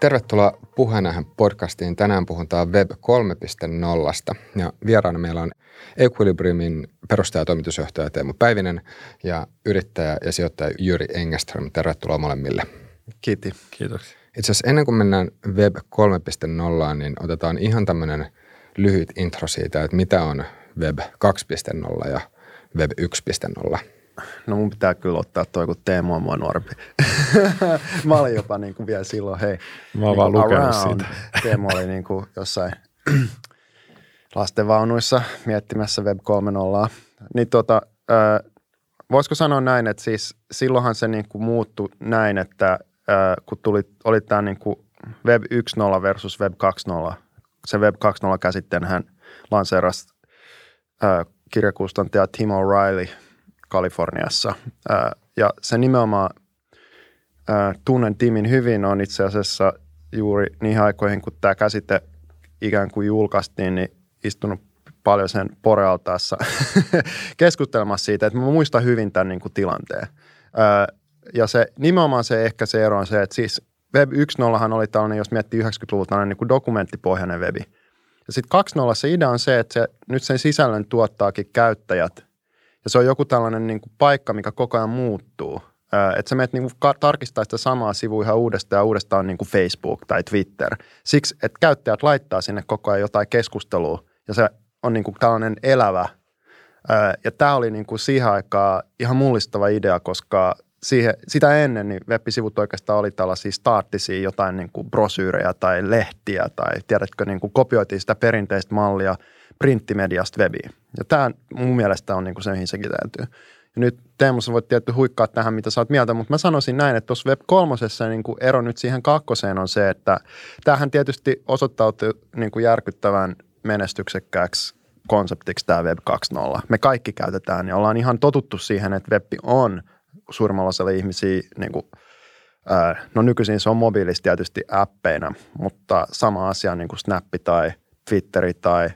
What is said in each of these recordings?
Tervetuloa Puheenaihen podcastiin. Tänään puhutaan Web 3.0. Ja vieraana meillä on Equilibriumin perustaja ja toimitusjohtaja Teemu Päivinen ja yrittäjä ja sijoittaja Jyri Engeström. Tervetuloa molemmille. Kiitti. Kiitoksia. Itse asiassa ennen kuin mennään Web 3.0, niin otetaan ihan tämmöinen lyhyt intro siitä, että mitä on Web 2.0 ja Web 1.0. No mun pitää kyllä ottaa toi, kun Teemu on mua nuorempi. mä olin jopa niin kuin vielä silloin, hei. Mä oon niin vaan lukenut siitä. Teemu oli niin kuin jossain lastenvaunuissa miettimässä Web 3.0. Niin tota, äh, voisiko sanoa näin, että siis silloinhan se niin kuin muuttui näin, että äh, kun tuli, oli tämä niin kuin Web 1.0 versus Web 2.0. Se Web 2.0 käsitteen hän lanseerasi äh, kirjakustantaja Tim O'Reilly – Kaliforniassa. Ja se nimenomaan tunnen Timin hyvin on itse asiassa juuri niihin aikoihin, kun tämä käsite ikään kuin julkaistiin, niin istunut paljon sen porealtaassa keskustelemassa siitä, että mä muistan hyvin tämän niin kuin tilanteen. Ja se nimenomaan se ehkä se ero on se, että siis Web 1.0 oli tällainen, jos miettii 90-luvulta, tällainen niin kuin dokumenttipohjainen webi. Ja sitten 2.0 se idea on se, että se, nyt sen sisällön tuottaakin käyttäjät ja se on joku tällainen niin kuin paikka, mikä koko ajan muuttuu. Että sä menet niin tarkistaa sitä samaa sivua ihan uudestaan ja uudestaan niin kuin Facebook tai Twitter. Siksi, että käyttäjät laittaa sinne koko ajan jotain keskustelua ja se on niin kuin tällainen elävä. Ja tämä oli niin kuin siihen aikaan ihan mullistava idea, koska siihen, sitä ennen niin web-sivut oikeastaan oli tällaisia staattisia jotain niin kuin brosyyrejä tai lehtiä tai tiedätkö, niin kuin kopioitiin sitä perinteistä mallia – printtimediasta webiin. Ja tämä mun mielestä on niinku se, mihin se kiteytyy. Ja nyt Teemu, sä voit tietty huikkaa tähän, mitä sä oot mieltä, mutta mä sanoisin näin, että tuossa Web 3 niin ero nyt siihen kakkoseen on se, että tämähän tietysti osoittautui niin kuin järkyttävän menestyksekkääksi konseptiksi tämä Web 2.0. Me kaikki käytetään ja ollaan ihan totuttu siihen, että web on suurimmalla osalla ihmisiä, niin kuin, no nykyisin se on mobiilista tietysti appeina, mutta sama asia niin kuin Snappi tai Twitteri tai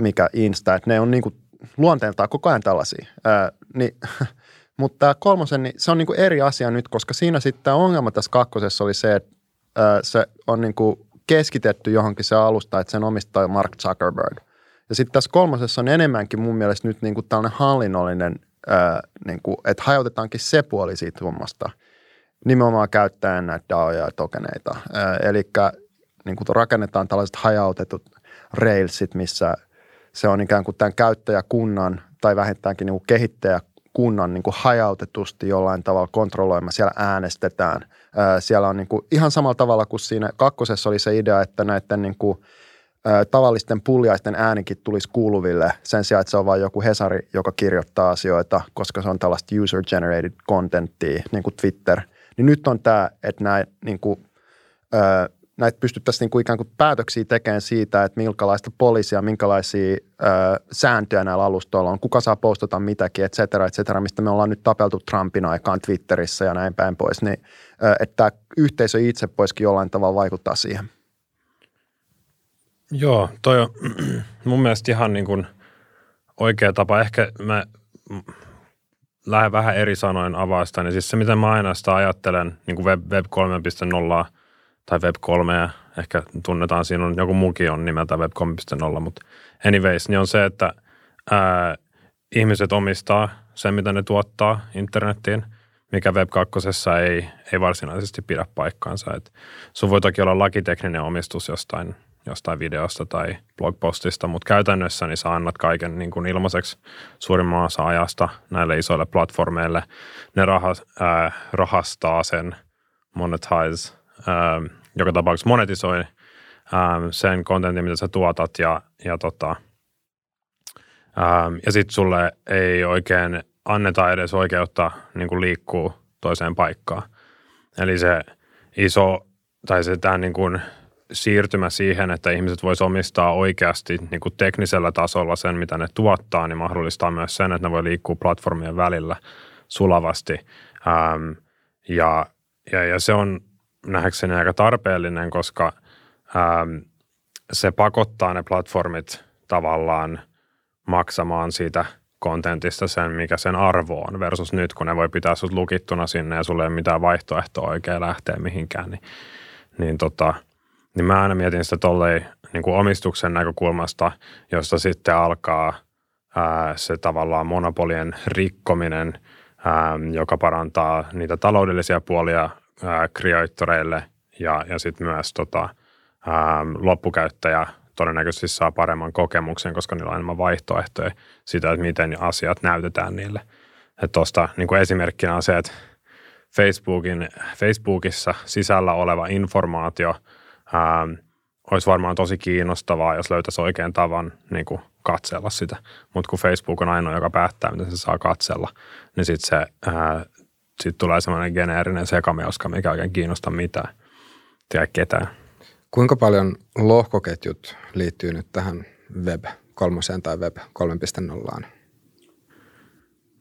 mikä Insta, että ne on niin kuin luonteeltaan koko ajan tällaisia. Ää, niin, mutta tämä kolmosen, niin se on niin kuin eri asia nyt, koska siinä sitten tämä ongelma tässä kakkosessa oli se, että ää, se on niin kuin keskitetty johonkin se alusta, että sen omistaa Mark Zuckerberg. Ja sitten tässä kolmosessa on enemmänkin mun mielestä nyt niin kuin tällainen hallinnollinen, ää, niin kuin, että hajautetaankin se puoli siitä hommasta nimenomaan käyttäen näitä DAOja ja tokeneita. Eli niin rakennetaan tällaiset hajautetut – Railsit, missä se on ikään kuin tämän käyttäjäkunnan tai vähintäänkin niin kuin kehittäjäkunnan niin kuin hajautetusti jollain tavalla kontrolloima. Siellä äänestetään. Siellä on niin kuin ihan samalla tavalla kuin siinä kakkosessa oli se idea, että näiden niin kuin tavallisten puljaisten äänikin tulisi kuuluville sen sijaan, että se on vain joku Hesari, joka kirjoittaa asioita, koska se on tällaista user-generated contenttia, niin kuin Twitter. Niin nyt on tämä, että nämä niin kuin, näitä pystyttäisiin niin kuin ikään kuin päätöksiä tekemään siitä, että minkälaista poliisia, minkälaisia ö, sääntöjä näillä alustoilla on, kuka saa postata mitäkin, et cetera, et cetera, mistä me ollaan nyt tapeltu Trumpin aikaan Twitterissä ja näin päin pois, niin ö, että tämä yhteisö itse voisikin jollain tavalla vaikuttaa siihen. Joo, toi on mun mielestä ihan niin kuin oikea tapa. Ehkä mä lähden vähän eri sanoin avaa sitä, niin siis se, miten mä aina sitä ajattelen niin kuin Web, Web 3.0 – tai Web3 ja ehkä tunnetaan, siinä on joku muukin on nimeltä Web 3.0, mutta anyways, niin on se, että ää, ihmiset omistaa sen, mitä ne tuottaa internettiin, mikä Web 2 ei, ei varsinaisesti pidä paikkaansa. Et sun voi toki olla lakitekninen omistus jostain, jostain videosta tai blogpostista, mutta käytännössä niin sä annat kaiken niin kuin ilmaiseksi suurimman osa ajasta näille isoille platformeille. Ne rahas, ää, rahastaa sen monetize ähm, joka tapauksessa monetisoi ähm, sen kontentin, mitä sä tuotat ja, ja, tota, ähm, ja sitten sulle ei oikein anneta edes oikeutta niin kuin liikkuu toiseen paikkaan. Eli se iso, tai se tämä niin kuin siirtymä siihen, että ihmiset voisivat omistaa oikeasti niin kuin teknisellä tasolla sen, mitä ne tuottaa, niin mahdollistaa myös sen, että ne voi liikkua platformien välillä sulavasti. Ähm, ja, ja, ja se on nähdäkseni aika tarpeellinen, koska ähm, se pakottaa ne platformit tavallaan maksamaan siitä kontentista sen, mikä sen arvo on versus nyt, kun ne voi pitää sut lukittuna sinne ja sulle ei ole mitään vaihtoehtoa oikein lähteä mihinkään, niin, niin, tota, niin mä aina mietin sitä tollei niin kuin omistuksen näkökulmasta, josta sitten alkaa ää, se tavallaan monopolien rikkominen, ää, joka parantaa niitä taloudellisia puolia ää, ja, ja sitten myös tota, ää, loppukäyttäjä todennäköisesti saa paremman kokemuksen, koska niillä on enemmän vaihtoehtoja sitä, että miten asiat näytetään niille. Tuosta niin esimerkkinä on se, että Facebookin, Facebookissa sisällä oleva informaatio ää, olisi varmaan tosi kiinnostavaa, jos löytäisi oikean tavan niin kuin katsella sitä. Mutta kun Facebook on ainoa, joka päättää, miten se saa katsella, niin sitten se, sit tulee semmoinen geneerinen sekamelska, mikä oikein kiinnosta mitään. Tiedä ketään. Kuinka paljon lohkoketjut liittyy nyt tähän Web 3 tai Web 3.0?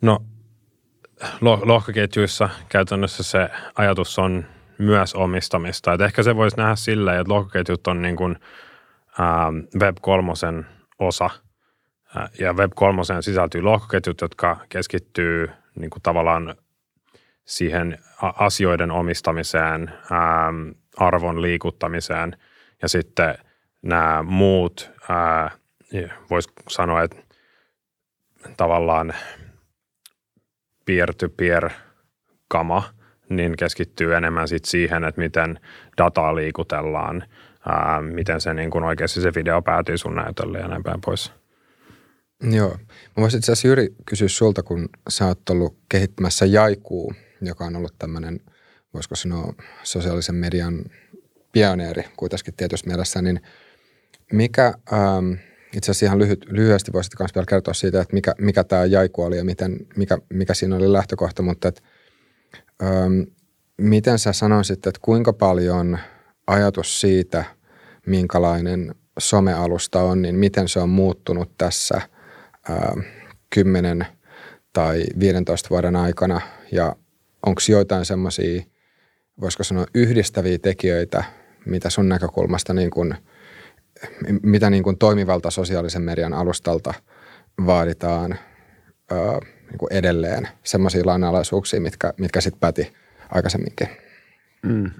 No lohkoketjuissa käytännössä se ajatus on myös omistamista. Et ehkä se voisi nähdä silleen, että lohkoketjut on niin kuin, ää, Web 3 osa. Ja Web 3 sisältyy lohkoketjut, jotka keskittyy niin kuin tavallaan siihen asioiden omistamiseen, ää, arvon liikuttamiseen ja sitten nämä muut, voisi sanoa, että tavallaan peer-to-peer kama, niin keskittyy enemmän sit siihen, että miten dataa liikutellaan, ää, miten se niin kun oikeasti se video päätyy sun näytölle ja näin päin pois. Joo. Mä voisin itse asiassa Jyri kysyä sulta, kun sä oot ollut kehittämässä Jaikuu, joka on ollut tämmöinen, voisiko sanoa, sosiaalisen median pioneeri kuitenkin tietysti mielessä, niin mikä, ähm, itse asiassa ihan lyhyt, lyhyesti voisit myös vielä kertoa siitä, että mikä, mikä tämä Jaiku oli ja miten, mikä, mikä siinä oli lähtökohta, mutta että, ähm, miten sä sanoisit, että kuinka paljon ajatus siitä, minkälainen somealusta on, niin miten se on muuttunut tässä ähm, 10 tai 15 vuoden aikana ja onko joitain semmoisia, voisiko sanoa yhdistäviä tekijöitä, mitä sun näkökulmasta niin kuin, mitä niin kuin toimivalta sosiaalisen median alustalta vaaditaan ää, niin kuin edelleen semmoisia lainalaisuuksia, mitkä, mitkä sitten päti aikaisemminkin. Mm.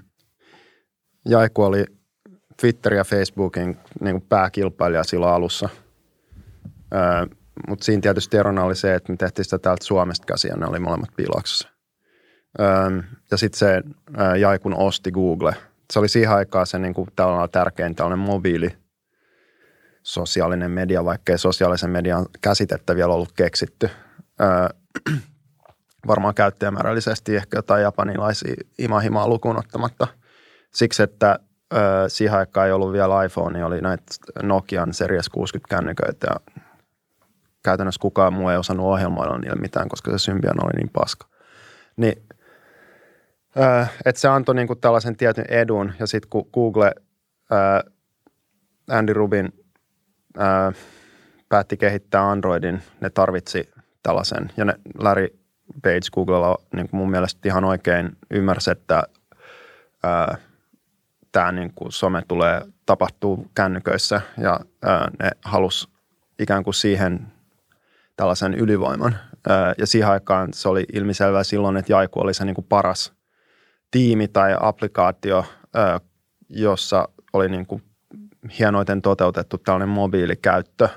Jaiku oli Twitter ja Facebookin niin kuin pääkilpailija silloin alussa. Mutta siinä tietysti erona oli se, että me tehtiin sitä täältä Suomesta käsiä, ne oli molemmat piiloksessa. Ja sitten se Jaikun osti Google – se oli siihen aikaan se niin kuin, tärkein tällainen mobiili sosiaalinen media, vaikkei sosiaalisen median käsitettä vielä ollut keksitty. Öö, varmaan käyttäjämäärällisesti ehkä jotain japanilaisia imahimaa lukuun ottamatta. Siksi, että öö, siihen aikaan ei ollut vielä iPhone, niin oli näitä Nokian Series 60 kännyköitä ja käytännössä kukaan muu ei osannut ohjelmoida niille mitään, koska se Symbian oli niin paska. Niin Että se antoi niinku tällaisen tietyn edun ja sitten kun Google, ää, Andy Rubin ää, päätti kehittää Androidin, ne tarvitsi tällaisen ja ne Larry Page Googlella niin mun mielestä ihan oikein ymmärsi, että tämä niin some tulee tapahtuu kännyköissä ja ää, ne halus ikään kuin siihen tällaisen ylivoiman. Ja siihen aikaan se oli ilmiselvää silloin, että Jaiku oli se niin kuin paras – tiimi tai applikaatio, jossa oli niin kuin hienoiten toteutettu tällainen mobiilikäyttö.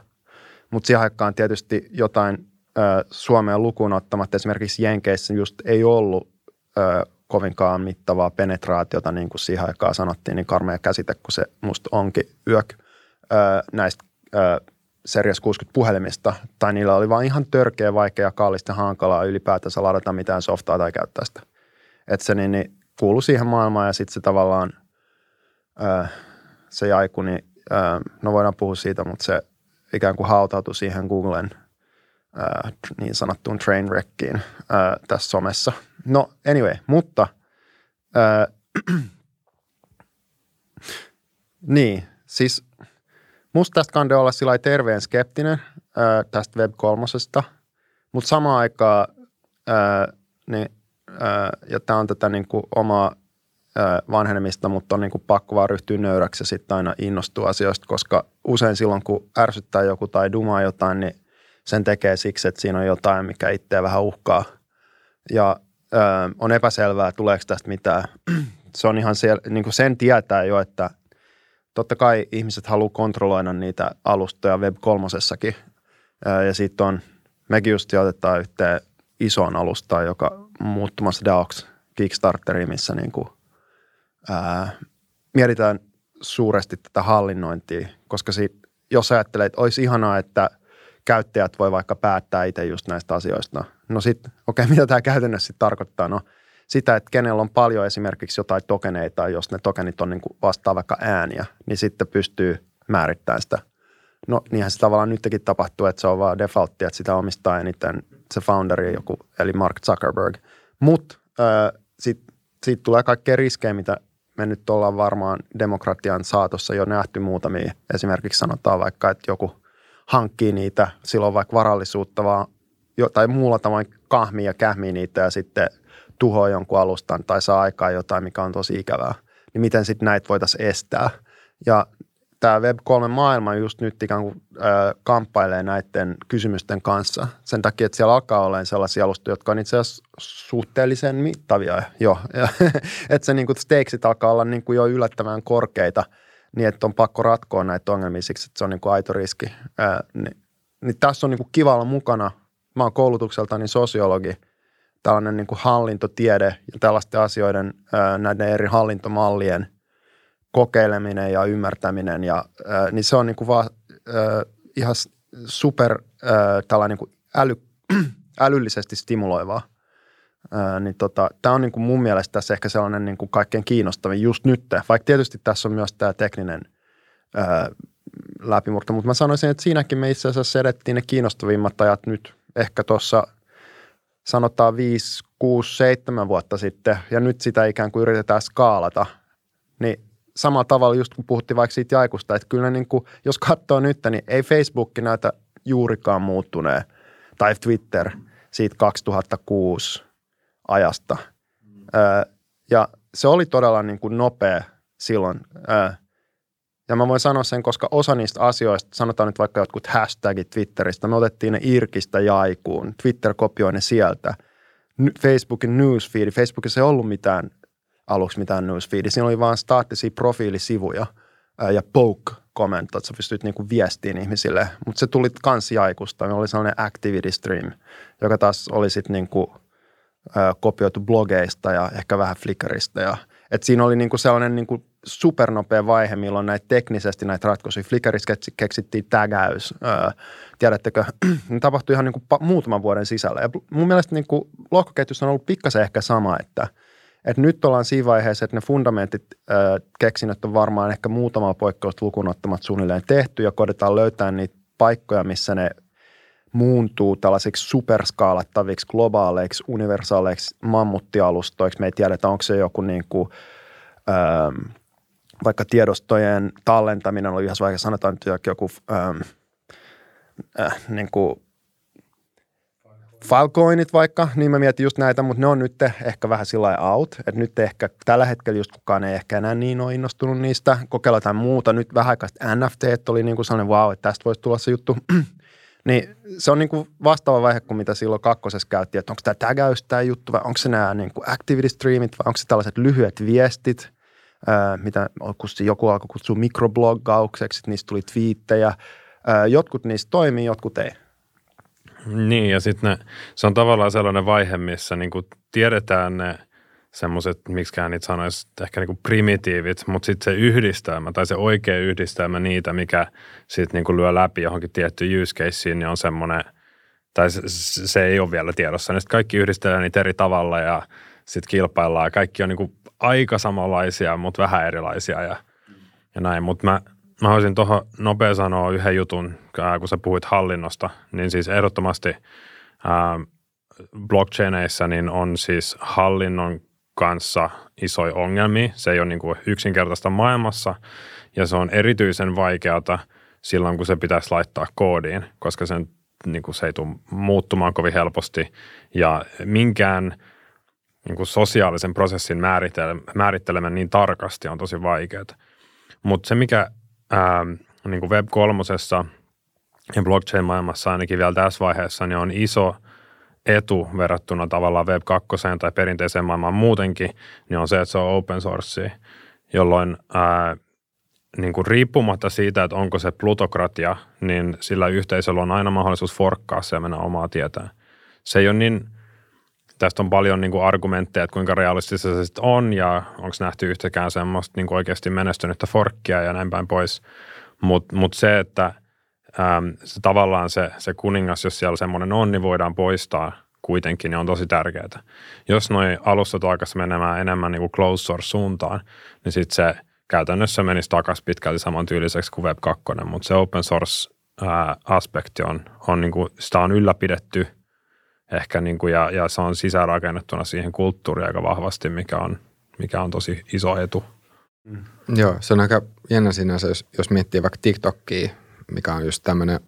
Mutta siihen aikaan tietysti jotain Suomeen lukuun ottamatta esimerkiksi Jenkeissä just ei ollut kovinkaan mittavaa penetraatiota, niin kuin siihen aikaan sanottiin, niin karmea käsite, kun se musta onkin yök näistä Series 60 puhelimista, tai niillä oli vain ihan törkeä, vaikea, kallista hankalaa ylipäätänsä ladata mitään softaa tai käyttää sitä. Että se niin, niin kuulu siihen maailmaan ja sitten se tavallaan ää, se jaiku, niin ää, no voidaan puhua siitä, mutta se ikään kuin hautautui siihen Googlen ää, niin sanottuun trainwreckiin ää, tässä somessa. No anyway, mutta niin, siis musta tästä kande olla sillä terveen skeptinen tästä Web 3, mutta samaan aikaan niin ja tämä on tätä niin kuin omaa vanhenemista, mutta on niin kuin pakko vaan ryhtyä nöyräksi ja sitten aina innostua asioista, koska usein silloin, kun ärsyttää joku tai dumaa jotain, niin sen tekee siksi, että siinä on jotain, mikä itseä vähän uhkaa. Ja ö, on epäselvää, tuleeko tästä mitään. Se on ihan siellä, niin kuin sen tietää jo, että totta kai ihmiset haluaa kontrolloida niitä alustoja Web 3 ja sitten on, mekin just otetaan yhteen isoon alustaan, joka muuttumassa DAOX Kickstarteriin, missä niin kuin, ää, mietitään suuresti tätä hallinnointia, koska siitä, jos ajattelee, että olisi ihanaa, että käyttäjät voi vaikka päättää itse just näistä asioista. No sitten, okei, okay, mitä tämä käytännössä sitten tarkoittaa? No sitä, että kenellä on paljon esimerkiksi jotain tokeneita, jos ne tokenit on niin kuin vastaa vaikka ääniä, niin sitten pystyy määrittämään sitä. No niinhän se tavallaan nytkin tapahtuu, että se on vaan defaultti, että sitä omistaa eniten se founderi joku, eli Mark Zuckerberg. Mutta sitten siitä tulee kaikkea riskejä, mitä me nyt ollaan varmaan demokratian saatossa jo nähty muutamia. Esimerkiksi sanotaan vaikka, että joku hankkii niitä, silloin vaikka varallisuutta vaan, tai muulla tavoin kahmii ja kähmii niitä ja sitten tuhoaa jonkun alustan tai saa aikaan jotain, mikä on tosi ikävää. Niin miten sitten näitä voitaisiin estää? Ja tämä Web3-maailma just nyt ikään kuin äh, kamppailee näiden kysymysten kanssa. Sen takia, että siellä alkaa olla sellaisia alustoja, jotka on itse asiassa suhteellisen mittavia jo. että se niin kuin stakesit alkaa olla niin kuin jo yllättävän korkeita, niin että on pakko ratkoa näitä ongelmia siksi, että se on niin kuin aito riski. Äh, niin, niin tässä on niin kuin kiva olla mukana. Mä oon koulutukseltani sosiologi, tällainen niin kuin hallintotiede ja tällaisten asioiden, näiden eri hallintomallien – kokeileminen ja ymmärtäminen, ja, äh, niin se on niin kuin vaan äh, ihan super äh, tällainen niin kuin äly, älyllisesti stimuloivaa. Äh, niin tota, tämä on niin kuin mun mielestä tässä ehkä sellainen niin kuin kaikkein kiinnostavin just nyt, vaikka tietysti tässä on myös tämä tekninen äh, läpimurto, mutta mä sanoisin, että siinäkin me itse asiassa edettiin ne kiinnostavimmat ajat nyt ehkä tuossa sanotaan 5, 6, 7 vuotta sitten, ja nyt sitä ikään kuin yritetään skaalata, niin samalla tavalla just kun puhuttiin vaikka siitä jaikusta, että kyllä niin kuin, jos katsoo nyt, niin ei Facebook näytä juurikaan muuttuneen, tai Twitter siitä 2006 ajasta. Mm. ja se oli todella niin kuin nopea silloin. ja mä voin sanoa sen, koska osa niistä asioista, sanotaan nyt vaikka jotkut hashtagit Twitteristä, me otettiin ne Irkistä jaikuun. Twitter kopioi ne sieltä. Facebookin newsfeed, Facebookissa ei ollut mitään aluksi mitään newsfeedi. Siinä oli vain staattisia profiilisivuja ja poke-kommentot, että sä pystyt niinku viestiin ihmisille. Mutta se tuli kans jaikusta. Meillä oli sellainen activity stream, joka taas oli sitten niinku, kopioitu blogeista ja ehkä vähän Flickrista. Ja, et siinä oli niinku sellainen niinku supernopea vaihe, milloin näitä teknisesti näitä ratkaisuja. Flickrissa keksittiin tägäys. Öö, tiedättekö, ne tapahtui ihan niinku muutaman vuoden sisällä. Ja mun mielestä niinku lohkoketjussa on ollut pikkasen ehkä sama, että – et nyt ollaan siinä vaiheessa, että ne fundamentit äh, keksinnöt on varmaan ehkä muutama poikkeusta lukunottamat suunnilleen tehty ja kodetaan löytää niitä paikkoja, missä ne muuntuu tällaisiksi superskaalattaviksi, globaaleiksi, universaaleiksi mammuttialustoiksi. Me ei tiedetä, onko se joku niin kuin, ähm, vaikka tiedostojen tallentaminen oli ihan vaikka sanotaan että joku ähm, äh, niin kuin Filecoinit vaikka, niin mä mietin just näitä, mutta ne on nyt ehkä vähän sillä out, että nyt ehkä tällä hetkellä just kukaan ei ehkä enää niin ole innostunut niistä, kokeilla jotain muuta. Nyt vähän aikaa NFT oli niin kuin sellainen wow, että tästä voisi tulla se juttu. niin se on niin kuin vastaava vaihe kuin mitä silloin kakkosessa käytiin, että onko tämä tägäys tämä juttu vai onko se nämä niin kuin activity streamit vai onko se tällaiset lyhyet viestit, ää, mitä joku alkoi kutsua mikrobloggaukseksi, niistä tuli twiittejä. Ää, jotkut niistä toimii, jotkut ei. Niin, ja sitten se on tavallaan sellainen vaihe, missä niin kuin tiedetään ne semmoiset, miksikään niitä sanoisi, ehkä niin kuin primitiivit, mutta sitten se yhdistelmä tai se oikea yhdistelmä niitä, mikä sitten niin kuin lyö läpi johonkin tiettyyn use caseen, niin on semmoinen, tai se, se ei ole vielä tiedossa. Niin kaikki yhdistellään niitä eri tavalla ja sitten kilpaillaan. Kaikki on niin kuin aika samanlaisia, mutta vähän erilaisia ja, ja näin. Mutta mä Mä haluaisin tuohon nopea sanoa yhden jutun, kun sä puhuit hallinnosta, niin siis ehdottomasti ää, blockchaineissa niin on siis hallinnon kanssa isoja ongelmia. Se ei ole niin kuin yksinkertaista maailmassa ja se on erityisen vaikeata silloin, kun se pitäisi laittaa koodiin, koska sen, niin kuin se ei tule muuttumaan kovin helposti ja minkään niin kuin sosiaalisen prosessin määrittelemään niin tarkasti on tosi vaikeaa. Mutta se, mikä ää, niin kuin Web 3 ja blockchain-maailmassa ainakin vielä tässä vaiheessa, niin on iso etu verrattuna tavallaan Web 2 tai perinteiseen maailmaan muutenkin, niin on se, että se on open source, jolloin ää, niin kuin riippumatta siitä, että onko se plutokratia, niin sillä yhteisöllä on aina mahdollisuus forkkaa se ja mennä omaa tietään. Se ei ole niin, tästä on paljon niin kuin argumentteja, että kuinka realistista se sitten on ja onko nähty yhtäkään semmoista niin kuin oikeasti menestynyttä forkkia ja näin päin pois. Mutta mut se, että äm, se, tavallaan se, se kuningas, jos siellä semmoinen on, niin voidaan poistaa kuitenkin, niin on tosi tärkeää. Jos noi alustat alkaisi menemään enemmän niin kuin closed source suuntaan, niin sitten se – käytännössä menisi takaisin pitkälti samantyyliseksi kuin Web 2, mutta se open source-aspekti on, on niin kuin, sitä on ylläpidetty ehkä niin kuin, ja, ja se on sisäänrakennettuna siihen kulttuuriin aika vahvasti, mikä on, mikä on tosi iso etu. Mm. Joo, se on aika jännä sinänsä, jos, jos miettii vaikka TikTokia, mikä on just tämmöinen,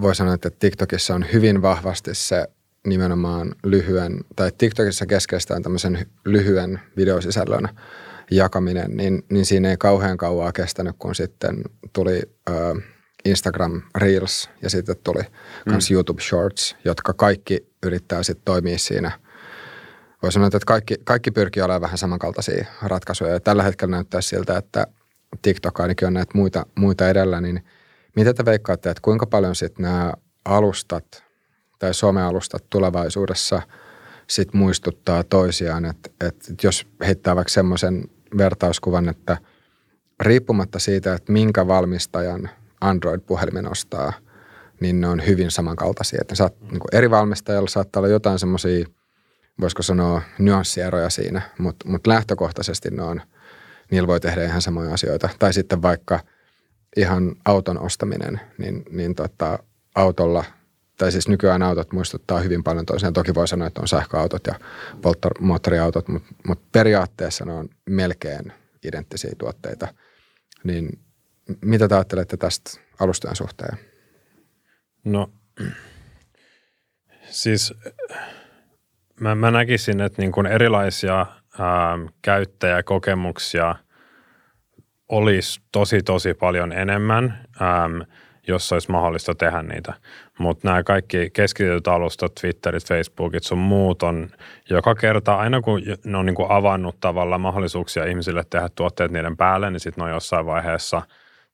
voi sanoa, että TikTokissa on hyvin vahvasti se nimenomaan lyhyen, tai TikTokissa keskeistä on tämmöisen lyhyen videosisällön jakaminen, niin, niin siinä ei kauhean kauaa kestänyt, kun sitten tuli ö, Instagram Reels ja sitten tuli myös mm. YouTube Shorts, jotka kaikki yrittää sitten toimia siinä. Voisi sanoa, että kaikki, kaikki pyrkii olemaan vähän samankaltaisia ratkaisuja. Ja tällä hetkellä näyttää siltä, että TikTok ainakin on näitä muita, muita edellä, niin mitä te veikkaatte, että kuinka paljon sitten nämä alustat tai somealustat tulevaisuudessa sit muistuttaa toisiaan, että, että jos heittää vaikka semmoisen vertauskuvan, että riippumatta siitä, että minkä valmistajan Android-puhelimen ostaa, niin ne on hyvin samankaltaisia. Että saat, niin eri valmistajalla saattaa olla jotain semmoisia, voisiko sanoa, nyanssieroja siinä, mutta, mutta lähtökohtaisesti ne on, niillä voi tehdä ihan samoja asioita. Tai sitten vaikka ihan auton ostaminen, niin, niin tota, autolla – tai siis nykyään autot muistuttaa hyvin paljon toisiaan. Toki voi sanoa, että on sähköautot ja polttomoottoriautot, mutta, mutta periaatteessa ne on melkein identtisiä tuotteita. Niin mitä te ajattelette tästä alustojen suhteen? No siis mä, mä näkisin, että niin kuin erilaisia ää, käyttäjäkokemuksia olisi tosi tosi paljon enemmän. Ää, jos olisi mahdollista tehdä niitä. Mutta nämä kaikki keskitetyt alustat, Twitterit, Facebookit, sun muut on joka kerta, aina kun ne on niin kuin avannut tavallaan mahdollisuuksia ihmisille tehdä tuotteet niiden päälle, niin sitten ne on jossain vaiheessa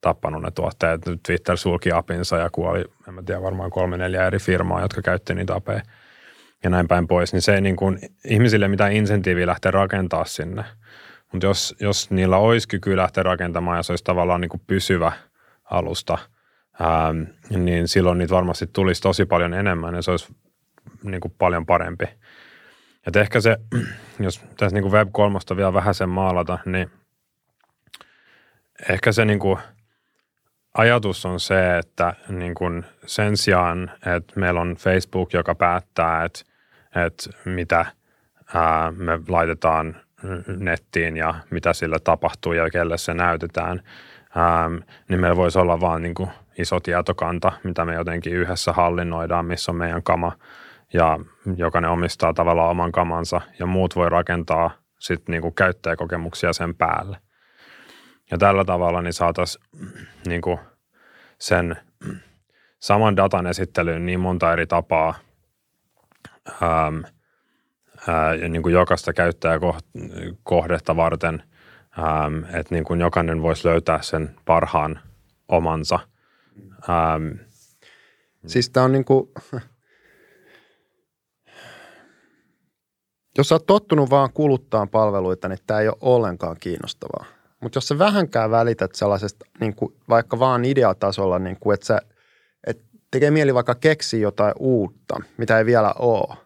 tappanut ne tuotteet. Twitter sulki apinsa ja kuoli, en mä tiedä, varmaan kolme neljä eri firmaa, jotka käytti niitä apeja ja näin päin pois. Niin se ei niin kuin ihmisille mitään insentiiviä lähteä rakentaa sinne. Mutta jos, jos niillä olisi kyky lähteä rakentamaan ja se olisi tavallaan niin kuin pysyvä alusta – ää, niin silloin niitä varmasti tulisi tosi paljon enemmän ja se olisi niin kuin paljon parempi. Et ehkä se, jos tässä niin kuin Web 3 vielä vähän sen maalata, niin ehkä se niin kuin ajatus on se, että niin kuin sen sijaan, että meillä on Facebook, joka päättää, että, että mitä ää, me laitetaan nettiin ja mitä sillä tapahtuu ja kelle se näytetään, ää, niin meillä voisi olla vaan niin kuin iso tietokanta, mitä me jotenkin yhdessä hallinnoidaan, missä on meidän kama ja jokainen omistaa tavallaan oman kamansa ja muut voi rakentaa sitten niinku käyttäjäkokemuksia sen päälle. Ja tällä tavalla niin saataisiin niinku sen saman datan esittelyyn niin monta eri tapaa ähm, ää, ja niin kuin jokaista käyttäjäkohdetta varten, ähm, että niin kuin jokainen voisi löytää sen parhaan omansa – Ähm, siis tämä on niin kuin, jos oot tottunut vaan kuluttaa palveluita, niin tämä ei ole ollenkaan kiinnostavaa. Mutta jos sä vähänkään välität sellaisesta niin kuin vaikka vaan ideatasolla, niin kuin, että sä et tekee mieli vaikka keksiä jotain uutta, mitä ei vielä ole,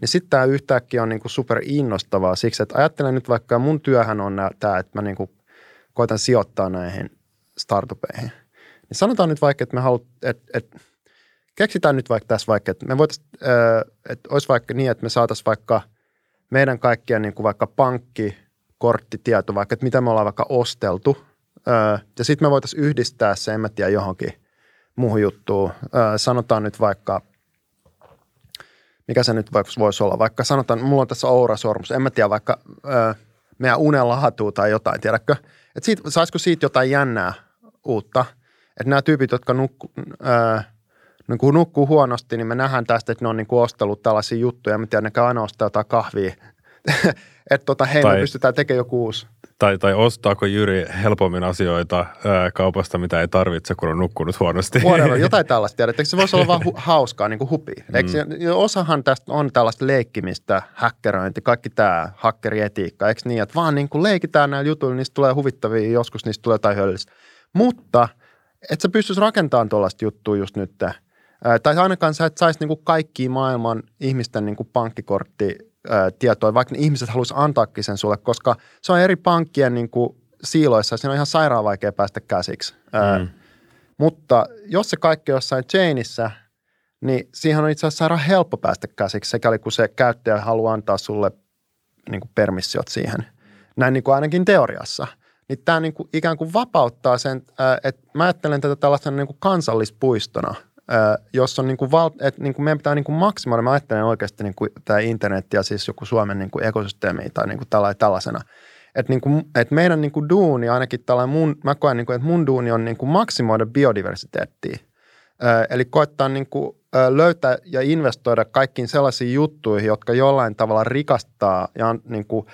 niin sitten tämä yhtäkkiä on niin kuin super innostavaa siksi, että ajattelen nyt vaikka mun työhän on tämä, että mä niin kuin koitan sijoittaa näihin startupeihin – niin sanotaan nyt vaikka, että me halut, että, että keksitään nyt vaikka tässä vaikka, että me voitaisiin, että olisi vaikka niin, että me saataisiin vaikka meidän kaikkien niin kuin vaikka pankki, korttitieto, vaikka, että mitä me ollaan vaikka osteltu, ja sitten me voitaisiin yhdistää se, en mä tiedä, johonkin muuhun juttuun. Sanotaan nyt vaikka, mikä se nyt voisi olla, vaikka sanotaan, mulla on tässä Oura-sormus, en mä tiedä, vaikka meidän unen lahatuu tai jotain, tiedätkö? Että siitä, saisiko siitä jotain jännää uutta – Että nämä tyypit, jotka nukku, ää, niin kun nukkuu huonosti, niin me nähdään tästä, että ne on niin ostellut tällaisia juttuja. Mä tiedän, ne aina ostaa jotain kahvia. että tota, hei, tai, me pystytään tekemään joku uusi. Tai, tai ostaako Jyri helpommin asioita ää, kaupasta, mitä ei tarvitse, kun on nukkunut huonosti? Whatever, jotain tällaista tiedät. Eikö se voisi olla vaan hu- hauskaa, niin kuin hupi? Eikö, mm. Osahan tästä on tällaista leikkimistä, häkkeröinti, kaikki tämä hakkerietiikka. Eikö niin, että vaan niin kuin leikitään näillä jutuilla, niistä tulee huvittavia, joskus niistä tulee jotain hyödyllistä. Mutta että sä pystyisi rakentamaan tuollaista juttua just nyt – tai ainakaan sä et saisi niin kaikki maailman ihmisten niin kuin pankkikorttitietoja, vaikka ne ihmiset haluaisi antaakin sen sulle, koska se on eri pankkien niin kuin siiloissa, siinä on ihan sairaan vaikea päästä käsiksi. Mm. Mutta jos se kaikki on jossain chainissa, niin siihen on itse asiassa sairaan helppo päästä käsiksi, sekä kun se käyttäjä haluaa antaa sulle niin kuin permissiot siihen. Näin niin kuin ainakin teoriassa. Niin tämä niin kuin ikään kuin vapauttaa sen, että mä ajattelen tätä tällaisena niin kuin kansallispuistona – jos on niin kuin val, että niin kuin meidän pitää niin kuin maksimoida, mä ajattelen oikeasti niin kuin tämä internet ja siis joku Suomen niin kuin ekosysteemi tai niin kuin tällaisena, että, niin että meidän niin kuin duuni, ainakin tällainen mun, mä koen, niin kuin, että mun duuni on niin kuin maksimoida biodiversiteettiä. Eli koettaa niin kuin löytää ja investoida kaikkiin sellaisiin juttuihin, jotka jollain tavalla rikastaa ja niin kuin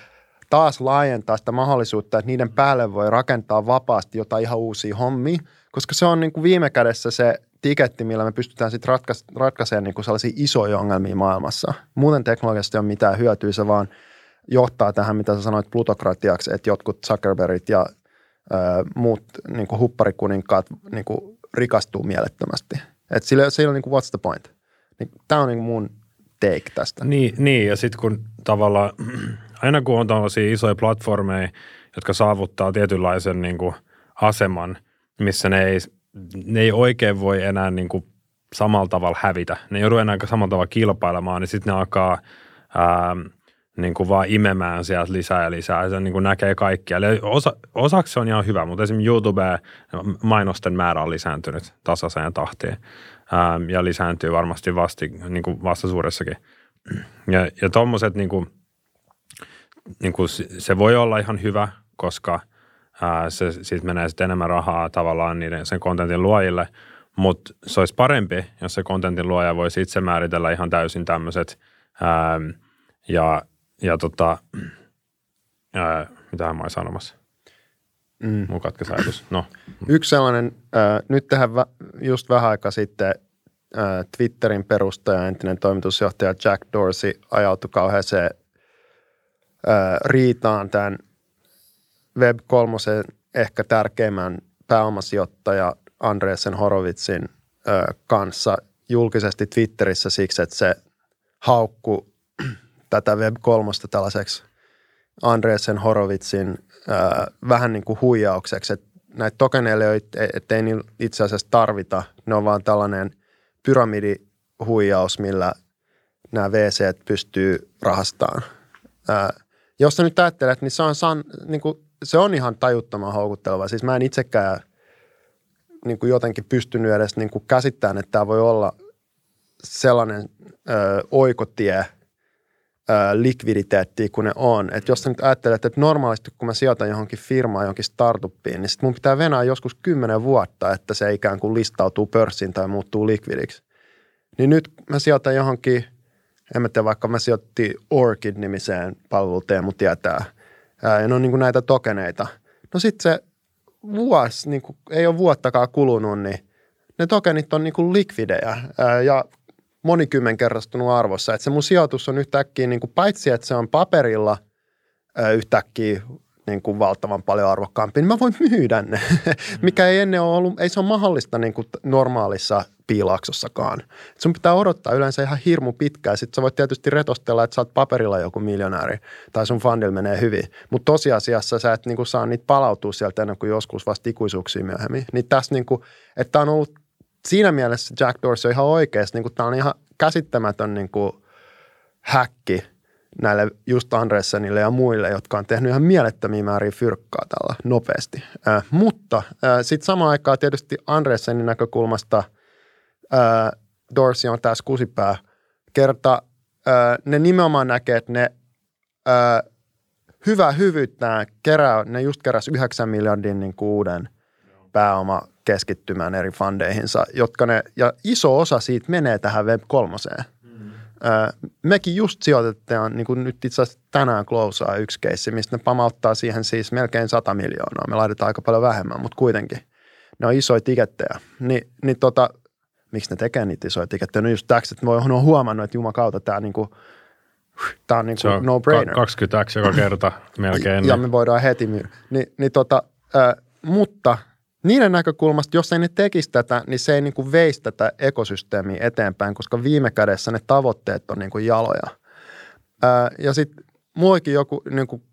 taas laajentaa sitä mahdollisuutta, että niiden päälle voi rakentaa vapaasti jotain ihan uusia hommia, koska se on niin kuin viime kädessä se tiketti, millä me pystytään sitten ratkais, ratkaisemaan niin kuin sellaisia isoja ongelmia maailmassa. Muuten teknologiasta ei ole mitään hyötyä, se vaan johtaa tähän, mitä sä sanoit, plutokratiaksi, että jotkut Zuckerbergit ja ö, muut niin kuin hupparikuninkaat niin kuin rikastuu mielettömästi. Että sillä, sillä on niin what's the point. Niin, Tämä on niin kuin mun take tästä. Niin, niin ja sitten kun tavallaan, aina kun on tällaisia isoja platformeja, jotka saavuttaa tietynlaisen niin kuin aseman, missä ne ei ne ei oikein voi enää niin kuin samalla tavalla hävitä. Ne joudu enää samalla tavalla kilpailemaan, niin sitten ne alkaa ää, niin kuin vaan imemään sieltä lisää ja lisää. Ja se niin kuin näkee kaikkia. Osa, osaksi se on ihan hyvä, mutta esimerkiksi YouTube mainosten määrä on lisääntynyt tasaiseen tahtiin. Ää, ja lisääntyy varmasti vasti, niin kuin vastaisuudessakin. Ja, ja tuommoiset, niin kuin, niin kuin se voi olla ihan hyvä, koska – ää, se siitä menee sitten enemmän rahaa tavallaan niiden, sen kontentin luojille, mutta se olisi parempi, jos se kontentin luoja voisi itse määritellä ihan täysin tämmöiset ja, ja tota, ää, mitä mä olin sanomassa? Mm. Mun ajatus. No. Yksi sellainen, äh, nyt tähän vä- just vähän aika sitten äh, Twitterin perustaja, entinen toimitusjohtaja Jack Dorsey ajautui kauheeseen äh, riitaan tämän Web3 ehkä tärkeimmän pääomasijoittaja Andreessen Horovitsin ö, kanssa julkisesti Twitterissä siksi, että se haukku tätä Web3 tällaiseksi Andreessen Horovitsin ö, vähän niin kuin huijaukseksi, että näitä tokeneille ei niin itse asiassa tarvita, ne on vaan tällainen pyramidihuijaus, millä nämä VC pystyy rahastamaan. Jos sä nyt ajattelet, niin se on san, niin kuin se on ihan tajuttoman houkutteleva. Siis mä en itsekään niin kuin jotenkin pystynyt edes niin kuin käsittämään, että tämä voi olla sellainen ö, oikotie ö, likviditeettiin kuin ne on. Että jos sä nyt ajattelet, että normaalisti kun mä sijoitan johonkin firmaan, johonkin startuppiin, niin sit mun pitää venää joskus kymmenen vuotta, että se ikään kuin listautuu pörssiin tai muuttuu likvidiksi. Niin nyt mä sijoitan johonkin, en mä tiedä, vaikka mä sijoittiin Orchid-nimiseen palveluteen, mutta tietää – ja ne on niin kuin näitä tokeneita. No sitten se vuosi, niin kuin, ei ole vuottakaan kulunut, niin ne tokenit on niin kuin likvidejä ja monikymmenkertaistunut arvossa. Että se mun sijoitus on yhtäkkiä, niin kuin, paitsi että se on paperilla yhtäkkiä niin kuin valtavan paljon arvokkaampi, niin mä voin myydä ne, mikä ei ennen ole ollut, ei se ole mahdollista niin kuin normaalissa piilaaksossakaan. Et sun pitää odottaa yleensä ihan hirmu pitkään. Sitten sä voit tietysti retostella, että sä oot paperilla joku miljonääri tai sun fundilla menee hyvin. Mutta tosiasiassa sä et niinku saa niitä palautua sieltä ennen kuin joskus vasta ikuisuuksia myöhemmin. Niin tässä niinku, että on ollut siinä mielessä Jack Dorsey on ihan oikeasti, niinku, tämä on ihan käsittämätön niinku, häkki näille just Andressenille ja muille, jotka on tehnyt ihan mielettömiä määriä fyrkkaa tällä nopeasti. Äh, mutta äh, sitten samaan aikaan tietysti Andressenin näkökulmasta – ää, Dorsey on tässä kusipää, kerta ää, ne nimenomaan näkee, että ne ää, hyvä hyvyyttään kerää, ne just keräs 9 miljardin niin kuin uuden pääoma keskittymään eri fundeihinsa, jotka ne, ja iso osa siitä menee tähän Web 3. Mm. mekin just sijoitetaan, niin kuin nyt itse asiassa tänään closeaa yksi keissi, mistä ne pamauttaa siihen siis melkein 100 miljoonaa. Me laitetaan aika paljon vähemmän, mutta kuitenkin. Ne on isoja tikettejä. Ni, niin tota, miksi ne tekee niitä isoja tikettejä? No just täksi, että oon huomannut, että kautta tämä niin kuin, Tämä on, niin kuin on no-brainer. 20x joka kerta melkein. Ja me voidaan heti myydä. Ni, niin tota, äh, mutta niiden näkökulmasta, jos ei ne tekisi tätä, niin se ei niin kuin veisi tätä ekosysteemiä eteenpäin, koska viime kädessä ne tavoitteet on niin kuin jaloja. Ää, ja sitten muikin joku niin kuin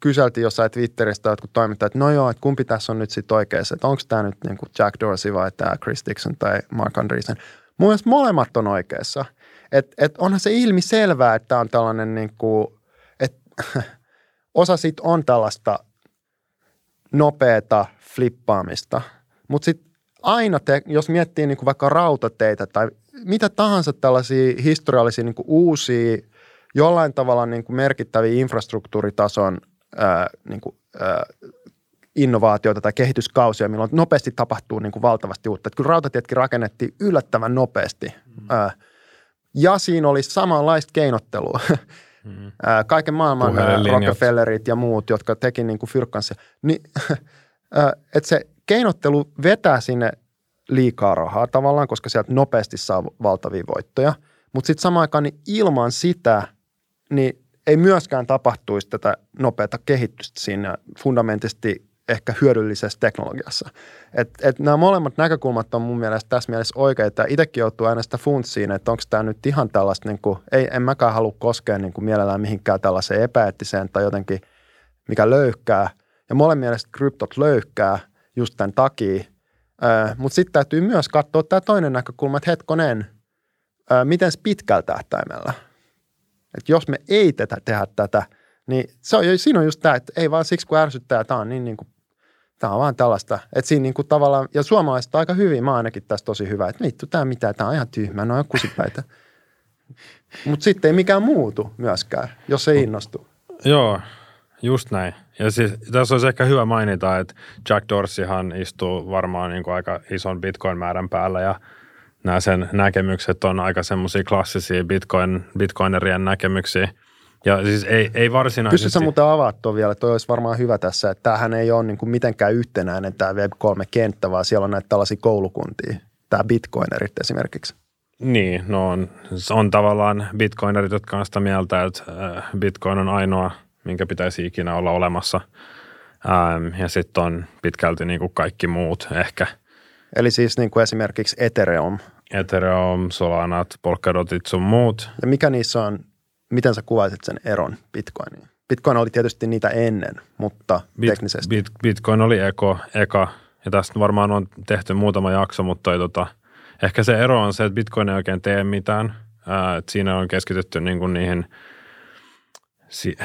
kyseltiin jossain Twitteristä jotkut toimittajat, että no joo, että kumpi tässä on nyt sitten oikeassa, että onko tämä nyt niin kuin Jack Dorsey vai tämä Chris Dixon tai Mark Andreessen. Mun mielestä molemmat on oikeassa. Että et onhan se ilmi selvää, että on tällainen niin kuin, että osa siitä on tällaista nopeata flippaamista. Mutta sitten aina, te, jos miettii niin kuin vaikka rautateitä tai mitä tahansa tällaisia historiallisia niin uusia, jollain tavalla niin kuin merkittäviä infrastruktuuritason ää, niin kuin, ää, innovaatioita tai kehityskausia, milloin nopeasti tapahtuu niin kuin valtavasti uutta. Että kyllä rautatietkin rakennettiin yllättävän nopeasti. Mm. Ää, ja siinä oli samanlaista keinottelua. Mm. Kaiken maailman Rockefellerit ja muut, jotka teki niin kuin fyrkkansa. Niin, että se keinottelu vetää sinne liikaa rahaa tavallaan, koska sieltä nopeasti saa valtavia voittoja. Mutta sitten samaan aikaan niin ilman sitä, niin ei myöskään tapahtuisi tätä nopeata kehitystä siinä fundamentisesti ehkä hyödyllisessä teknologiassa. Et, et nämä molemmat näkökulmat on mun mielestä tässä mielessä oikeita. Itsekin joutuu aina sitä funtsiin, että onko tämä nyt ihan tällaista, niin kuin, ei, en mäkään halua koskea niin kuin mielellään mihinkään tällaiseen epäeettiseen tai jotenkin, mikä löyhkää. Ja molemmin mielestä kryptot löyhkää just tämän takia. Mutta sitten täytyy myös katsoa tämä toinen näkökulma, että hetkonen, miten pitkällä tähtäimellä. Että jos me ei tätä tehdä tätä, niin se on, siinä on just tämä, että ei vaan siksi kun ärsyttää, tämä on niin, niin kuin Tämä on vaan tällaista, että siinä niin kuin tavallaan, ja suomalaiset on aika hyvin, mä ainakin tässä tosi hyvä, että vittu tämä mitä, tämä on ihan tyhmä, ne on kusipäitä. Mutta sitten ei mikään muutu myöskään, jos ei innostu. Joo, just näin. Ja siis, tässä olisi ehkä hyvä mainita, että Jack Dorseyhan istuu varmaan niin kuin aika ison bitcoin-määrän päällä ja nämä sen näkemykset on aika semmoisia klassisia bitcoin, bitcoinerien näkemyksiä – ja siis ei, ei varsinaisesti... Pystytkö muuten avaa tuon vielä, toi olisi varmaan hyvä tässä, että tämähän ei ole niin kuin mitenkään yhtenäinen tämä Web3-kenttä, vaan siellä on näitä tällaisia koulukuntia, tämä Bitcoinerit esimerkiksi. Niin, no on, on tavallaan bitcoinerit, jotka on sitä mieltä, että äh, bitcoin on ainoa, minkä pitäisi ikinä olla olemassa. Ähm, ja sitten on pitkälti niin kuin kaikki muut ehkä. Eli siis niin kuin esimerkiksi Ethereum. Ethereum, Solanat, Polkadotit sun muut. Ja mikä niissä on miten sä kuvaisit sen eron Bitcoiniin? Bitcoin oli tietysti niitä ennen, mutta Bit, teknisesti. Bit, Bitcoin oli eko, eka, ja tästä varmaan on tehty muutama jakso, mutta ei, tota, ehkä se ero on se, että Bitcoin ei oikein tee mitään. Ää, että siinä on keskitytty niin kuin niihin si,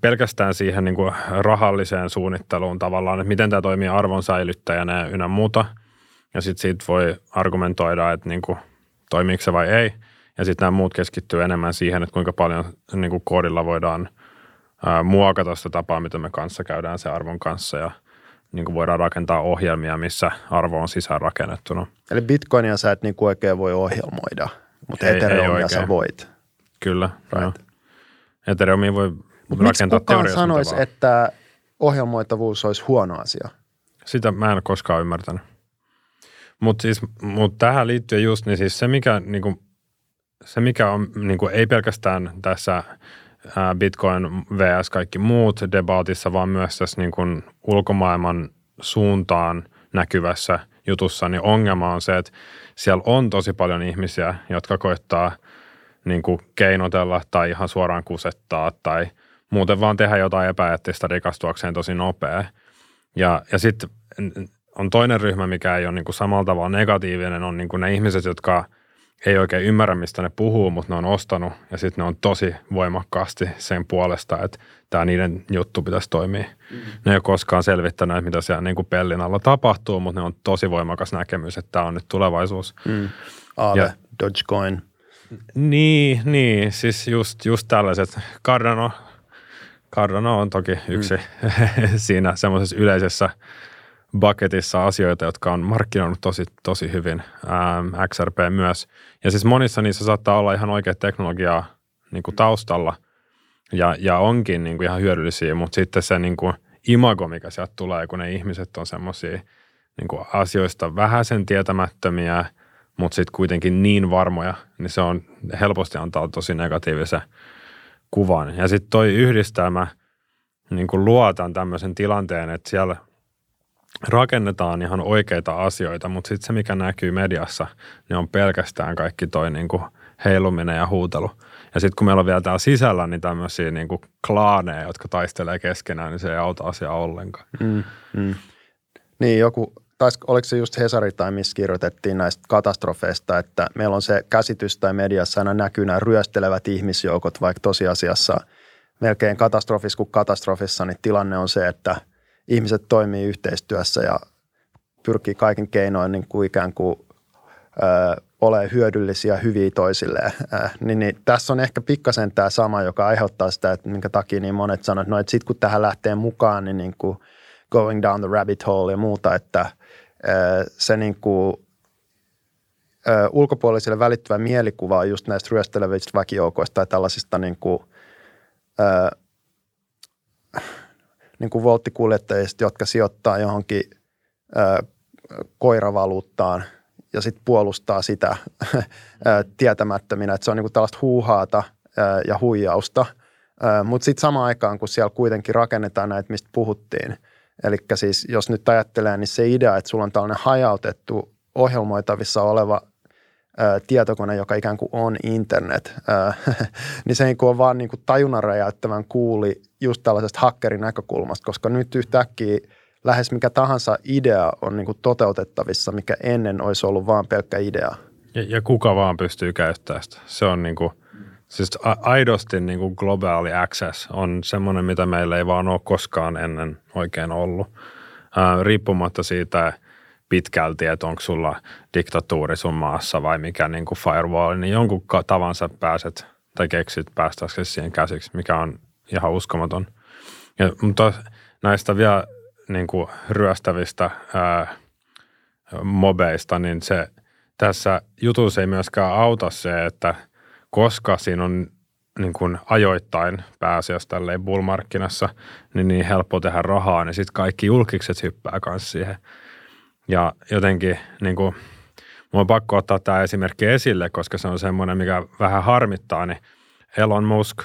pelkästään siihen niin kuin rahalliseen suunnitteluun tavallaan, että miten tämä toimii arvon säilyttäjänä ynnä muuta. Ja sitten siitä voi argumentoida, että niin kuin, toimiiko se vai ei – ja sitten nämä muut keskittyy enemmän siihen, että kuinka paljon niin kuin koodilla voidaan ää, muokata sitä tapaa, mitä me kanssa käydään se arvon kanssa ja niin kuin voidaan rakentaa ohjelmia, missä arvo on sisään rakennettuna. Eli bitcoinia sä et niin kuin oikein voi ohjelmoida, mutta ei, Ethereumia ei sä voit. Kyllä, right. Ethereumia voi Mut rakentaa teoriassa. sanoisi, että ohjelmoitavuus olisi huono asia? Sitä mä en koskaan ymmärtänyt. Mutta siis, mut tähän liittyen just, niin siis se mikä niin kuin se, mikä on niin kuin, ei pelkästään tässä Bitcoin vs. kaikki muut debaatissa, vaan myös tässä niin kuin ulkomaailman suuntaan näkyvässä jutussa, niin ongelma on se, että siellä on tosi paljon ihmisiä, jotka koittaa niin kuin keinotella tai ihan suoraan kusettaa tai muuten vaan tehdä jotain epäeettistä rikastuakseen tosi nopea. Ja, ja sitten on toinen ryhmä, mikä ei ole niin kuin samalla tavalla negatiivinen, on niin kuin ne ihmiset, jotka – ei oikein ymmärrä, mistä ne puhuu, mutta ne on ostanut ja sitten ne on tosi voimakkaasti sen puolesta, että tämä niiden juttu pitäisi toimia. Mm. Ne ei ole koskaan selvittänyt, mitä siellä niin kuin pellin alla tapahtuu, mutta ne on tosi voimakas näkemys, että tämä on nyt tulevaisuus. Mm. Aave, ja, Dogecoin. Niin, niin, siis just, just tällaiset. Cardano, Cardano on toki yksi mm. siinä semmoisessa yleisessä bucketissa asioita, jotka on markkinoinut tosi, tosi hyvin, ähm, XRP myös. Ja siis monissa niissä saattaa olla ihan oikea teknologiaa niin kuin taustalla ja, ja onkin niin kuin ihan hyödyllisiä, mutta sitten se niin kuin imago, mikä sieltä tulee, kun ne ihmiset on semmoisia niin asioista vähäisen tietämättömiä, mutta sitten kuitenkin niin varmoja, niin se on helposti antaa tosi negatiivisen kuvan. Ja sitten toi yhdistelmä niin kuin luotan tämmöisen tilanteen, että siellä rakennetaan ihan oikeita asioita, mutta sitten se, mikä näkyy mediassa, niin on pelkästään kaikki toi niin kuin heiluminen ja huutelu. Ja sitten kun meillä on vielä täällä sisällä niin tämmöisiä niin kuin klaaneja, jotka taistelee keskenään, niin se ei auta asiaa ollenkaan. Mm, mm. Niin joku, taisi, oliko se just Hesari tai missä kirjoitettiin näistä katastrofeista, että meillä on se käsitys tai mediassa aina näkyy nämä ryöstelevät ihmisjoukot, vaikka tosiasiassa melkein katastrofissa kuin katastrofissa, niin tilanne on se, että ihmiset toimii yhteistyössä ja pyrkii kaiken keinoin niin kuin ikään kuin ö, ole hyödyllisiä hyviä toisilleen. Äh, niin, niin, tässä on ehkä pikkasen tämä sama, joka aiheuttaa sitä, että minkä takia niin monet sanoo, että no, että sitten kun tähän lähtee mukaan, niin, niin kuin going down the rabbit hole ja muuta, että äh, se niin kuin, äh, ulkopuolisille välittyvä mielikuva just näistä ryöstelevistä väkijoukoista tai tällaisista niin kuin, äh, niin kuin volttikuljettajista, jotka sijoittaa johonkin äh, koiravaluuttaan – ja sitten puolustaa sitä tietämättöminä, että se on niinku tällaista huuhaata ja huijausta. Mutta sitten samaan aikaan, kun siellä kuitenkin rakennetaan näitä, mistä puhuttiin, eli siis jos nyt ajattelee, niin se idea, että sulla on tällainen hajautettu ohjelmoitavissa oleva tietokone, joka ikään kuin on internet, niin se on vaan niin kuin tajunnan räjäyttävän kuuli just tällaisesta hakkerin näkökulmasta, koska nyt yhtäkkiä – lähes mikä tahansa idea on niin kuin toteutettavissa, mikä ennen olisi ollut vain pelkkä idea. Ja, ja kuka vaan pystyy käyttämään sitä. Se on niin kuin, siis aidosti niin kuin globaali access on semmoinen, mitä meillä ei vaan ole koskaan ennen oikein ollut. Ää, riippumatta siitä pitkälti, että onko sulla diktatuuri sun maassa vai mikä niin kuin firewall, niin jonkun tavansa pääset tai keksit päästäksesi siihen käsiksi, mikä on ihan uskomaton. Ja, mutta näistä vielä niin kuin ryöstävistä ää, mobeista, niin se tässä jutussa ei myöskään auta se, että koska siinä on niin kuin ajoittain pääasiassa tälleen bullmarkkinassa, niin niin helppo tehdä rahaa, niin sitten kaikki julkikset hyppää kanssa siihen. Ja jotenkin niin kuin, mun on pakko ottaa tämä esimerkki esille, koska se on semmoinen, mikä vähän harmittaa, niin Elon Musk,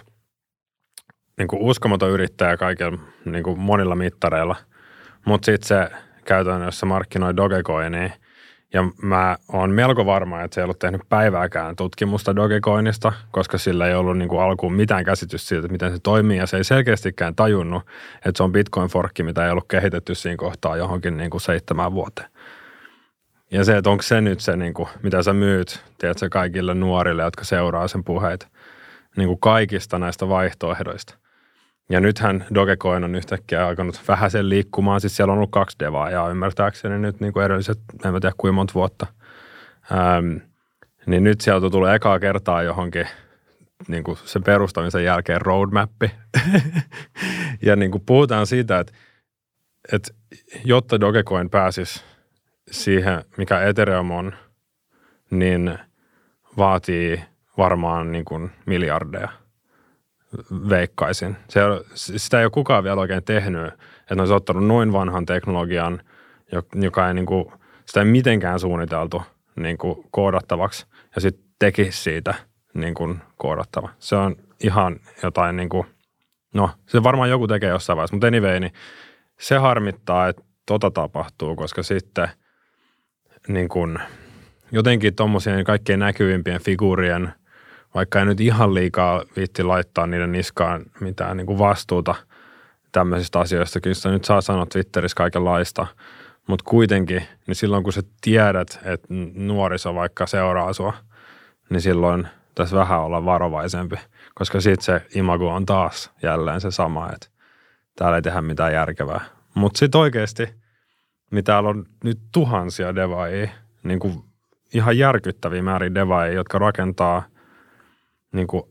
niin kuin uskomaton yrittäjä kaikilla niin kuin monilla mittareilla – mutta sitten se käytännössä markkinoi Dogecoinia. Ja mä oon melko varma, että se ei ollut tehnyt päivääkään tutkimusta Dogecoinista, koska sillä ei ollut niin kuin alkuun mitään käsitys siitä, että miten se toimii. Ja se ei selkeästikään tajunnut, että se on Bitcoin-forkki, mitä ei ollut kehitetty siinä kohtaa johonkin niin kuin seitsemän vuoteen. Ja se, että onko se nyt se, niin kuin, mitä sä myyt, tiedätkö, kaikille nuorille, jotka seuraa sen puheita, niin kuin kaikista näistä vaihtoehdoista – ja nythän Dogecoin on yhtäkkiä alkanut vähän sen liikkumaan. Siis siellä on ollut kaksi devaa ja ymmärtääkseni nyt niin kuin edelliset, en tiedä kuinka monta vuotta. Ähm, niin nyt sieltä tulee ekaa kertaa johonkin niin kuin sen perustamisen jälkeen roadmappi. ja niin kuin puhutaan siitä, että, että jotta Dogecoin pääsisi siihen, mikä Ethereum on, niin vaatii varmaan niin kuin miljardeja – veikkaisin. Se, sitä ei ole kukaan vielä oikein tehnyt, että ne olisi ottanut noin vanhan teknologian, joka ei niin kuin, sitä ei mitenkään suunniteltu niin kuin koodattavaksi ja sitten teki siitä niin kuin koodattava. Se on ihan jotain niin kuin, no se varmaan joku tekee jossain vaiheessa, mutta anyway, niin se harmittaa, että tota tapahtuu, koska sitten niin kuin, jotenkin tuommoisien kaikkein näkyvimpien figuurien vaikka ei nyt ihan liikaa viitti laittaa niiden niskaan mitään niin kuin vastuuta tämmöisistä asioista. Kyllä nyt saa sanoa Twitterissä kaikenlaista, mutta kuitenkin, niin silloin kun sä tiedät, että nuoriso vaikka seuraa sua, niin silloin tässä vähän olla varovaisempi, koska sitten se imago on taas jälleen se sama, että täällä ei tehdä mitään järkevää. Mutta sitten oikeasti, niin täällä on nyt tuhansia devaajia, niin kuin ihan järkyttäviä määrin devaajia, jotka rakentaa – niin kuin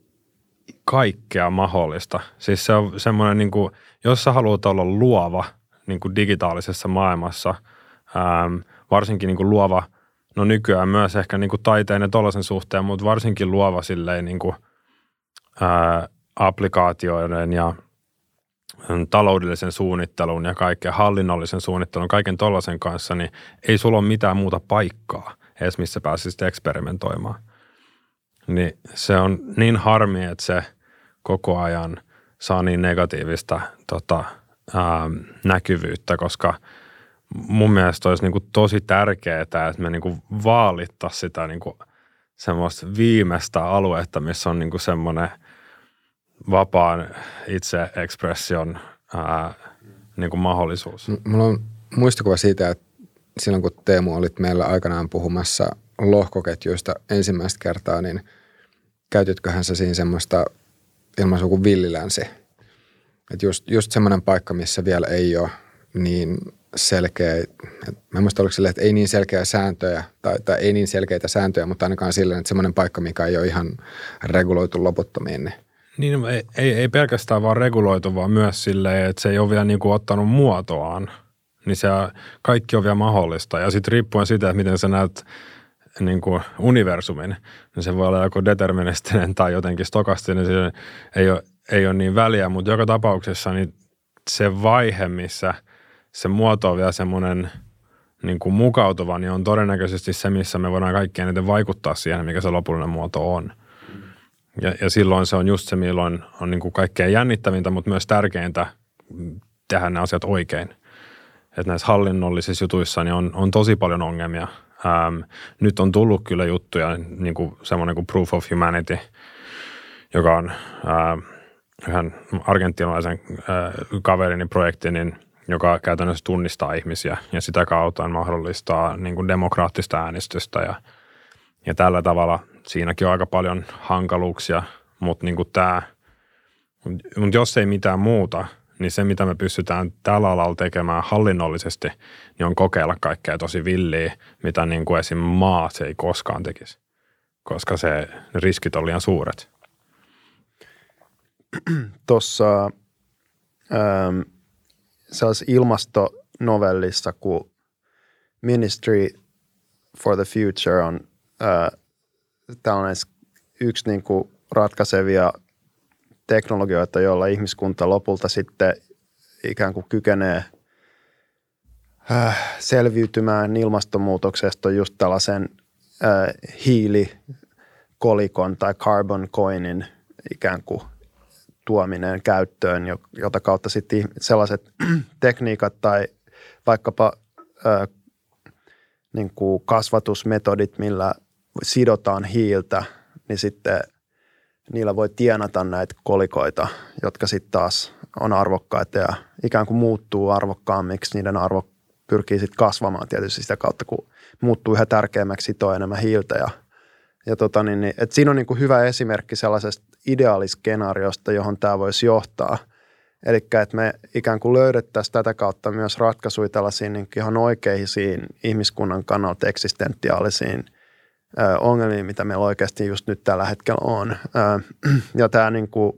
kaikkea mahdollista. Siis se on semmoinen, niin kuin, jos sä haluat olla luova, niin kuin digitaalisessa maailmassa, ähm, varsinkin niin kuin luova, no nykyään myös ehkä niin kuin taiteen ja tollaisen suhteen, mutta varsinkin luova silleen niin kuin, ää, applikaatioiden ja taloudellisen suunnittelun ja kaiken hallinnollisen suunnittelun, kaiken tollaisen kanssa, niin ei sulla ole mitään muuta paikkaa edes, missä pääsisit eksperimentoimaan. Niin se on niin harmi, että se koko ajan saa niin negatiivista tota, ää, näkyvyyttä, koska mun mielestä olisi niin kuin tosi tärkeää, että me niin kuin vaalittaisiin sitä niin kuin semmoista viimeistä aluetta, missä on niin kuin semmoinen – vapaan itse-ekspression ää, niin kuin mahdollisuus. Mulla on muistikuva siitä, että silloin kun Teemu olit meillä aikanaan puhumassa lohkoketjuista ensimmäistä kertaa, niin käytitköhän sä siinä semmoista ilmaisua kuin villilänsi? Että just, just semmoinen paikka, missä vielä ei ole niin selkeä, mä muistan oliko sille, että ei niin selkeä sääntöjä tai, tai ei niin selkeitä sääntöjä, mutta ainakaan sillä, että semmoinen paikka, mikä ei ole ihan reguloitu loputtomiin, niin niin, ei, ei pelkästään vaan reguloitu, vaan myös silleen, että se ei ole vielä niin kuin ottanut muotoaan. Niin se kaikki on vielä mahdollista. Ja sitten riippuen siitä, että miten sä näet niin kuin universumin, niin se voi olla joko deterministinen tai jotenkin stokastinen, se ei ole, ei ole niin väliä, mutta joka tapauksessa niin se vaihe, missä se muoto on vielä semmoinen niin kuin mukautuva, niin on todennäköisesti se, missä me voidaan kaikki eniten vaikuttaa siihen, mikä se lopullinen muoto on. Ja, ja silloin se on just se, milloin on niin kuin kaikkein jännittävintä, mutta myös tärkeintä tehdä ne asiat oikein. Että näissä hallinnollisissa jutuissa niin on, on tosi paljon ongelmia. Ähm, nyt on tullut kyllä juttuja, niin kuin semmoinen kuin Proof of Humanity, joka on äh, yhden argentinalaisen äh, kaverini projekti, niin, joka käytännössä tunnistaa ihmisiä ja sitä kautta mahdollistaa niin kuin demokraattista äänestystä ja, ja tällä tavalla siinäkin on aika paljon hankaluuksia, mutta niin kuin tämä, mutta jos ei mitään muuta, niin se, mitä me pystytään tällä alalla tekemään hallinnollisesti, niin on kokeilla kaikkea tosi villiä, mitä niin kuin esim. maa se ei koskaan tekisi, koska se riskit on liian suuret. Tuossa ähm, ilmastonovellissa, kun Ministry for the Future on äh, tällainen yksi niin kuin ratkaisevia teknologioita, joilla ihmiskunta lopulta sitten ikään kuin kykenee äh, selviytymään ilmastonmuutoksesta just tällaisen äh, hiilikolikon tai carbon coinin ikään kuin tuominen käyttöön, jota kautta sitten sellaiset tekniikat tai vaikkapa äh, niin kuin kasvatusmetodit, millä sidotaan hiiltä, niin sitten niillä voi tienata näitä kolikoita, jotka sitten taas on arvokkaita ja ikään kuin muuttuu arvokkaammiksi. Niiden arvo pyrkii sitten kasvamaan tietysti sitä kautta, kun muuttuu yhä tärkeämmäksi sitoa enemmän hiiltä. Ja, ja tota niin, niin, et siinä on niin kuin hyvä esimerkki sellaisesta ideaaliskenaariosta, johon tämä voisi johtaa. Eli että me ikään kuin löydettäisiin tätä kautta myös ratkaisuja tällaisiin niin ihan oikeisiin ihmiskunnan kannalta eksistentiaalisiin – ongelmia, mitä meillä oikeasti just nyt tällä hetkellä on. Ja tämä niin kuin,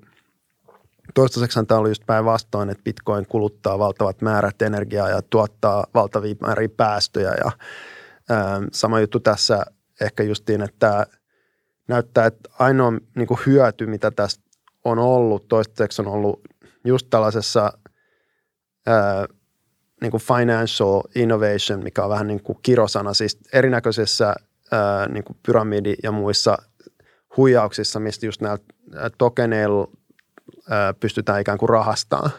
toistaiseksi tämä oli just päinvastoin, että bitcoin kuluttaa valtavat määrät energiaa ja tuottaa valtavia määriä päästöjä ja sama juttu tässä ehkä justiin, että näyttää, että ainoa niin kuin hyöty, mitä tästä on ollut, toistaiseksi on ollut just tällaisessa niin kuin financial innovation, mikä on vähän niin kuin kirosana, siis erinäköisessä ää, niin kuin pyramidi ja muissa huijauksissa, mistä just näillä tokeneilla ää, pystytään ikään kuin rahastamaan.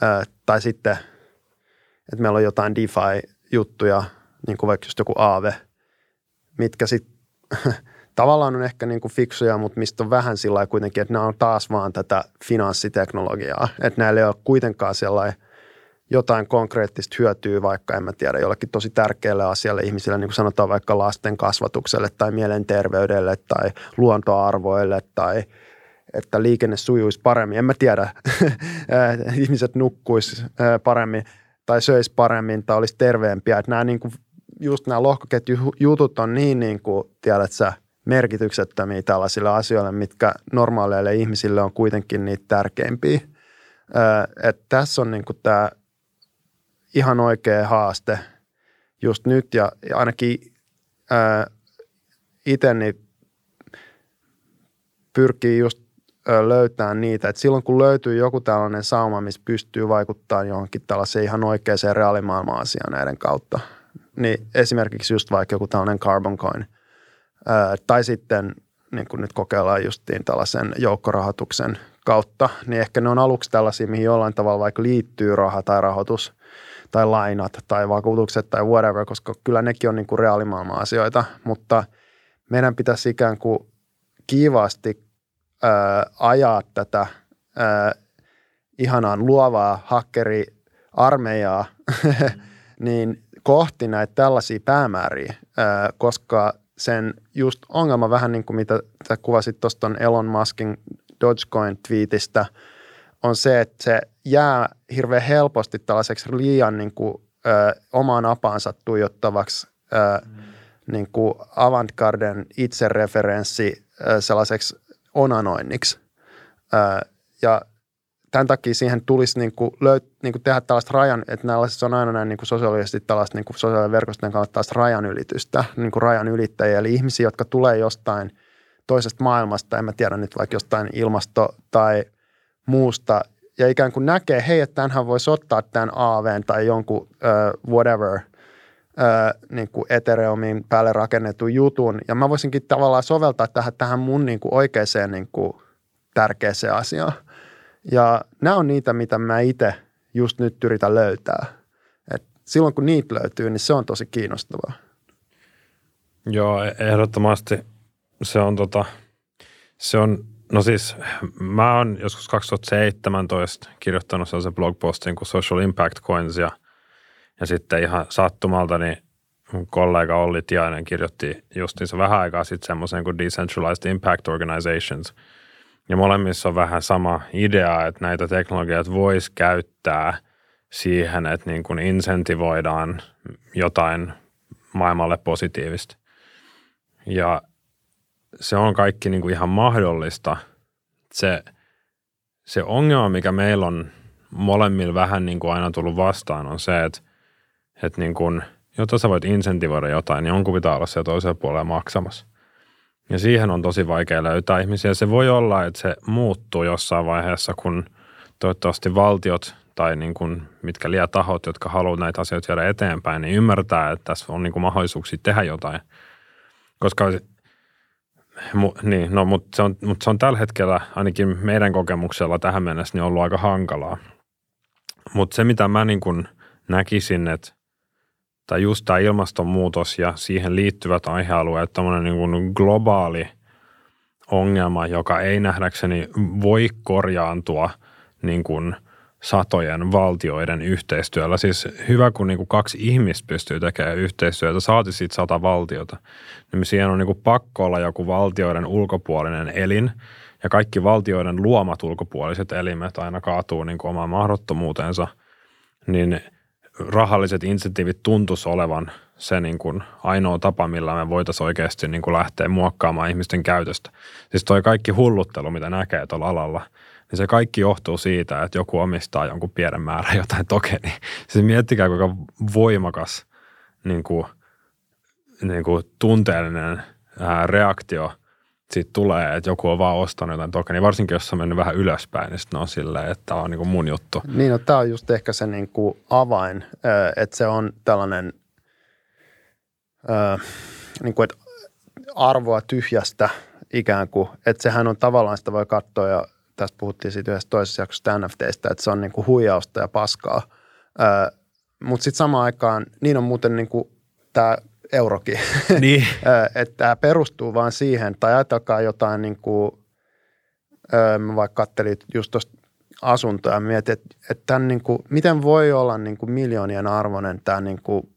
Ää, tai sitten, että meillä on jotain DeFi-juttuja, niin kuin vaikka just joku Aave, mitkä sitten tavallaan on ehkä niin kuin fiksuja, mutta mistä on vähän sillä kuitenkin, että nämä on taas vaan tätä finanssiteknologiaa. Että näillä ei ole kuitenkaan sellainen – jotain konkreettista hyötyä vaikka, en mä tiedä, jollekin tosi tärkeälle asialle ihmisille, niin kuin sanotaan vaikka lasten kasvatukselle tai mielenterveydelle tai luontoarvoille tai että liikenne sujuisi paremmin. En mä tiedä, ihmiset nukkuisi paremmin tai söisi paremmin tai olisi terveempiä. Että nämä niin kuin, just nämä lohkoketjujutut on niin, niin kuin, tiedät sä, merkityksettömiä tällaisille asioille, mitkä normaaleille ihmisille on kuitenkin niitä tärkeimpiä. Että tässä on niin kuin tämä ihan oikea haaste just nyt ja ainakin itse niin pyrkii just löytämään niitä. että silloin kun löytyy joku tällainen sauma, missä pystyy vaikuttaa johonkin tällaiseen ihan oikeaan reaalimaailman asiaan näiden kautta, niin esimerkiksi just vaikka joku tällainen carbon coin, tai sitten niin kuin nyt kokeillaan justiin tällaisen joukkorahoituksen kautta, niin ehkä ne on aluksi tällaisia, mihin jollain tavalla vaikka liittyy raha tai rahoitus tai lainat tai vakuutukset tai whatever, koska kyllä nekin on niin kuin reaalimaailman asioita, mutta meidän pitäisi ikään kuin kiivaasti ää, ajaa tätä ää, ihanaan luovaa hakkeriarmeijaa niin kohti näitä tällaisia päämääriä, ää, koska sen just ongelma vähän niin kuin mitä sä kuvasit tuosta Elon Muskin Dogecoin-twiitistä, on se, että se jää hirveän helposti tällaiseksi liian niin kuin, ö, omaan apaansa tuijottavaksi ö, mm. niin kuin avantgarden itsereferenssi ö, sellaiseksi onanoinniksi. Ö, ja tämän takia siihen tulisi niin kuin löyt, niin kuin tehdä tällaista rajan, että näillä on aina näin niin kuin sosiaalisesti tällaista niin kuin sosiaalisen verkostojen tällaista rajan ylitystä, niin kuin rajan ylittäjiä, eli ihmisiä, jotka tulee jostain toisesta maailmasta, en mä tiedä nyt vaikka jostain ilmasto- tai muusta, ja ikään kuin näkee, hei, että tämähän voisi ottaa tämän AVn tai jonkun uh, whatever uh, niin kuin Ethereumin päälle rakennetun jutun, ja mä voisinkin tavallaan soveltaa tähän, tähän mun niin kuin oikeaan niin kuin tärkeäseen asiaan. Ja nämä on niitä, mitä mä itse just nyt yritän löytää. Et silloin kun niitä löytyy, niin se on tosi kiinnostavaa. Joo, e- ehdottomasti se on tota, se on, no siis mä oon joskus 2017 kirjoittanut sellaisen blogpostin kuin Social Impact Coins ja, ja sitten ihan sattumalta niin mun kollega Olli Tiainen kirjoitti justiinsa vähän aikaa sitten semmoisen kuin Decentralized Impact Organizations – ja molemmissa on vähän sama idea, että näitä teknologioita voisi käyttää siihen, että niin kuin insentivoidaan jotain maailmalle positiivista. Ja se on kaikki niin kuin ihan mahdollista. Se, se ongelma, mikä meillä on molemmilla vähän niin kuin aina tullut vastaan, on se, että, että niin kuin, jotta sä voit insentivoida jotain, niin jonkun pitää olla siellä toisella puolella maksamassa. Ja siihen on tosi vaikea löytää ihmisiä. Se voi olla, että se muuttuu jossain vaiheessa, kun toivottavasti valtiot tai niin kuin mitkä liian tahot, jotka haluavat näitä asioita viedä eteenpäin, niin ymmärtää, että tässä on niin kuin mahdollisuuksia tehdä jotain. Koska mu, niin, no, mutta se, on, mutta se on tällä hetkellä ainakin meidän kokemuksella tähän mennessä niin ollut aika hankalaa. Mutta se, mitä mä niin kuin näkisin, että tai just tämä ilmastonmuutos ja siihen liittyvät aihealueet, tämmöinen niin globaali ongelma, joka ei nähdäkseni voi korjaantua niin kuin satojen valtioiden yhteistyöllä. Siis hyvä, kun niin kuin kaksi ihmistä pystyy tekemään yhteistyötä, saati siitä sata valtiota, niin siihen on niin kuin pakko olla joku valtioiden ulkopuolinen elin, ja kaikki valtioiden luomat ulkopuoliset elimet aina kaatuu niin kuin omaan mahdottomuutensa, niin – rahalliset insentiivit tuntuisi olevan se niin kuin ainoa tapa, millä me voitaisiin oikeasti niin kuin lähteä muokkaamaan ihmisten käytöstä. Siis toi kaikki hulluttelu, mitä näkee tuolla alalla, niin se kaikki johtuu siitä, että joku omistaa jonkun pienen määrän jotain tokeni. Siis miettikää, kuinka voimakas niin kuin, niin kuin tunteellinen ää, reaktio – siitä tulee, että joku on vaan ostanut jotain tokenia, varsinkin jos on mennyt vähän ylöspäin, niin sitten on silleen, että tämä on niin kuin mun juttu. Niin, no tämä on just ehkä se niin kuin avain, että se on tällainen, niin kuin, että arvoa tyhjästä ikään kuin, että sehän on tavallaan, sitä voi katsoa ja tästä puhuttiin siitä yhdessä toisessa jaksossa NFTistä, että se on niin kuin huijausta ja paskaa, mutta sitten samaan aikaan, niin on muuten niin kuin tämä eurokin. Niin. että tämä perustuu vain siihen, tai ajatelkaa jotain niin kuin, mä vaikka katselin just tuosta asuntoa ja mietin, että, että tämän niin kuin, miten voi olla niin kuin miljoonien arvoinen tämä niin kuin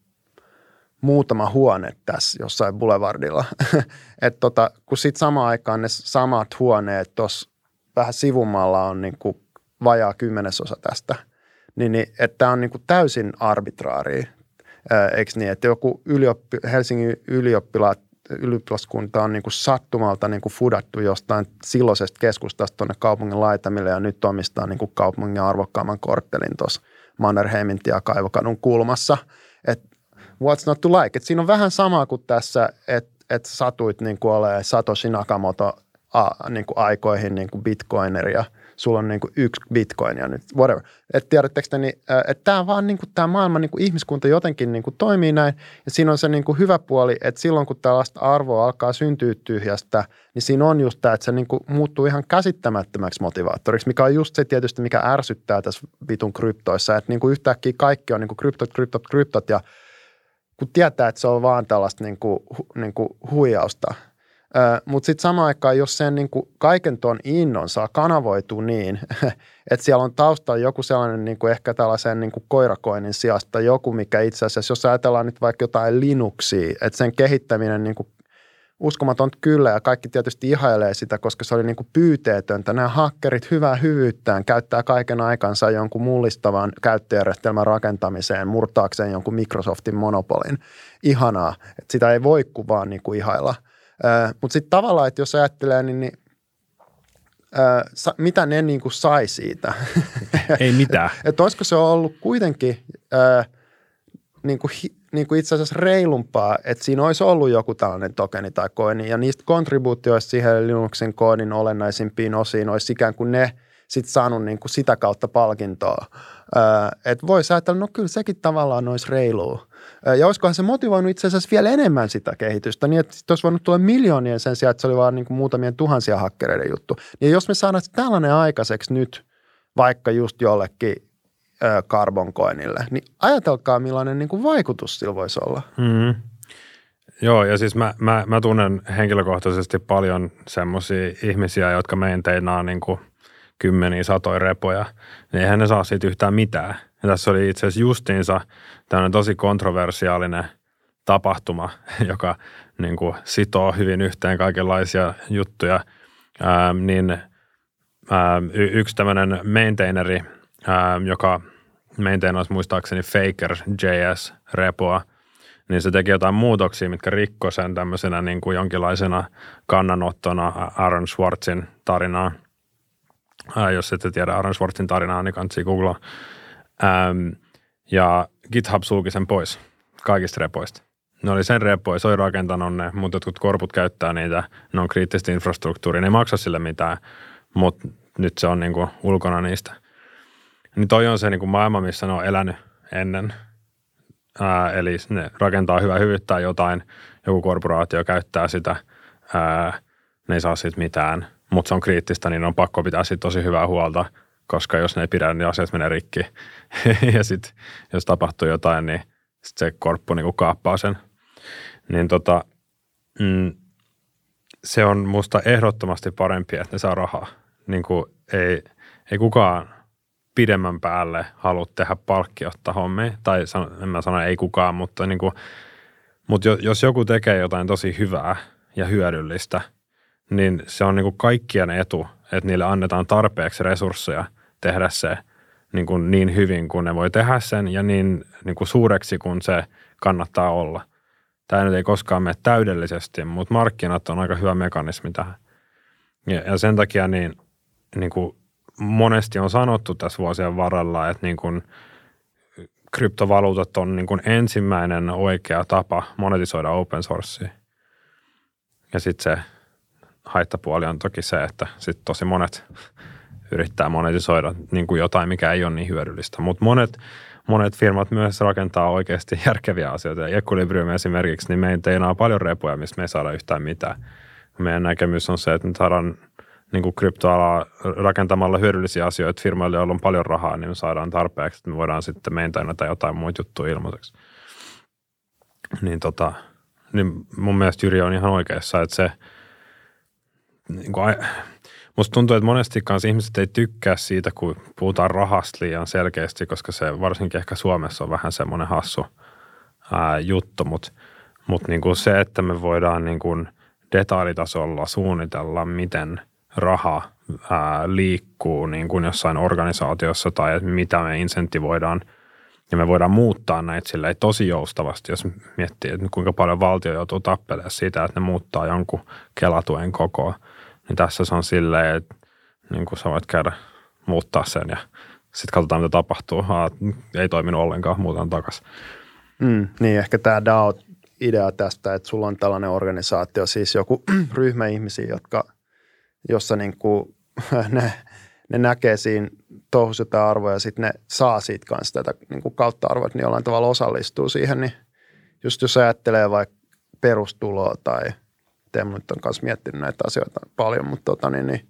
muutama huone tässä jossain boulevardilla. että tota, kun sitten samaan aikaan ne samat huoneet tuossa vähän sivumalla on niin kuin vajaa kymmenesosa tästä, niin, niin että tämä on niin kuin täysin arbitraari eikö niin, että joku ylioppi, Helsingin ylioppilaat ylioppilaskunta on niin kuin sattumalta niin kuin fudattu jostain silloisesta keskustasta tuonne kaupungin laitamille ja nyt omistaa niin kuin kaupungin arvokkaamman korttelin tuossa Mannerheimin ja Kaivokadun kulmassa. Että what's not to like? Et siinä on vähän sama kuin tässä, että et satuit niin kuin olemaan Satoshi Nakamoto a, niin kuin aikoihin niin kuin bitcoineria – sulla on niin kuin yksi bitcoin ja nyt whatever. Että tiedättekö te, niin, että tämä vaan niin kuin, tämä maailma niin kuin ihmiskunta jotenkin niin kuin toimii näin. Ja siinä on se niin kuin hyvä puoli, että silloin kun tällaista arvoa alkaa syntyä tyhjästä, niin siinä on just tämä, että se niin kuin muuttuu ihan käsittämättömäksi motivaattoriksi, mikä on just se tietysti, mikä ärsyttää tässä vitun kryptoissa. Että niin kuin yhtäkkiä kaikki on niin kuin kryptot, kryptot, kryptot ja kun tietää, että se on vaan tällaista niin kuin, niin kuin huijausta – mutta sitten samaan aikaan, jos sen niin kuin kaiken tuon innon saa kanavoitua niin, että siellä on taustalla joku sellainen niin kuin ehkä tällaisen niin kuin koirakoinnin sijasta joku, mikä itse asiassa, jos ajatellaan nyt vaikka jotain Linuxia, että sen kehittäminen niin kuin uskomaton kyllä ja kaikki tietysti ihailee sitä, koska se oli niin kuin pyyteetöntä. Nämä hakkerit hyvää hyvyyttään käyttää kaiken aikansa jonkun mullistavan käyttöjärjestelmän rakentamiseen, murtaakseen jonkun Microsoftin monopolin. Ihanaa, että sitä ei voi kuvaa niin kuin ihailla – mutta sitten tavallaan, että jos ajattelee, niin, niin ää, sa, mitä ne niin kuin sai siitä? Ei mitään. että olisiko se ollut kuitenkin ää, niin kuin, niin kuin itse asiassa reilumpaa, että siinä olisi ollut joku tällainen tokeni tai koini, ja niistä kontribuutioista siihen Linuxin koodin olennaisimpiin osiin olisi ikään kuin ne sitten saanut niin kuin sitä kautta palkintoa. Että voisi ajatella, no kyllä sekin tavallaan olisi reilua. Ja olisikohan se motivoinut itse asiassa vielä enemmän sitä kehitystä, niin että olisi voinut tulla miljoonien sen sijaan, että se oli vaan niin kuin muutamien tuhansia hakkereiden juttu. Ja jos me saadaan tällainen aikaiseksi nyt, vaikka just jollekin carbon coinille, niin ajatelkaa millainen niin kuin vaikutus sillä voisi olla. Mm-hmm. Joo, ja siis mä, mä, mä tunnen henkilökohtaisesti paljon semmoisia ihmisiä, jotka meinteinaa niin kuin kymmeniä satoja repoja, niin eihän ne saa siitä yhtään mitään. Ja tässä oli itse asiassa justiinsa tämmöinen tosi kontroversiaalinen tapahtuma, joka niin kuin sitoo hyvin yhteen kaikenlaisia juttuja. Ää, niin ää, y- yksi tämmöinen maintaineri, ää, joka maintainasi muistaakseni Faker.js-repoa, niin se teki jotain muutoksia, mitkä rikkoi sen tämmöisenä niin kuin jonkinlaisena kannanottona Aaron Schwartzin tarinaa. Ää, jos ette tiedä Aaron Schwartzin tarinaa, niin kannattaa googlaa. Ähm, ja GitHub sulki sen pois kaikista repoista. Ne oli sen repoja, se oli rakentanut ne, mutta jotkut korput käyttää niitä, ne on kriittistä infrastruktuuria, ne ei maksa sille mitään, mutta nyt se on niin kuin ulkona niistä. Niin toi on se niin kuin maailma, missä ne on elänyt ennen. Ää, eli ne rakentaa hyvää hyvyyttää jotain, joku korporaatio käyttää sitä, ää, ne ei saa siitä mitään, mutta se on kriittistä, niin on pakko pitää siitä tosi hyvää huolta – koska jos ne ei pidä, niin asiat menee rikki. ja sitten jos tapahtuu jotain, niin sit se korppu niin kaappaa sen. Niin tota, mm, se on musta ehdottomasti parempi, että ne saa rahaa. Niin kuin ei, ei kukaan pidemmän päälle halua tehdä palkkiotta hommia. Tai en mä sano ei kukaan, mutta, niin kuin, mutta jos joku tekee jotain tosi hyvää ja hyödyllistä, niin se on niin kuin kaikkien etu, että niille annetaan tarpeeksi resursseja – tehdä se niin, kuin niin hyvin kuin ne voi tehdä sen ja niin, niin kuin suureksi kuin se kannattaa olla. Tämä nyt ei koskaan mene täydellisesti, mutta markkinat on aika hyvä mekanismi tähän. Ja, ja sen takia niin, niin kuin monesti on sanottu tässä vuosien varrella, että niin kuin kryptovaluutat on niin kuin ensimmäinen oikea tapa monetisoida open sourcea. Ja sitten se haittapuoli on toki se, että sitten tosi monet yrittää monetisoida niin kuin jotain, mikä ei ole niin hyödyllistä. Mutta monet, monet firmat myös rakentaa oikeasti järkeviä asioita. Ja Equilibrium esimerkiksi, niin me teinaa paljon repuja, missä me ei saada yhtään mitään. Meidän näkemys on se, että me saadaan niin kuin kryptoalaa rakentamalla hyödyllisiä asioita firmoille, joilla on paljon rahaa, niin me saadaan tarpeeksi, että me voidaan sitten maintainata jotain muita juttuja ilmaiseksi. Niin, tota, niin mun mielestä Jyri on ihan oikeassa, että se niin kuin, Musta tuntuu, että monesti kanssa ihmiset ei tykkää siitä, kun puhutaan rahasta liian selkeästi, koska se varsinkin ehkä Suomessa on vähän semmoinen hassu ää, juttu, mutta mut niinku se, että me voidaan niinku detailitasolla suunnitella, miten raha ää, liikkuu niin kuin jossain organisaatiossa tai että mitä me insentivoidaan ja me voidaan muuttaa näitä silleen tosi joustavasti, jos miettii, että kuinka paljon valtio joutuu tappelemaan siitä, että ne muuttaa jonkun kelatuen kokoa – niin tässä se on silleen, että niin kuin sä voit käydä muuttaa sen ja sitten katsotaan, mitä tapahtuu. Aa, ei toiminut ollenkaan, muutan takaisin. Mm, niin, ehkä tämä DAO-idea tästä, että sulla on tällainen organisaatio, siis joku ryhmä ihmisiä, jotka, jossa niin kuin, ne, ne näkee siinä touhussa jotain arvoja ja sitten ne saa siitä kanssa tätä niin kuin kautta arvoa, että ne jollain tavalla osallistuu siihen, niin just jos ajattelee vaikka perustuloa tai Teemu nyt on kanssa miettinyt näitä asioita paljon, mutta tota, niin, niin,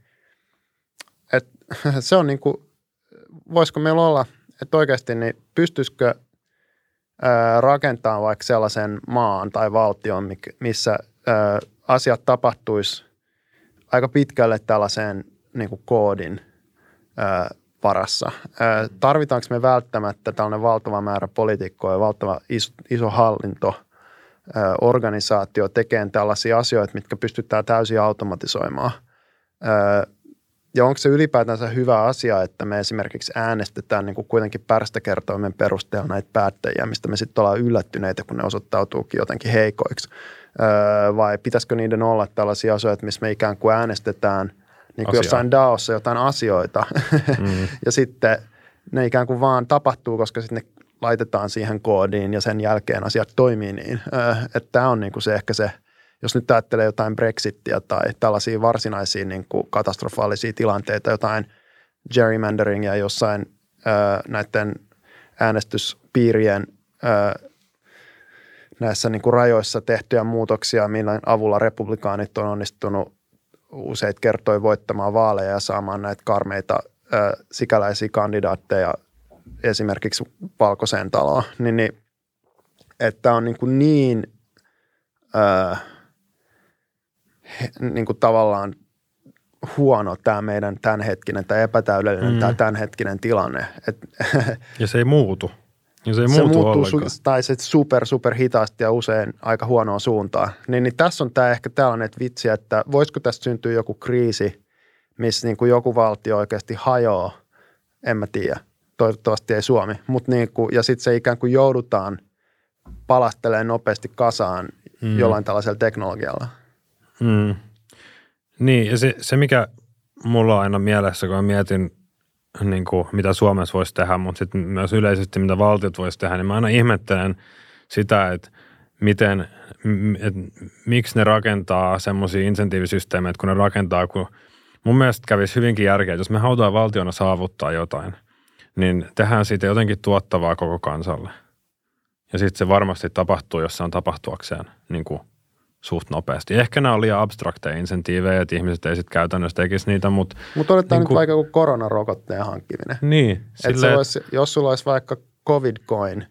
et, se on niin kuin, voisiko meillä olla, että oikeasti niin pystyisikö rakentaa vaikka sellaisen maan tai valtion, missä asiat tapahtuisi aika pitkälle tällaiseen niin kuin koodin varassa. Tarvitaanko me välttämättä tällainen valtava määrä poliitikkoja ja valtava iso, iso hallinto – organisaatio tekemään tällaisia asioita, mitkä pystytään täysin automatisoimaan. Ja onko se ylipäätänsä hyvä asia, että me esimerkiksi äänestetään niin kuin kuitenkin pärstäkertoimen perusteella näitä päättäjiä, mistä me sitten ollaan yllättyneitä, kun ne osoittautuukin jotenkin heikoiksi? Vai pitäisikö niiden olla tällaisia asioita, missä me ikään kuin äänestetään niin kuin jossain DAOssa jotain asioita mm. ja sitten ne ikään kuin vaan tapahtuu, koska sitten ne laitetaan siihen koodiin ja sen jälkeen asiat toimii niin. Että tämä on niin kuin se ehkä se, jos nyt ajattelee jotain Brexittiä tai tällaisia varsinaisia niin kuin katastrofaalisia tilanteita, jotain gerrymanderingia jossain näiden äänestyspiirien näissä niin kuin rajoissa tehtyjä muutoksia, millä avulla republikaanit on onnistunut useita kertoja voittamaan vaaleja ja saamaan näitä karmeita sikäläisiä kandidaatteja esimerkiksi valkoiseen taloon, niin, niin että on niin, kuin niin, ää, niin kuin tavallaan huono tämä meidän tämänhetkinen tai epätäydellinen mm. tämä tämänhetkinen tilanne. Et, ja se ei muutu. Ja se ei se muutu muuttuu su- tai se super, super hitaasti ja usein aika huonoa suuntaan. Niin, niin tässä on tämä ehkä tällainen että vitsi, että voisiko tästä syntyä joku kriisi, missä niin kuin joku valtio oikeasti hajoaa, en mä tiedä toivottavasti ei Suomi, mutta niin kuin, ja sitten se ikään kuin joudutaan palastelemaan nopeasti kasaan mm. jollain tällaisella teknologialla. Mm. Niin, ja se, se mikä mulla on aina mielessä, kun mä mietin, niin kuin, mitä Suomessa voisi tehdä, mutta sitten myös yleisesti, mitä valtiot voisi tehdä, niin mä aina ihmettelen sitä, että miten, et, miksi ne rakentaa semmoisia insentiivisysteemejä, kun ne rakentaa, kun mun mielestä kävisi hyvinkin järkeä, jos me halutaan valtiona saavuttaa jotain – niin tehdään siitä jotenkin tuottavaa koko kansalle. Ja sitten se varmasti tapahtuu, jos se on tapahtuakseen niin kuin suht nopeasti. Ehkä nämä on liian abstrakteja insentiivejä, että ihmiset ei sitten käytännössä tekisi niitä, mutta... Mutta otetaan niin nyt vaikka kuin koronarokotteen hankkiminen. Niin. Sille, olisi, jos sulla olisi vaikka covid-coin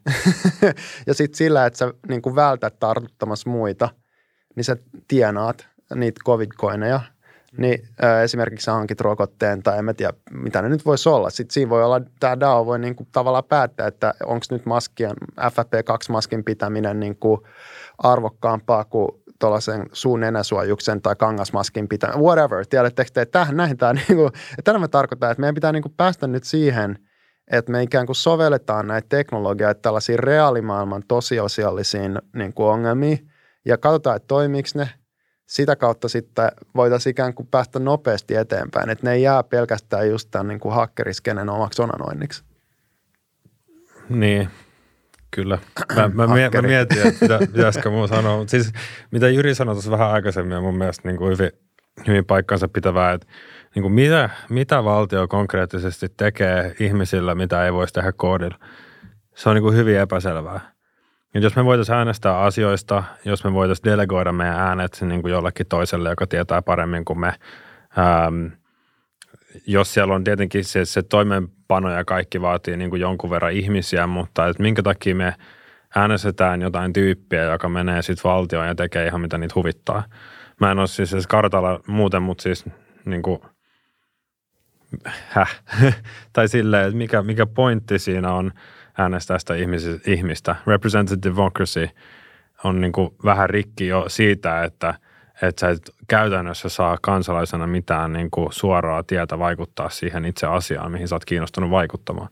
ja sitten sillä, että sä niin kuin vältät tartuttamassa muita, niin sä tienaat niitä covid-coineja – niin äh, esimerkiksi sä hankit rokotteen tai en mä tiedä, mitä ne nyt voisi olla. Sitten siinä voi olla, tämä DAO voi niin kuin tavallaan päättää, että onko nyt maskien, FFP2-maskin pitäminen niin kuin arvokkaampaa kuin tuollaisen suun nenäsuojuksen tai kangasmaskin pitäminen, whatever. Tiedättekö te, että tähän, näin tämä, niin kuin, tällä me tarkoittaa, että meidän pitää niin kuin päästä nyt siihen, että me ikään kuin sovelletaan näitä teknologioita tällaisiin reaalimaailman tosiasiallisiin niin kuin ongelmiin ja katsotaan, että toimiiko ne – sitä kautta sitten voitaisiin ikään kuin päästä nopeasti eteenpäin, että ne ei jää pelkästään just tämän niin kuin hakkeriskenen omaksi onanoinniksi. Niin, kyllä. Mä, mä, mä mietin, että mitä, pitäisikö muu sanoa, mutta siis mitä Jyri sanoi tuossa vähän aikaisemmin on mun mielestä niin kuin hyvin, hyvin paikkansa pitävää, että niin kuin mitä, mitä valtio konkreettisesti tekee ihmisillä, mitä ei voisi tehdä koodilla. Se on niin kuin hyvin epäselvää. Et jos me voitaisiin äänestää asioista, jos me voitaisiin delegoida meidän äänet niin kuin jollekin toiselle, joka tietää paremmin kuin me, ähm, jos siellä on tietenkin se, se toimeenpano ja kaikki vaatii niin kuin jonkun verran ihmisiä, mutta että minkä takia me äänestetään jotain tyyppiä, joka menee sitten valtioon ja tekee ihan mitä niitä huvittaa. Mä en ole siis edes kartalla muuten, mutta siis niin kuin, häh, tai silleen, että mikä, mikä pointti siinä on – äänestää sitä ihmistä. Representative democracy on niin kuin vähän rikki jo siitä, että, että sä et käytännössä saa kansalaisena mitään niin kuin suoraa tietä vaikuttaa siihen itse asiaan, mihin sä oot kiinnostunut vaikuttamaan.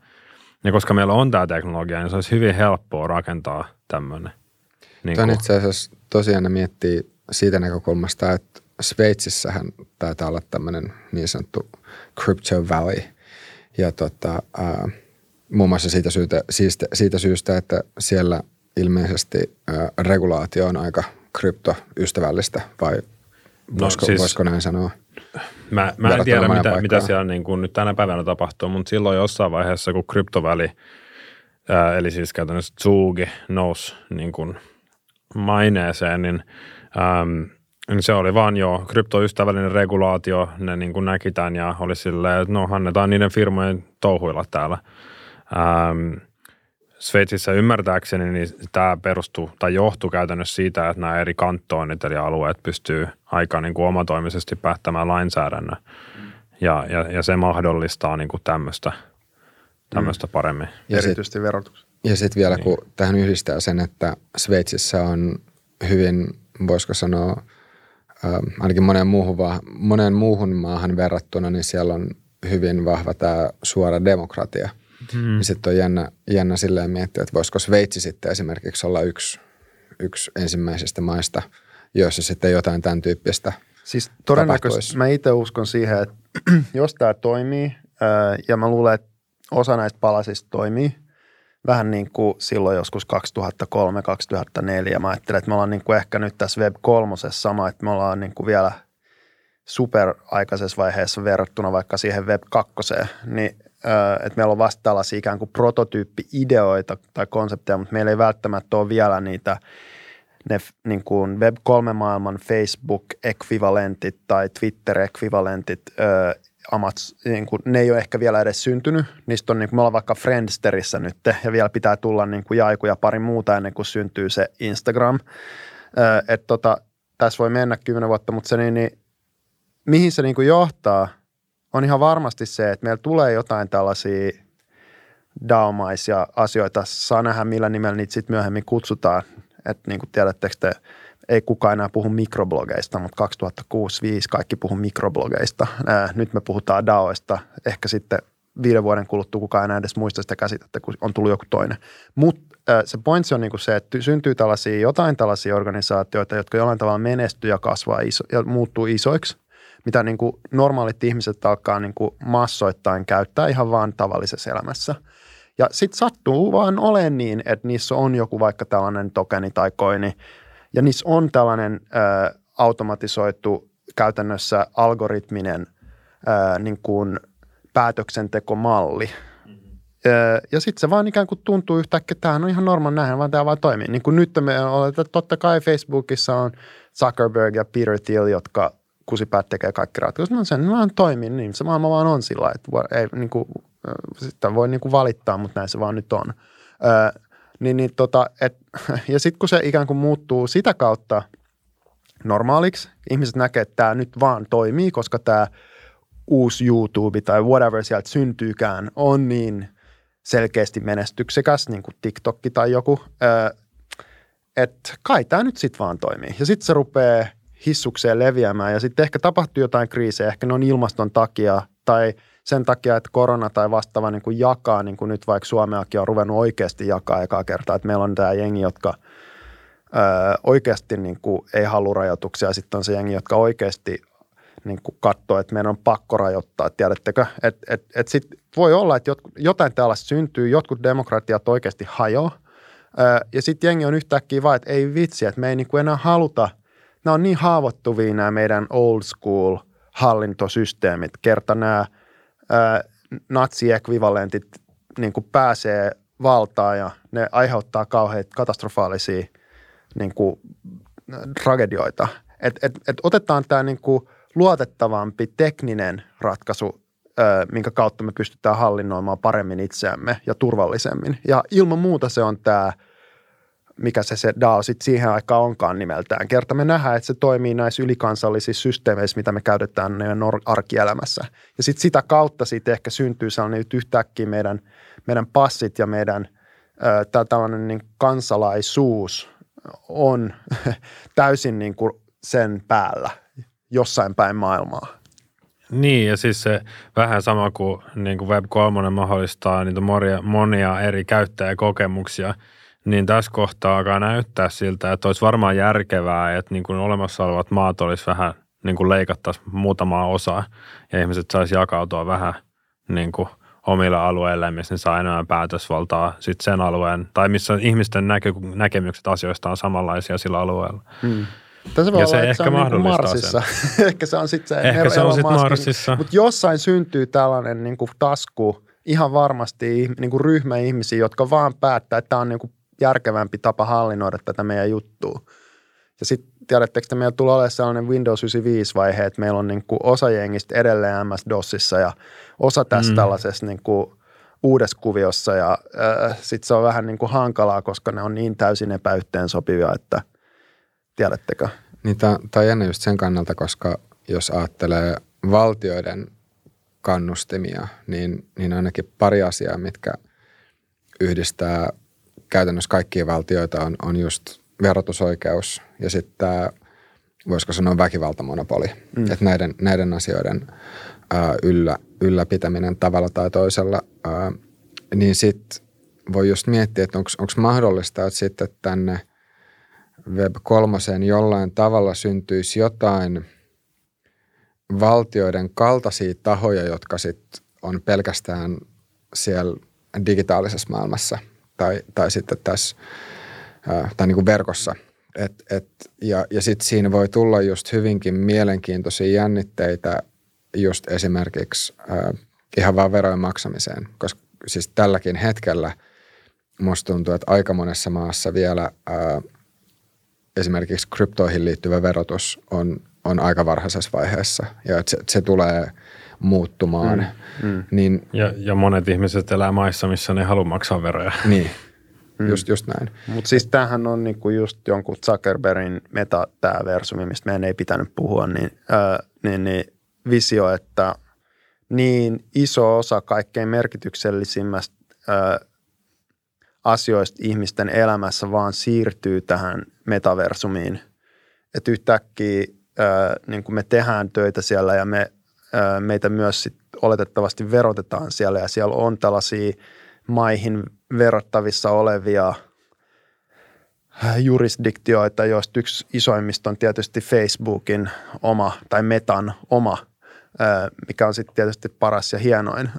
Ja koska meillä on tämä teknologia, niin se olisi hyvin helppoa rakentaa tämmöinen. Niin Tämä itse asiassa tosiaan miettii siitä näkökulmasta, että Sveitsissähän taitaa olla tämmöinen niin sanottu crypto valley – ja tota, ää, muun muassa siitä, syytä, siitä, siitä syystä, että siellä ilmeisesti ää, regulaatio on aika kryptoystävällistä vai no, voisiko, siis, voisiko näin sanoa? Mä, mä en tiedä, mitä, mitä siellä niin kuin nyt tänä päivänä tapahtuu, mutta silloin jossain vaiheessa, kun kryptoväli, ää, eli siis käytännössä Zugi nousi niin kuin maineeseen, niin, äm, niin se oli vaan jo kryptoystävällinen regulaatio, ne niin kuin näki tämän ja oli silleen, että no annetaan niiden firmojen touhuilla täällä. Äm, Sveitsissä ymmärtääkseni niin tämä perustuu tai johtuu käytännössä siitä, että nämä eri kantoonit eli alueet pystyy aika niin kuin omatoimisesti päättämään lainsäädännön. Ja, ja, ja se mahdollistaa niin kuin tämmöistä, tämmöistä mm. paremmin. Ja Erityisesti verotuksen. Ja sitten vielä, niin. kun tähän yhdistää sen, että Sveitsissä on hyvin, voisiko sanoa, äh, ainakin moneen muuhun, moneen muuhun maahan verrattuna, niin siellä on hyvin vahva tämä suora demokratia – Mm. Niin sitten on jännä, jännä silleen miettiä, että voisiko Sveitsi sitten esimerkiksi olla yksi, yksi ensimmäisistä maista, joissa sitten jotain tämän tyyppistä Siis todennäköisesti mä itse uskon siihen, että jos tämä toimii, ja mä luulen, että osa näistä palasista toimii, vähän niin kuin silloin joskus 2003-2004. Mä ajattelen, että me ollaan niin kuin ehkä nyt tässä Web 3 sama, että me ollaan niin kuin vielä superaikaisessa vaiheessa verrattuna vaikka siihen Web 2, niin että meillä on vasta tällaisia ikään kuin prototyyppi-ideoita tai konsepteja, mutta meillä ei välttämättä ole vielä niitä ne niin kuin Web3-maailman Facebook-ekvivalentit tai Twitter-ekvivalentit, amat, niin kuin, ne ei ole ehkä vielä edes syntynyt. Niistä on, niin kuin, me ollaan vaikka Friendsterissä nyt ja vielä pitää tulla niin kuin Jaiku ja pari muuta ennen kuin syntyy se Instagram. että tota, tässä voi mennä kymmenen vuotta, mutta se niin, niin mihin se niin kuin johtaa – on ihan varmasti se, että meillä tulee jotain tällaisia daomaisia asioita. Saa nähdä, millä nimellä niitä sitten myöhemmin kutsutaan. Että niin kuin tiedättekö te, ei kukaan enää puhu mikroblogeista, mutta 2006 kaikki puhu mikroblogeista. Ää, nyt me puhutaan DAOista. Ehkä sitten viiden vuoden kuluttua kukaan enää edes muista sitä käsitettä, kun on tullut joku toinen. Mutta se pointsi on niinku se, että syntyy tällaisia, jotain tällaisia organisaatioita, jotka jollain tavalla menestyy ja kasvaa iso, ja muuttuu isoiksi – mitä niin kuin normaalit ihmiset alkaa niin kuin massoittain käyttää ihan vaan tavallisessa elämässä. Ja sitten sattuu vaan olemaan niin, että niissä on joku vaikka tällainen tokeni tai koini, ja niissä on tällainen ö, automatisoitu käytännössä algoritminen ö, niin kuin päätöksentekomalli. Mm-hmm. ja sitten se vaan ikään kuin tuntuu yhtäkkiä, että tämähän on ihan normaali, näin vaan tämä vaan toimii. Niin kuin nyt me olemme, totta kai Facebookissa on Zuckerberg ja Peter Thiel, jotka kusipäät tekee kaikki ratkaisut. No sen vaan toimii niin, se maailma vaan on sillä että ei, niin kuin, sitten voi niin kuin valittaa, mutta näin se vaan nyt on. Ö, niin, niin tota, et, ja sitten kun se ikään kuin muuttuu sitä kautta normaaliksi, ihmiset näkee, että tämä nyt vaan toimii, koska tämä uusi YouTube tai whatever sieltä syntyykään on niin selkeästi menestyksekäs, niin kuin TikTok tai joku, että kai tämä nyt sitten vaan toimii. Ja sitten se rupeaa – hissukseen leviämään. Ja sitten ehkä tapahtuu jotain kriisejä, ehkä ne on ilmaston takia tai sen takia, että korona tai vastaava niin kuin jakaa, niin kuin nyt vaikka Suomeakin on ruvennut oikeasti jakaa ekaa kertaa, että meillä on tämä jengi, jotka ö, oikeasti niin kuin ei halua rajoituksia, sitten on se jengi, jotka oikeasti niin kuin katsoo, että meidän on pakko rajoittaa, tiedättekö? Että et, et sitten voi olla, että jotain tällaista syntyy, jotkut demokratiat oikeasti hajoaa, ja sitten jengi on yhtäkkiä vaan, että ei vitsi, että me ei niin kuin enää haluta – nämä on niin haavoittuvia nämä meidän old school hallintosysteemit. Kerta nämä ää, natsi-ekvivalentit niin kuin pääsee valtaan ja ne aiheuttaa kauheita katastrofaalisia niin kuin, tragedioita. Et, et, et otetaan tämä niin kuin luotettavampi tekninen ratkaisu, ää, minkä kautta me pystytään hallinnoimaan paremmin itseämme ja turvallisemmin. Ja ilman muuta se on tämä – mikä se, se DAO sitten siihen aikaan onkaan nimeltään. Kerta me nähdään, että se toimii näissä ylikansallisissa systeemeissä, mitä me käytetään meidän arkielämässä. Ja sitten sitä kautta siitä ehkä syntyy sellainen nyt yhtäkkiä meidän, meidän passit ja meidän äh, tällainen niin kansalaisuus on täysin niin kuin sen päällä jossain päin maailmaa. Niin, ja siis se vähän sama kuin, niin kuin Web3 mahdollistaa niitä monia, monia eri käyttäjäkokemuksia – niin tässä kohtaa alkaa näyttää siltä, että olisi varmaan järkevää, että niin kuin olemassa olevat maat olisi vähän niin kuin leikattaisiin muutamaa osaa ja ihmiset saisi jakautua vähän niin kuin omille alueille, missä ne saa enemmän päätösvaltaa sit sen alueen, tai missä ihmisten näkö, näkemykset asioista on samanlaisia sillä alueella. Hmm. Tässä voi Ja olla, se ehkä se on niin kuin mahdollistaa Marsissa. ehkä se on sitten se Ehkä se on sit Marsissa. Mutta jossain syntyy tällainen niin kuin tasku, ihan varmasti niin kuin ryhmä ihmisiä, jotka vaan päättää, että tämä on niin kuin järkevämpi tapa hallinnoida tätä meidän juttua. Ja sitten tiedättekö, että meillä tulee olemaan sellainen Windows 95-vaihe, että meillä on niin kuin osa jengistä edelleen MS-DOSissa ja osa tässä Mm. tällaisessa niin kuin uudessa kuviossa ja äh, sitten se on vähän niin kuin hankalaa, koska ne on niin täysin epäyhteensopivia, että tiedättekö? Niin tämä on jännä just sen kannalta, koska jos ajattelee valtioiden kannustimia, niin, niin ainakin pari asiaa, mitkä yhdistää käytännössä kaikkia valtioita on, on just verotusoikeus ja sitten tämä, voisiko sanoa väkivaltamonopoli. Mm. Että näiden, näiden asioiden ää, yllä, ylläpitäminen tavalla tai toisella, ää, niin sitten voi just miettiä, että onko mahdollista, että sitten tänne Web 3 jollain tavalla syntyisi jotain valtioiden kaltaisia tahoja, jotka sitten on pelkästään siellä digitaalisessa maailmassa tai, tai sitten tässä tai niin kuin verkossa. Et, et, ja ja sitten siinä voi tulla just hyvinkin mielenkiintoisia jännitteitä just esimerkiksi ää, ihan vaan verojen maksamiseen, koska siis tälläkin hetkellä musta tuntuu, että aika monessa maassa vielä ää, esimerkiksi kryptoihin liittyvä verotus on, on aika varhaisessa vaiheessa ja että se, se tulee muuttumaan. Mm, mm. Niin, Ja, ja monet ihmiset elää maissa, missä ne ei halua maksaa veroja. niin mm. just, just näin. Mutta siis tämähän on niinku just jonkun Zuckerbergin meta, tämä versumi, mistä meidän ei pitänyt puhua, niin, ää, niin, niin visio, että niin iso osa kaikkein merkityksellisimmästä ää, asioista ihmisten elämässä vaan siirtyy tähän metaversumiin. Että yhtäkkiä ää, niin kuin me tehdään töitä siellä ja me, meitä myös sit oletettavasti verotetaan siellä ja siellä on tällaisia maihin verrattavissa olevia jurisdiktioita, joista yksi isoimmista on tietysti Facebookin oma tai Metan oma, mikä on sitten tietysti paras ja hienoin.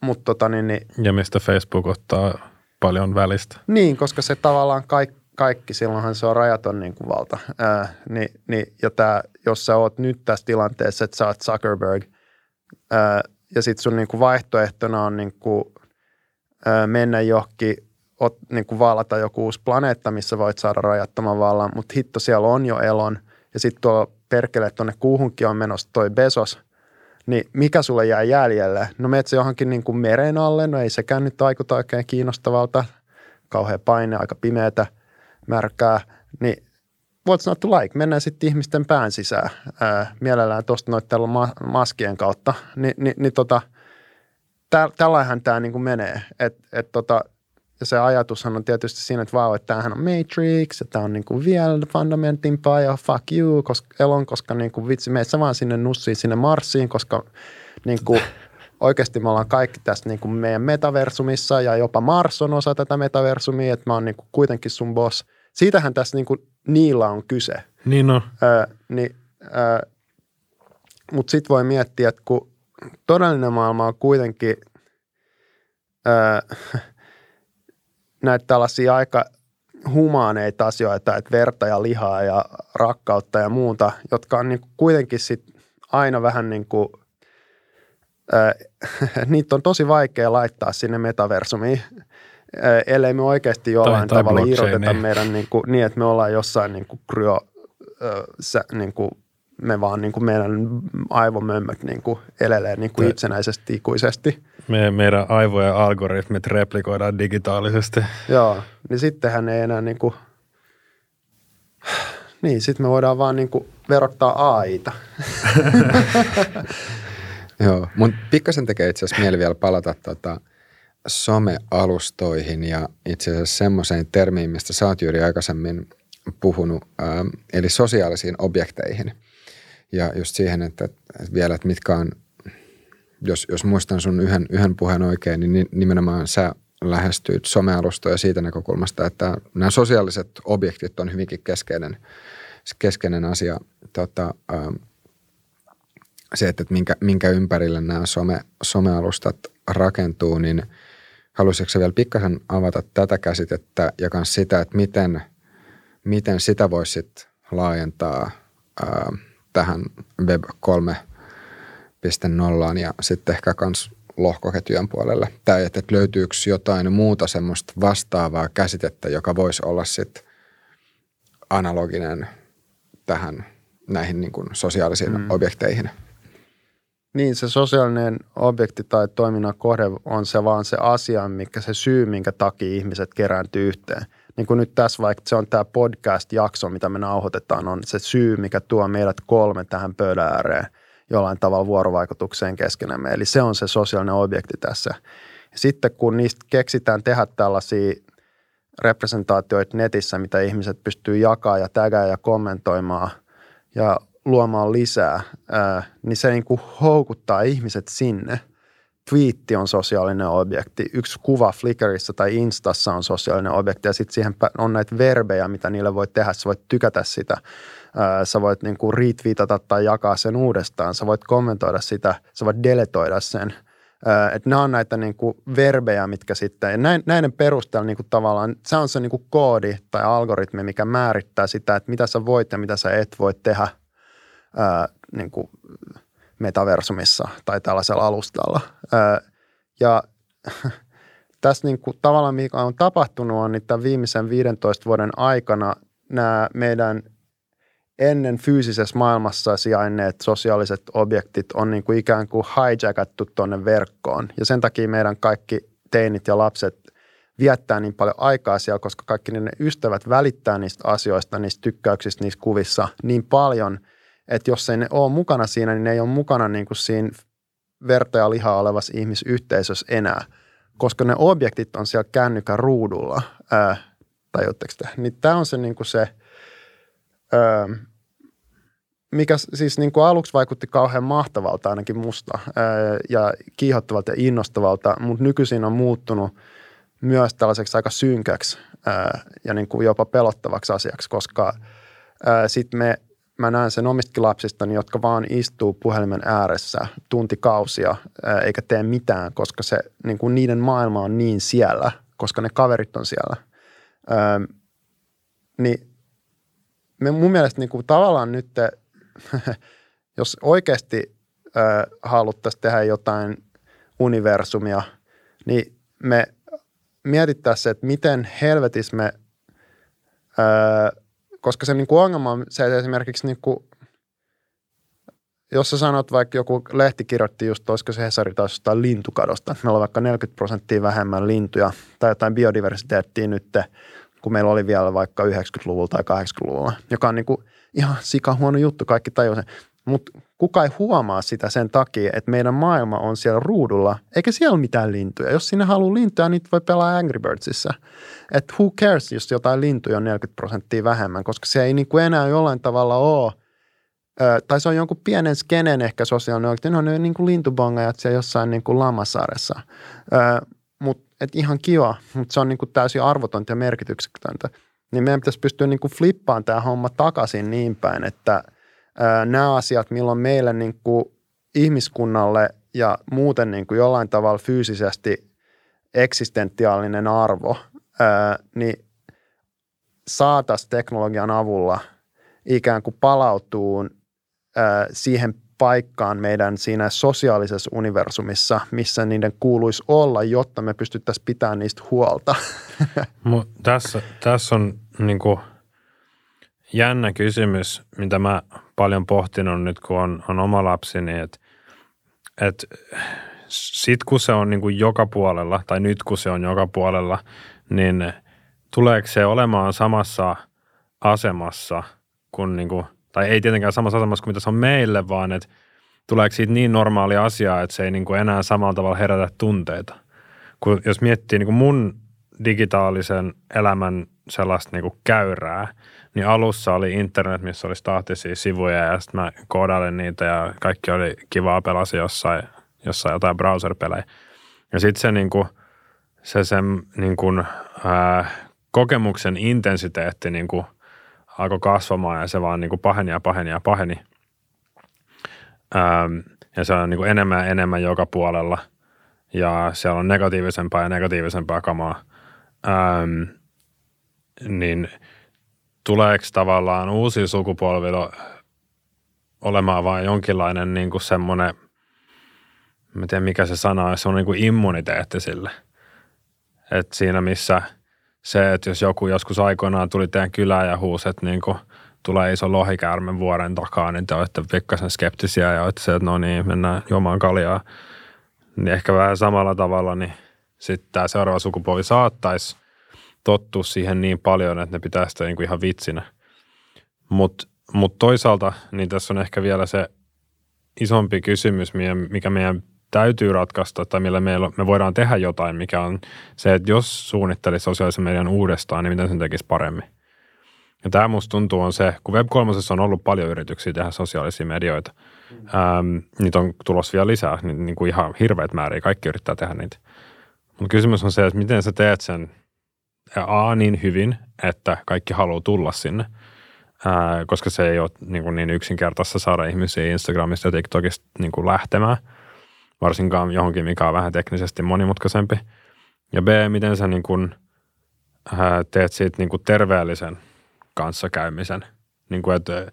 Mutta tota, niin, niin, Ja mistä Facebook ottaa paljon välistä. niin, koska se tavallaan kaikki, kaikki silloinhan se on rajaton niin kuin valta. Ää, niin, niin, ja tää, jos sä oot nyt tässä tilanteessa, että sä oot Zuckerberg, ää, ja sitten sun niin kuin vaihtoehtona on niin kuin, ää, mennä johonkin, ot, niin kuin vallata joku uusi planeetta, missä voit saada rajattoman vallan, mutta hitto siellä on jo elon, ja sitten tuo perkele tuonne kuuhunkin on menossa toi Bezos, niin mikä sulle jää jäljelle? No meet se johonkin niin kuin meren alle, no ei sekään nyt vaikuta oikein kiinnostavalta, kauhean paine, aika pimeätä, märkää, niin what's not to like? Mennään sitten ihmisten pään sisään, ää, mielellään tuosta noiden ma- maskien kautta, Ni, niin, niin tota, tä, tällähän tämä niinku menee, että et tota, ja se ajatushan on tietysti siinä, että vau, että tämähän on Matrix, ja tämä on niinku vielä fundamentimpaa ja fuck you, koska elon, koska niinku vitsi, meet sä vaan sinne nussiin, sinne Marsiin, koska niinku, oikeasti me ollaan kaikki tässä niinku meidän metaversumissa ja jopa Mars on osa tätä metaversumia, että mä oon niinku kuitenkin sun boss. Siitähän tässä niinku niillä on kyse. Niin no. Öö, niin, öö, Mutta sitten voi miettiä, että kun todellinen maailma on kuitenkin öö, näitä tällaisia aika humaaneita asioita, että verta ja lihaa ja rakkautta ja muuta, jotka on niinku kuitenkin sit aina vähän niin kuin, niitä on tosi vaikea laittaa sinne metaversumiin, öö, ellei me oikeasti jollain tai tavalla irroteta meidän niin, kuin, niin, että me ollaan jossain niin kuin kryo, sä, niin kuin, me vaan niin kuin meidän aivomömmöt niin kuin elelee niin kuin itsenäisesti ikuisesti. Me, meidän aivojen algoritmit replikoidaan digitaalisesti. Joo, niin sittenhän ei enää niin kuin, niin sitten me voidaan vaan niin kuin verottaa AIta. Joo, mun pikkasen tekee itse asiassa mieli vielä palata tota somealustoihin ja itse asiassa semmoiseen termiin, mistä sä oot juuri aikaisemmin puhunut, ää, eli sosiaalisiin objekteihin. Ja just siihen, että, että vielä, että mitkä on, jos, jos muistan sun yhden, yhden puheen oikein, niin ni- nimenomaan sä lähestyit somealustoja siitä näkökulmasta, että nämä sosiaaliset objektit on hyvinkin keskeinen, keskeinen asia tota, ää, se, että minkä, minkä ympärille nämä some, somealustat rakentuu, niin haluaisitko vielä pikkasen avata tätä käsitettä ja myös sitä, että miten, miten sitä voisit laajentaa ää, tähän Web 3.0 ja sitten ehkä myös lohkoketjujen puolelle? Tai että löytyykö jotain muuta semmoista vastaavaa käsitettä, joka voisi olla sitten analoginen tähän näihin niin kuin sosiaalisiin mm. objekteihin? Niin, se sosiaalinen objekti tai toiminnan kohde on se vaan se asia, mikä se syy, minkä takia ihmiset kerääntyy yhteen. Niin kuin nyt tässä vaikka se on tämä podcast-jakso, mitä me nauhoitetaan, on se syy, mikä tuo meidät kolme tähän pöydän ääreen jollain tavalla vuorovaikutukseen keskenämme. Eli se on se sosiaalinen objekti tässä. Sitten kun niistä keksitään tehdä tällaisia representaatioita netissä, mitä ihmiset pystyy jakaa ja tägää ja kommentoimaan ja luomaan lisää, ää, niin se niin kuin houkuttaa ihmiset sinne. Twiitti on sosiaalinen objekti, yksi kuva Flickrissa tai Instassa on sosiaalinen objekti ja sitten siihen on näitä verbejä, mitä niille voi tehdä. Sä voit tykätä sitä, sä voit niin kuin retweetata tai jakaa sen uudestaan, sä voit kommentoida sitä, sä voit deletoida sen – että nämä on näitä niin kuin verbejä, mitkä sitten, ja näiden perusteella niin kuin tavallaan, se on se niin kuin koodi tai algoritmi, mikä määrittää sitä, että mitä sä voit ja mitä sä et voi tehdä ää, niin kuin metaversumissa tai tällaisella alustalla. Ää, ja tässä niin kuin, tavallaan mikä on tapahtunut on, että viimeisen 15 vuoden aikana nämä meidän ennen fyysisessä maailmassa sijainneet sosiaaliset objektit on niin kuin ikään kuin hijackattu tuonne verkkoon. Ja sen takia meidän kaikki teinit ja lapset viettää niin paljon aikaa siellä, koska kaikki ne ystävät välittää niistä asioista, niistä tykkäyksistä, niissä kuvissa niin paljon, että jos ei ne ole mukana siinä, niin ne ei ole mukana niin kuin siinä verta ja lihaa olevassa ihmisyhteisössä enää, koska ne objektit on siellä kännykän ruudulla, ää, tajutteko te? Niin tämä on se, niin kuin se ää, mikä siis niin kuin aluksi vaikutti kauhean mahtavalta ainakin musta ja kiihottavalta ja innostavalta, mutta nykyisin on muuttunut myös tällaiseksi aika synkäksi ja niin kuin jopa pelottavaksi asiaksi, koska sitten me, mä näen sen omistakin lapsistani, jotka vaan istuu puhelimen ääressä tuntikausia eikä tee mitään, koska se, niin kuin niiden maailma on niin siellä, koska ne kaverit on siellä. niin me mun mielestä niin kuin tavallaan nyt – jos oikeasti äh, haluttaisiin tehdä jotain universumia, niin me mietittäisiin, että miten helvetis me, äh, koska se niin kuin ongelma on se, että esimerkiksi niin kuin, jos sä sanot vaikka joku lehti kirjoitti just, olisiko se Hesari taas jostain lintukadosta, meillä on vaikka 40 prosenttia vähemmän lintuja tai jotain biodiversiteettiä nyt, kun meillä oli vielä vaikka 90-luvulla tai 80-luvulla, joka on niin kuin ihan sika huono juttu, kaikki tajuu sen. Mutta kuka ei huomaa sitä sen takia, että meidän maailma on siellä ruudulla, eikä siellä ole mitään lintuja. Jos sinne haluaa lintuja, niin voi pelaa Angry Birdsissa. Että who cares, jos jotain lintuja on 40 prosenttia vähemmän, koska se ei niin kuin enää jollain tavalla ole tai se on jonkun pienen skenen ehkä sosiaalinen oikein, no ne on niin kuin lintubongajat siellä jossain niin kuin Lammasaaressa. Mutta ihan kiva, mutta se on niin kuin täysin arvotonta ja merkityksetöntä niin meidän pitäisi pystyä niin kuin flippaan tämä homma takaisin niin päin, että nämä asiat, milloin meille niin kuin ihmiskunnalle ja muuten niin kuin jollain tavalla fyysisesti eksistentiaalinen arvo, niin saataisiin teknologian avulla ikään kuin palautuu ää, siihen paikkaan meidän siinä sosiaalisessa universumissa, missä niiden kuuluisi olla, jotta me pystyttäisiin pitämään niistä huolta. Mut tässä, tässä on niin kuin jännä kysymys, mitä mä paljon pohtinut nyt, kun on, on oma lapsini, että et, sit kun se on niin kuin joka puolella, tai nyt kun se on joka puolella, niin tuleeko se olemaan samassa asemassa kuin, niin kuin tai ei tietenkään samassa asemassa kuin mitä se on meille, vaan että tuleeko siitä niin normaali asia, että se ei niin kuin enää samalla tavalla herätä tunteita. Kun jos miettii niin kuin mun digitaalisen elämän sellaista niin kuin käyrää, niin alussa oli internet, missä oli staattisia sivuja ja sitten mä koodailin niitä ja kaikki oli kivaa pelasi jossain, jossain jotain browser-pelejä. Ja sitten se, niin kuin, se sen niin kuin, ää, kokemuksen intensiteetti niin kuin, alkoi kasvamaan ja se vaan niin kuin paheni ja paheni ja paheni. Ähm, ja se on niin kuin enemmän ja enemmän joka puolella. ja siellä on negatiivisempaa ja negatiivisempaa kamaa, ähm, niin tuleeko tavallaan uusi sukupolvi olemaan vain jonkinlainen niin kuin semmoinen, mä tiedän mikä se sana on, se on niin kuin immuniteetti sille. Et siinä missä se, että jos joku joskus aikoinaan tuli teidän kylään ja huusi, että niin kuin tulee iso lohikäärme vuoren takaa, niin te olette pikkasen skeptisiä ja olette se, että no niin, mennään juomaan kaljaa. Niin ehkä vähän samalla tavalla, niin sitten tämä seuraava sukupolvi saattaisi tottua siihen niin paljon, että ne pitää sitä niin kuin ihan vitsinä. Mutta mut toisaalta niin tässä on ehkä vielä se isompi kysymys, mikä meidän täytyy ratkaista tai millä meillä, me voidaan tehdä jotain, mikä on se, että jos suunnittelisi sosiaalisen median uudestaan, niin miten sen tekisi paremmin. Ja tämä musta tuntuu on se, kun Web3 on ollut paljon yrityksiä tehdä sosiaalisia medioita, mm. ähm, niitä on tulossa vielä lisää, niin, niin kuin ihan hirveät määriä, kaikki yrittää tehdä niitä. Mutta kysymys on se, että miten sä teet sen A niin hyvin, että kaikki haluaa tulla sinne, ää, koska se ei ole niin, kuin niin yksinkertaista saada ihmisiä Instagramista ja TikTokista niin kuin lähtemään, varsinkaan johonkin, mikä on vähän teknisesti monimutkaisempi. Ja B, miten sä niin kuin, ää, teet siitä niin kuin terveellisen kanssakäymisen, niin kuin, että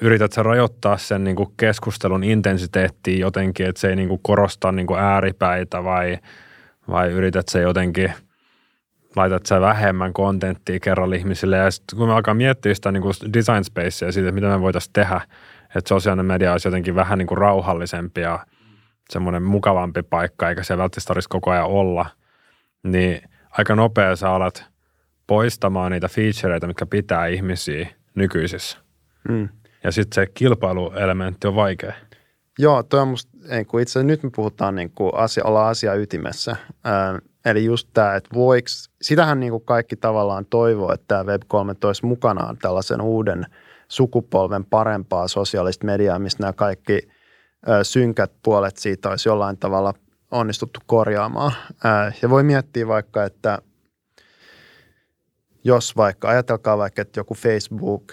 yrität sä rajoittaa sen niin kuin keskustelun intensiteettiin jotenkin, että se ei niin kuin korosta niin kuin ääripäitä vai, vai yrität sä jotenkin – laitat sä vähemmän kontenttia kerralla ihmisille. Ja sitten kun me alkaa miettiä sitä niin kuin design spacea siitä, että mitä me voitaisiin tehdä, että sosiaalinen media olisi jotenkin vähän niin kuin rauhallisempi ja semmoinen mukavampi paikka, eikä se välttämättä tarvitsisi koko ajan olla, niin aika nopea sä alat poistamaan niitä featureita, mitkä pitää ihmisiä nykyisissä. Mm. Ja sitten se kilpailuelementti on vaikea. Joo, toi on musta, kun itse nyt me puhutaan niin kuin asia, olla asia ytimessä. Ää, Eli just tämä, että voiko, sitähän niin kuin kaikki tavallaan toivoo, että tämä Web3 toisi mukanaan tällaisen uuden sukupolven parempaa sosiaalista mediaa, missä nämä kaikki ö, synkät puolet siitä olisi jollain tavalla onnistuttu korjaamaan. Ää, ja voi miettiä vaikka, että jos vaikka, ajatelkaa vaikka, että joku Facebook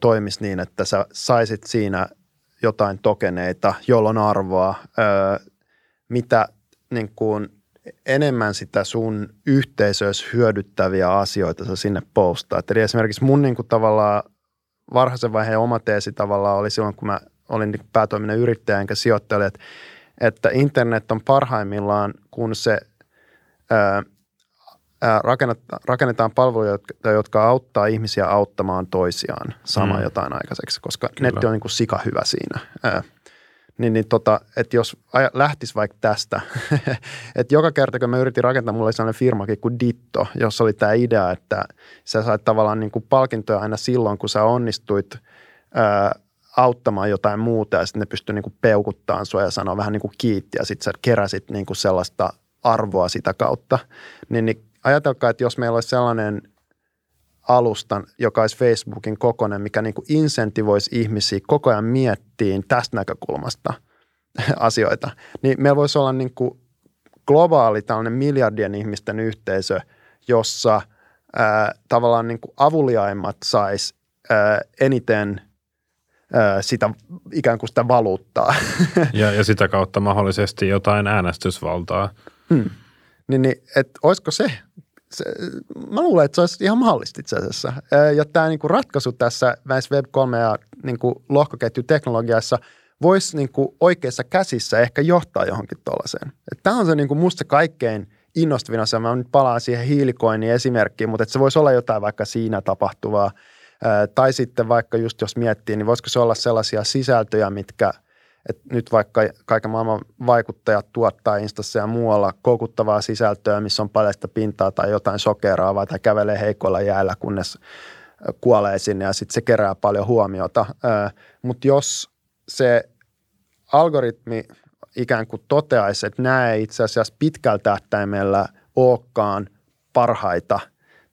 toimisi niin, että sä saisit siinä jotain tokeneita, jolloin arvoa, mitä niin kuin – enemmän sitä sun yhteisössä hyödyttäviä asioita sä sinne postaat. Eli esimerkiksi mun niin kuin tavallaan varhaisen vaiheen oma teesi tavallaan oli silloin, kun mä olin niin päätoiminen yrittäjä enkä sijoittaja, että, että internet on parhaimmillaan, kun se rakennetaan, palveluja, jotka, jotka auttaa ihmisiä auttamaan toisiaan saamaan mm. jotain aikaiseksi, koska Kyllä. netti on niin kuin sika hyvä siinä. Ää, niin, niin tota, että jos lähtisi vaikka tästä, että joka kerta kun mä yritin rakentaa, mulla oli sellainen firmakin kuin Ditto, jossa oli tämä idea, että sä sait tavallaan niin kuin palkintoja aina silloin, kun sä onnistuit ää, auttamaan jotain muuta ja sitten ne pystyi niin peukuttaan sua ja sanoa vähän niin kuin kiitti ja sitten sä keräsit niin kuin sellaista arvoa sitä kautta. Niin, niin ajatelkaa, että jos meillä olisi sellainen alustan, joka olisi Facebookin kokonen, mikä niin kuin insentivoisi ihmisiä koko ajan miettiin tästä näkökulmasta asioita, niin meillä voisi olla niin kuin globaali tällainen miljardien ihmisten yhteisö, jossa ää, tavallaan niin kuin avuliaimmat sais ää, eniten ää, sitä ikään kuin sitä valuuttaa. Ja, ja sitä kautta mahdollisesti jotain äänestysvaltaa. Hmm. Niin, niin että olisiko se se, mä luulen, että se olisi ihan mahdollista itse asiassa. Ja tämä niin kuin ratkaisu tässä näissä Web3 ja niin kuin lohkoketjuteknologiassa voisi niin kuin oikeissa käsissä ehkä johtaa johonkin tuollaiseen. Tämä on se niin kuin musta kaikkein innostavin asia. Mä nyt palaan siihen hiilikoinin esimerkkiin, mutta että se voisi olla jotain vaikka siinä tapahtuvaa. Tai sitten vaikka just jos miettii, niin voisiko se olla sellaisia sisältöjä, mitkä – että nyt vaikka kaiken maailman vaikuttajat tuottaa Instassa ja muualla koukuttavaa sisältöä, missä on paljon sitä pintaa tai jotain sokeraavaa tai kävelee heikoilla jäällä, kunnes kuolee sinne ja sitten se kerää paljon huomiota. Mutta jos se algoritmi ikään kuin toteaisi, että nämä ei itse asiassa pitkällä tähtäimellä olekaan parhaita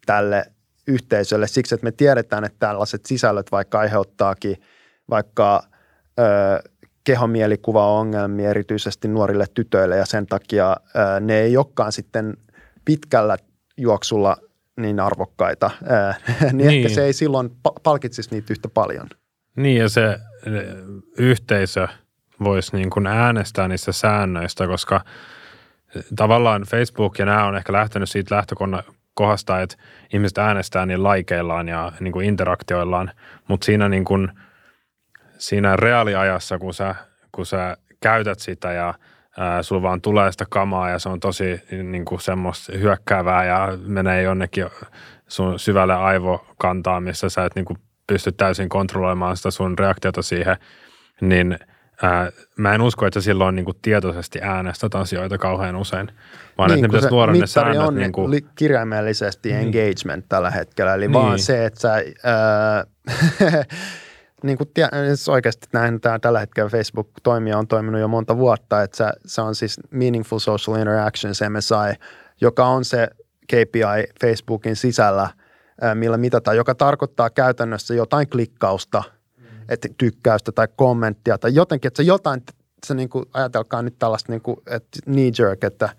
tälle yhteisölle siksi, että me tiedetään, että tällaiset sisällöt vaikka aiheuttaakin vaikka kehomielikuvaa-ongelmia erityisesti nuorille tytöille ja sen takia ää, ne ei olekaan sitten pitkällä juoksulla niin arvokkaita, ää, niin, niin. ehkä se ei silloin palkitsisi niitä yhtä paljon. Niin ja se yhteisö vois niin kuin äänestää niistä säännöistä, koska tavallaan Facebook ja nämä on ehkä lähtenyt siitä lähtökohdasta, että ihmiset äänestää niin laikeillaan ja niin kuin interaktioillaan, mutta siinä, niin kuin, siinä reaaliajassa, kun sä, kun sä käytät sitä ja ää, sulla vaan tulee sitä kamaa ja se on tosi niin kuin semmoista hyökkäävää ja menee jonnekin sun syvälle aivokantaan, missä sä et niin kuin pysty täysin kontrolloimaan sitä sun reaktiota siihen, niin ää, mä en usko, että silloin niin kuin tietoisesti äänestät asioita kauhean usein, vaan niin, että ne pitäisi luoda ne säännöt. on niin kuin... kirjaimellisesti niin. engagement tällä hetkellä, eli niin. vaan se, että sä... Ää, niin kuin tia, siis oikeasti näin tämä tällä hetkellä Facebook-toimija on toiminut jo monta vuotta, että se, se on siis Meaningful Social Interactions, MSI, joka on se KPI Facebookin sisällä, millä mitataan, joka tarkoittaa käytännössä jotain klikkausta, mm. että tykkäystä tai kommenttia tai jotenkin, että se jotain, se niin kuin, ajatelkaa nyt tällaista niin kuin, että knee jerk, että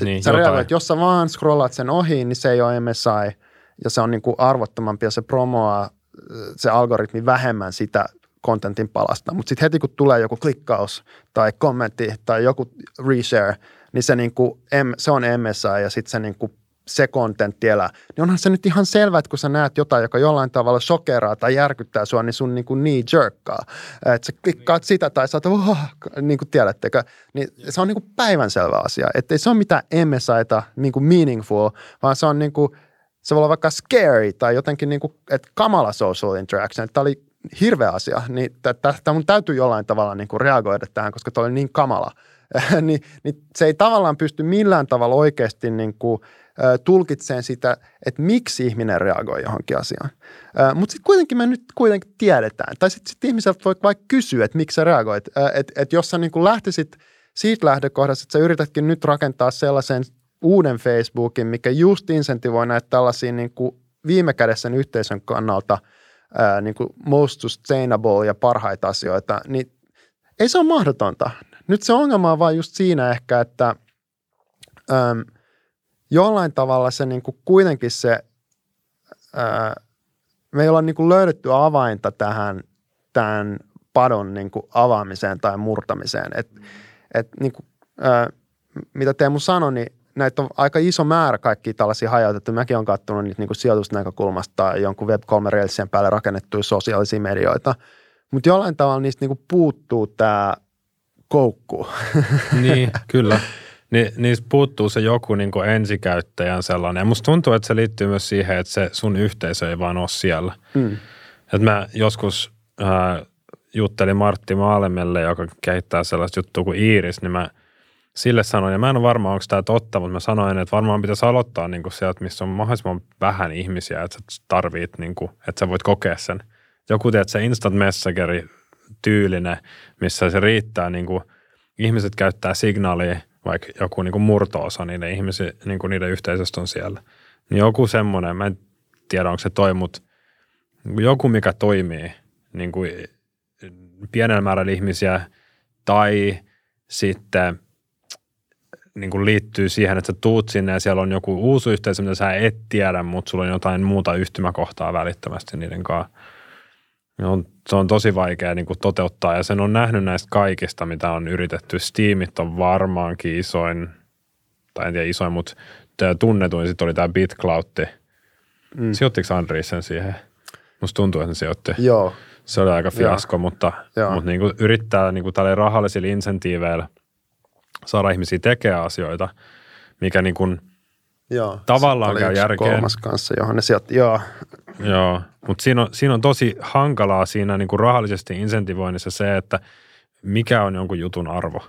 niin, sä reagoit, jos sä vaan scrollaat sen ohi, niin se ei ole MSI ja se on niin kuin arvottomampi ja se promoaa se algoritmi vähemmän sitä kontentin palasta. Mutta sitten heti kun tulee joku klikkaus tai kommentti tai joku reshare, niin se, niinku, se on MSI ja sitten se niinku se kontentti elää. Niin onhan se nyt ihan selvä, että kun sä näet jotain, joka jollain tavalla shokeraa tai järkyttää sua, niin sun niin kuin knee jerkkaa. Että sä klikkaat sitä tai sä oot, oh, niin kuin tiedättekö. Niin se on niin kuin päivänselvä asia. Että ei se ole mitään MSIta niin kuin meaningful, vaan se on niin kuin, se voi olla vaikka scary tai jotenkin niin kuin, että kamala social interaction. Tämä oli hirveä asia, niin tämä mun täytyy jollain tavalla niin kuin reagoida tähän, koska tämä oli niin kamala. niin, niin se ei tavallaan pysty millään tavalla oikeasti niin kuin – tulkitseen sitä, että miksi ihminen reagoi johonkin asiaan. Mutta sitten kuitenkin me nyt kuitenkin tiedetään. Tai sitten sit ihmiset voi vaikka kysyä, että miksi sä reagoit. Että et jos sä niin kuin lähtisit siitä lähtökohdasta, että sä yritätkin nyt rakentaa sellaisen uuden Facebookin, mikä just insentivoi näitä tällaisia niin kuin viime kädessä yhteisön kannalta ää, niin kuin most sustainable ja parhaita asioita, niin ei se ole mahdotonta. Nyt se ongelma on vaan just siinä ehkä, että äm, – jollain tavalla se niin kuin kuitenkin se, ää, me ei olla niin kuin löydetty avainta tähän tämän padon niin kuin avaamiseen tai murtamiseen. Et, et niin kuin, ää, mitä Teemu sanoi, niin näitä on aika iso määrä kaikki tällaisia hajautettuja. Mäkin olen katsonut niitä niin kuin sijoitusnäkökulmasta tai jonkun Web3 päälle rakennettuja sosiaalisia medioita. Mutta jollain tavalla niistä niin kuin puuttuu tämä koukku. Niin, kyllä. Ni, niistä puuttuu se joku niin kuin ensikäyttäjän sellainen. Ja musta tuntuu, että se liittyy myös siihen, että se sun yhteisö ei vaan ole siellä. Mm. Että mä joskus äh, juttelin Martti Maalemelle, joka kehittää sellaista juttua kuin Iiris, niin mä sille sanoin, ja mä en ole varma, onko tämä totta, mutta mä sanoin, että varmaan pitäisi aloittaa niin kuin sieltä, missä on mahdollisimman vähän ihmisiä, että sä tarvit, niin kuin, että sä voit kokea sen. Joku, tiedät, se instant messageri tyylinen, missä se riittää, niin kuin, ihmiset käyttää signaalia – vaikka joku niin kuin murto-osa niiden ihmisiä, niin kuin niiden yhteisöstä on siellä. Niin joku semmoinen, mä en tiedä onko se toi, mutta joku mikä toimii niin kuin pienellä määrällä ihmisiä tai sitten niin kuin liittyy siihen, että sä tuut sinne ja siellä on joku uusi yhteisö, mitä sä et tiedä, mutta sulla on jotain muuta yhtymäkohtaa välittömästi niiden kanssa on, se on tosi vaikea niin kuin toteuttaa ja sen on nähnyt näistä kaikista, mitä on yritetty. Steamit on varmaankin isoin, tai en tiedä isoin, mutta tunnetuin sitten oli tämä BitCloud. Mm. Sijoittiko Andri sen siihen? Musta tuntuu, että se sijoitti. Joo. Se oli aika fiasko, Joo. mutta, Joo. mutta niin kuin yrittää niin kuin tällä rahallisilla insentiiveillä saada ihmisiä tekemään asioita, mikä niin kuin – Joo, tavallaan käy järkeen. kolmas kanssa, johon ne sieltä, joo. Joo, mutta siinä on, siinä on tosi hankalaa siinä niin kuin rahallisesti insentivoinnissa se, että mikä on jonkun jutun arvo.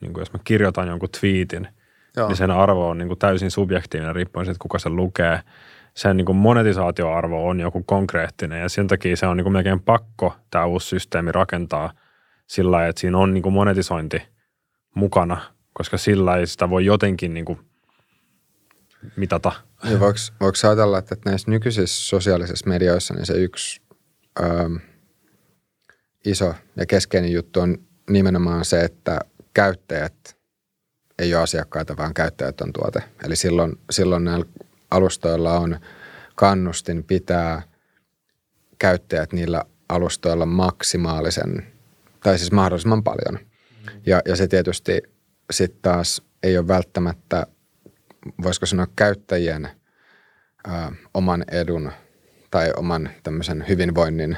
Niin kuin jos mä kirjoitan jonkun tweetin, joo. niin sen arvo on niin kuin täysin subjektiivinen riippuen siitä, kuka sen lukee. Sen niin kuin monetisaatioarvo on joku konkreettinen ja sen takia se on niin kuin melkein pakko tämä uusi systeemi rakentaa sillä lailla, että siinä on niin kuin monetisointi mukana, koska sillä ei sitä voi jotenkin niin kuin mitata. Niin voiko, voiko ajatella, että näissä nykyisissä sosiaalisissa medioissa niin se yksi ö, iso ja keskeinen juttu on nimenomaan se, että käyttäjät ei ole asiakkaita, vaan käyttäjät on tuote. Eli silloin, silloin näillä alustoilla on kannustin pitää käyttäjät niillä alustoilla maksimaalisen, tai siis mahdollisimman paljon. Ja, ja se tietysti sitten taas ei ole välttämättä, voisiko sanoa käyttäjien ä, oman edun tai oman tämmöisen hyvinvoinnin,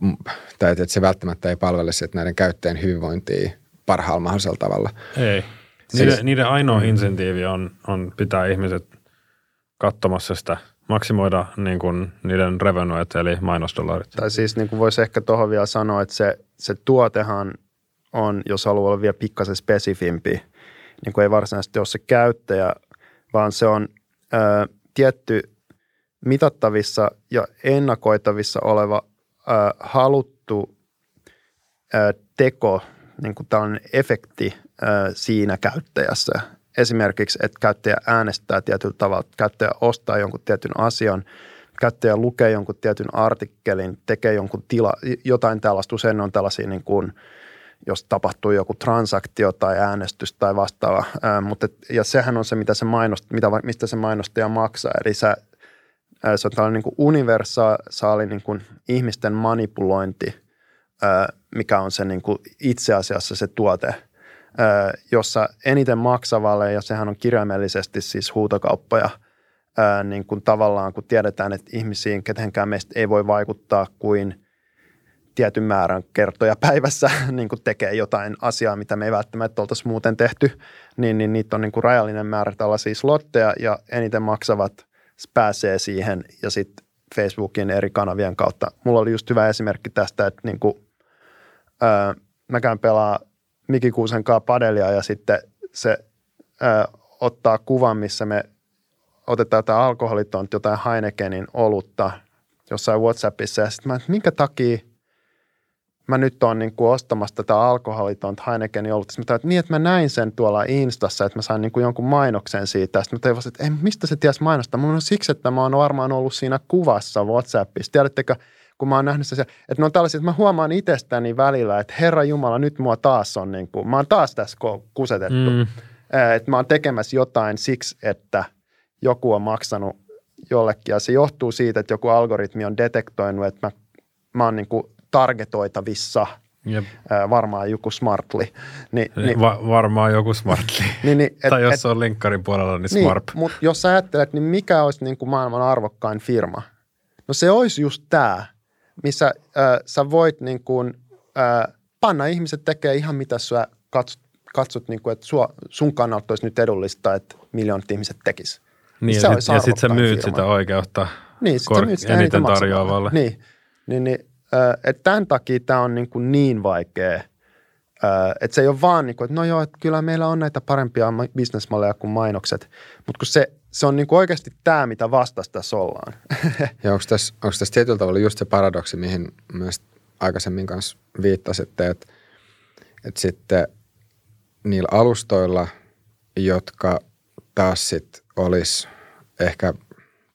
mm. tai että se välttämättä ei palvele sit näiden käyttäjien hyvinvointia parhaalla mahdollisella tavalla. Ei. Niiden, siis, niiden ainoa insentiivi on, on pitää ihmiset katsomassa sitä, maksimoida niin kuin niiden revenuet eli mainosdollarit. Tai siis niin kuin voisi ehkä tuohon vielä sanoa, että se, se tuotehan on, jos haluaa olla vielä pikkasen spesifimpi, niin kuin ei varsinaisesti ole se käyttäjä, vaan se on ö, tietty mitattavissa ja ennakoitavissa oleva ö, haluttu ö, teko, niin kuin tällainen efekti ö, siinä käyttäjässä. Esimerkiksi, että käyttäjä äänestää tietyllä tavalla, käyttäjä ostaa jonkun tietyn asian, käyttäjä lukee jonkun tietyn artikkelin, tekee jonkun tila, jotain tällaista. Usein on tällaisia niin kuin, jos tapahtuu joku transaktio tai äänestys tai vastaava. Ää, mutta, ja sehän on se, mitä se mainost, mitä, mistä se mainostaja maksaa. Eli se, ää, se on tällainen niin universaali niin kuin ihmisten manipulointi, ää, mikä on se niin kuin itse asiassa se tuote, jossa eniten maksavalle, ja sehän on kirjaimellisesti siis huutokauppoja, niin kuin tavallaan kun tiedetään, että ihmisiin ketenkään meistä ei voi vaikuttaa kuin – tietyn määrän kertoja päivässä niin kuin tekee jotain asiaa, mitä me ei välttämättä oltaisi muuten tehty, niin, niin niitä on niin kuin rajallinen määrä tällaisia slotteja ja eniten maksavat pääsee siihen ja sitten Facebookin eri kanavien kautta. Mulla oli just hyvä esimerkki tästä, että niin kuin, ää, mä käyn pelaa Miki Kuusen kanssa padelia ja sitten se ää, ottaa kuvan, missä me otetaan jotain alkoholitonta, jotain Heinekenin olutta jossain WhatsAppissa ja sitten mä, että minkä takia mä nyt oon niin kuin ostamassa tätä alkoholitonta Heinekenin olutta. Sitten mä että niin, että mä näin sen tuolla Instassa, että mä sain niin kuin jonkun mainoksen siitä. Sitten mä tajusin, että ei, mistä se ties mainostaa? Mun on siksi, että mä oon varmaan ollut siinä kuvassa WhatsAppissa. Tiedättekö, kun mä oon nähnyt se, että ne on tällaisia, että mä huomaan itsestäni välillä, että Herra Jumala, nyt mua taas on niin kuin, mä oon taas tässä kusetettu. Mm. Että mä oon tekemässä jotain siksi, että joku on maksanut jollekin. Ja se johtuu siitä, että joku algoritmi on detektoinut, että mä, mä oon niin kuin targetoitavissa. Jep. varmaan joku smartli. Ni, niin, Va- varmaan joku smartli. niin, niin, et, tai jos et, on linkkarin puolella, niin, niin smart. Mutta jos sä ajattelet, niin mikä olisi niin kuin maailman arvokkain firma? No se olisi just tämä, missä äh, sä voit niin kuin, äh, panna ihmiset tekee ihan mitä sä katsot, katsot niin kuin, että sua, sun kannalta olisi nyt edullista, että miljoonat ihmiset tekis. Niin, ja sitten sit sä myyt firma. sitä oikeutta niin, sit kor- myyt sitä eniten tarjoavalle. Niin, niin, niin että tämän takia tämä on niin, kuin niin vaikea, että se ei ole vaan niin kuin, että no joo, että kyllä meillä on näitä parempia bisnesmalleja kuin mainokset, mutta kun se, se on niin kuin oikeasti tämä, mitä vastassa tässä ollaan. ja onko tässä, onko tässä tietyllä tavalla just se paradoksi, mihin myös aikaisemmin kanssa viittasitte, että, että sitten niillä alustoilla, jotka taas sitten olisi ehkä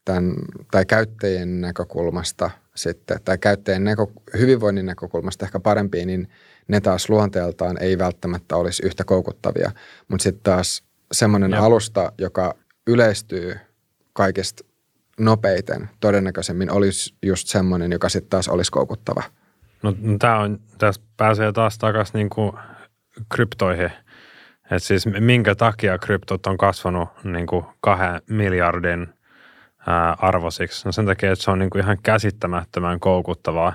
tämän, tai käyttäjien näkökulmasta – sitten, tai käyttäjän näkö, hyvinvoinnin näkökulmasta ehkä parempi, niin ne taas luonteeltaan ei välttämättä olisi yhtä koukuttavia. Mutta sitten taas semmoinen alusta, joka yleistyy kaikista nopeiten, todennäköisemmin olisi just semmoinen, joka sitten taas olisi koukuttava. No, no tämä on, tässä pääsee taas takaisin niin kuin kryptoihin. Et siis minkä takia kryptot on kasvanut niin kuin kahden miljardin – ää, arvosiksi. No sen takia, että se on niin kuin ihan käsittämättömän koukuttavaa,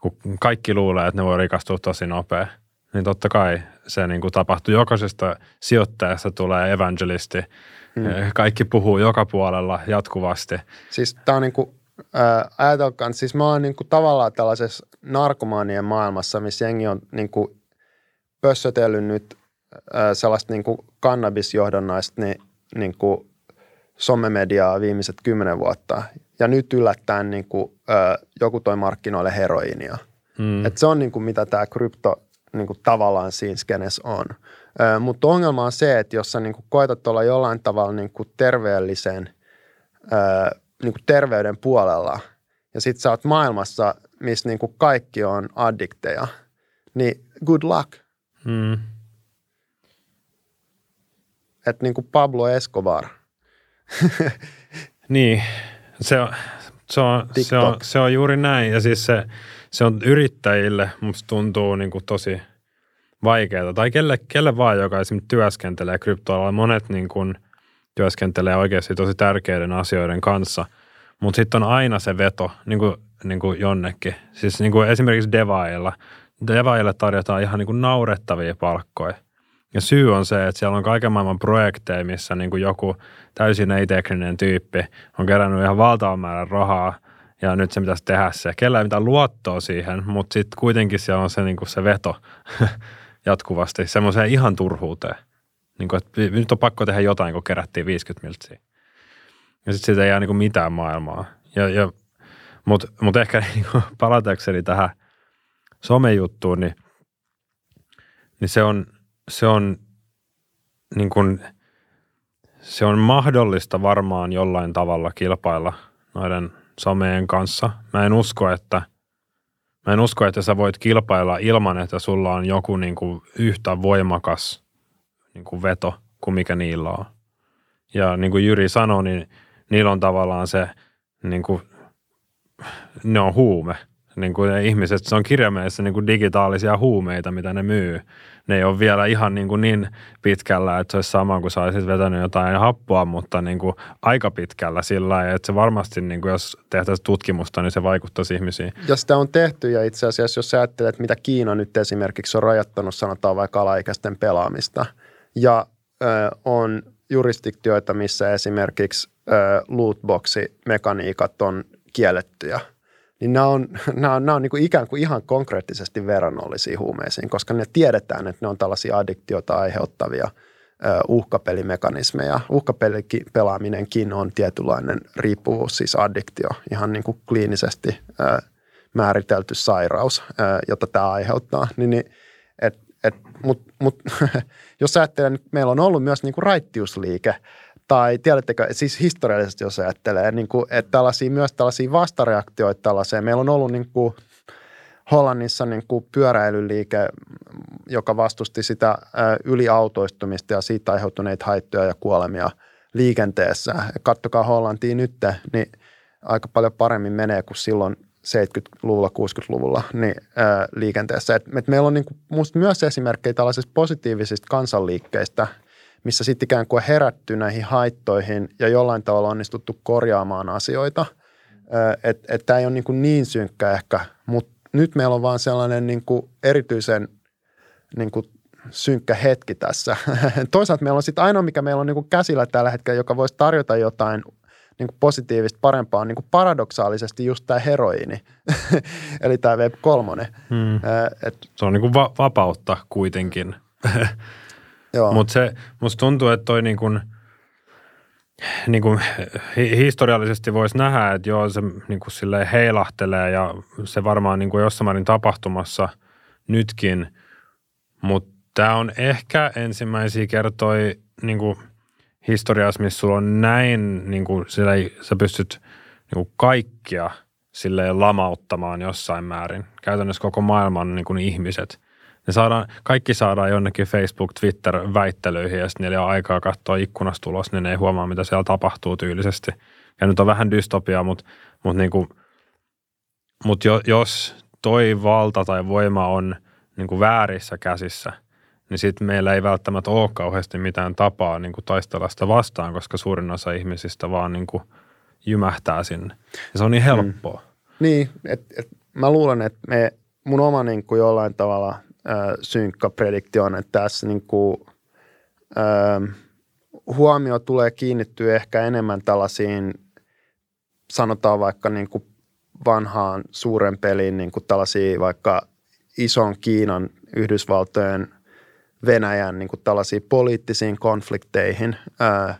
kun kaikki luulee, että ne voi rikastua tosi nopea. Niin totta kai se niin kuin tapahtuu. Jokaisesta sijoittajasta tulee evangelisti. Hmm. Kaikki puhuu joka puolella jatkuvasti. Siis tämä on niin kuin, äh, ajatelkaan, siis mä oon niin kuin tavallaan tällaisessa narkomaanien maailmassa, missä jengi on niin kuin pössötellyt nyt sellaista niin kuin kannabisjohdonnaista niin, niin kuin somemediaa viimeiset kymmenen vuotta. Ja nyt yllättäen niin kuin, ö, joku toi markkinoille heroinia. Mm. Et se on niin kuin, mitä tämä krypto niin kuin, tavallaan siinä skenes on. Mutta ongelma on se, että jos sä niin kuin, koetat olla jollain tavalla niin kuin, terveellisen ö, niin kuin, terveyden puolella ja sit sä oot maailmassa, missä niin kuin, kaikki on addikteja, niin good luck. Mm. Että niin kuin Pablo Escobar – niin, se on, se, on, se, on, se on juuri näin. Ja siis se, se on yrittäjille, musta tuntuu niin kuin tosi vaikeaa. Tai kelle, kelle vaan, joka esimerkiksi työskentelee kryptoalalla. Monet niin kuin työskentelee oikeasti tosi tärkeiden asioiden kanssa. Mutta sitten on aina se veto niin kuin, niin kuin jonnekin. Siis niin kuin esimerkiksi devailla. Devaille tarjotaan ihan niin kuin naurettavia palkkoja. Ja syy on se, että siellä on kaiken maailman projekteja, missä niin kuin joku täysin ei-tekninen tyyppi on kerännyt ihan valtavan määrän rahaa – ja nyt se pitäisi tehdä se. Kellä ei mitään luottoa siihen, mutta sitten kuitenkin siellä on se, niin kuin se veto jatkuvasti semmoiseen ihan turhuuteen. Niin kuin, että nyt on pakko tehdä jotain, kun kerättiin 50 miltsiä. Ja sitten siitä ei jää niin kuin mitään maailmaa. Ja, ja, Mutta mut ehkä niin kuin palatakseni tähän somejuttuun, niin, niin se on, se on niin kuin, se on mahdollista varmaan jollain tavalla kilpailla noiden someen kanssa. Mä en usko, että mä en usko, että sä voit kilpailla ilman, että sulla on joku niin kuin yhtä voimakas niin kuin veto kuin mikä niillä on. Ja niin kuin Jyri sanoi, niin niillä on tavallaan se, niin kuin, ne on huume. Niin kuin ihmiset, se on kirjaimellisesti niin kuin digitaalisia huumeita, mitä ne myy. Ne ei ole vielä ihan niin, kuin niin pitkällä, että se olisi sama kuin saisit vetänyt jotain happoa, mutta niin kuin aika pitkällä sillä lailla, että se varmasti, niin kuin jos tehtäisiin tutkimusta, niin se vaikuttaisi ihmisiin. Ja sitä on tehty ja itse asiassa, jos sä ajattelet, mitä Kiina nyt esimerkiksi on rajoittanut, sanotaan vaikka alaikäisten pelaamista. Ja ö, on jurisdiktioita, missä esimerkiksi lootboxi-mekaniikat on kiellettyjä – niin nämä on, nämä on, nämä on niin kuin ikään kuin ihan konkreettisesti verrannollisia huumeisiin, koska ne tiedetään, että ne on tällaisia addiktiota aiheuttavia uhkapelimekanismeja. Uhkapelaaminenkin on tietynlainen riippuvuus, siis addiktio, ihan niin kuin kliinisesti määritelty sairaus, jota tämä aiheuttaa. Niin, niin et, et, Mutta mut, jos ajattelee, että meillä on ollut myös niin kuin raittiusliike – tai tiedättekö, siis historiallisesti jos ajattelee, niin kuin, että tällaisia, myös tällaisia vastareaktioita tällaiseen. Meillä on ollut niin kuin Hollannissa niin kuin pyöräilyliike, joka vastusti sitä yliautoistumista ja siitä aiheutuneita haittoja ja kuolemia liikenteessä. Kattokaa Hollantiin nyt, niin aika paljon paremmin menee kuin silloin 70-luvulla, 60-luvulla niin, ää, liikenteessä. Et, et meillä on niin kuin, myös esimerkkejä tällaisista positiivisista kansanliikkeistä – missä sitten ikään kuin herätty näihin haittoihin ja jollain tavalla onnistuttu korjaamaan asioita. Että et tämä ei ole niin, kuin niin synkkä ehkä, mutta nyt meillä on vaan sellainen niin kuin erityisen niin kuin synkkä hetki tässä. Toisaalta meillä on sitten ainoa, mikä meillä on niin kuin käsillä tällä hetkellä, joka voisi tarjota jotain niin kuin positiivista, parempaa, niin kuin paradoksaalisesti just tämä heroiini, eli tämä Web3. Hmm. Et, se on niin kuin va- vapautta kuitenkin. Mutta se, musta tuntuu, että toi niin kuin, niin kuin historiallisesti voisi nähdä, että joo, se niin kuin heilahtelee ja se varmaan niin kuin jossain määrin tapahtumassa nytkin, mutta tämä on ehkä ensimmäisiä kertoi niin kuin historiassa, missä sulla on näin, niin kuin, sillä ei, sä pystyt niin kuin kaikkia silleen lamauttamaan jossain määrin. Käytännössä koko maailman niin kuin ihmiset – ne saadaan, kaikki saadaan jonnekin Facebook, Twitter väittelyihin ja sitten niillä on aikaa katsoa ikkunasta ulos, niin ne ei huomaa, mitä siellä tapahtuu tyylisesti. Ja nyt on vähän dystopiaa, mutta, mutta, niin kuin, mutta jo, jos toi valta tai voima on niin kuin väärissä käsissä, niin sitten meillä ei välttämättä ole kauheasti mitään tapaa niin kuin taistella sitä vastaan, koska suurin osa ihmisistä vaan niin kuin jymähtää sinne. Ja se on niin helppoa. Mm. Niin, että et, mä luulen, että me, mun oma niin kuin jollain tavalla – synkkä prediktio on, että tässä niin kuin, ö, huomio tulee kiinnittyä ehkä enemmän tällaisiin, sanotaan vaikka niin kuin vanhaan suuren peliin, niin kuin tällaisiin vaikka ison Kiinan, Yhdysvaltojen, Venäjän niin kuin tällaisiin poliittisiin konflikteihin.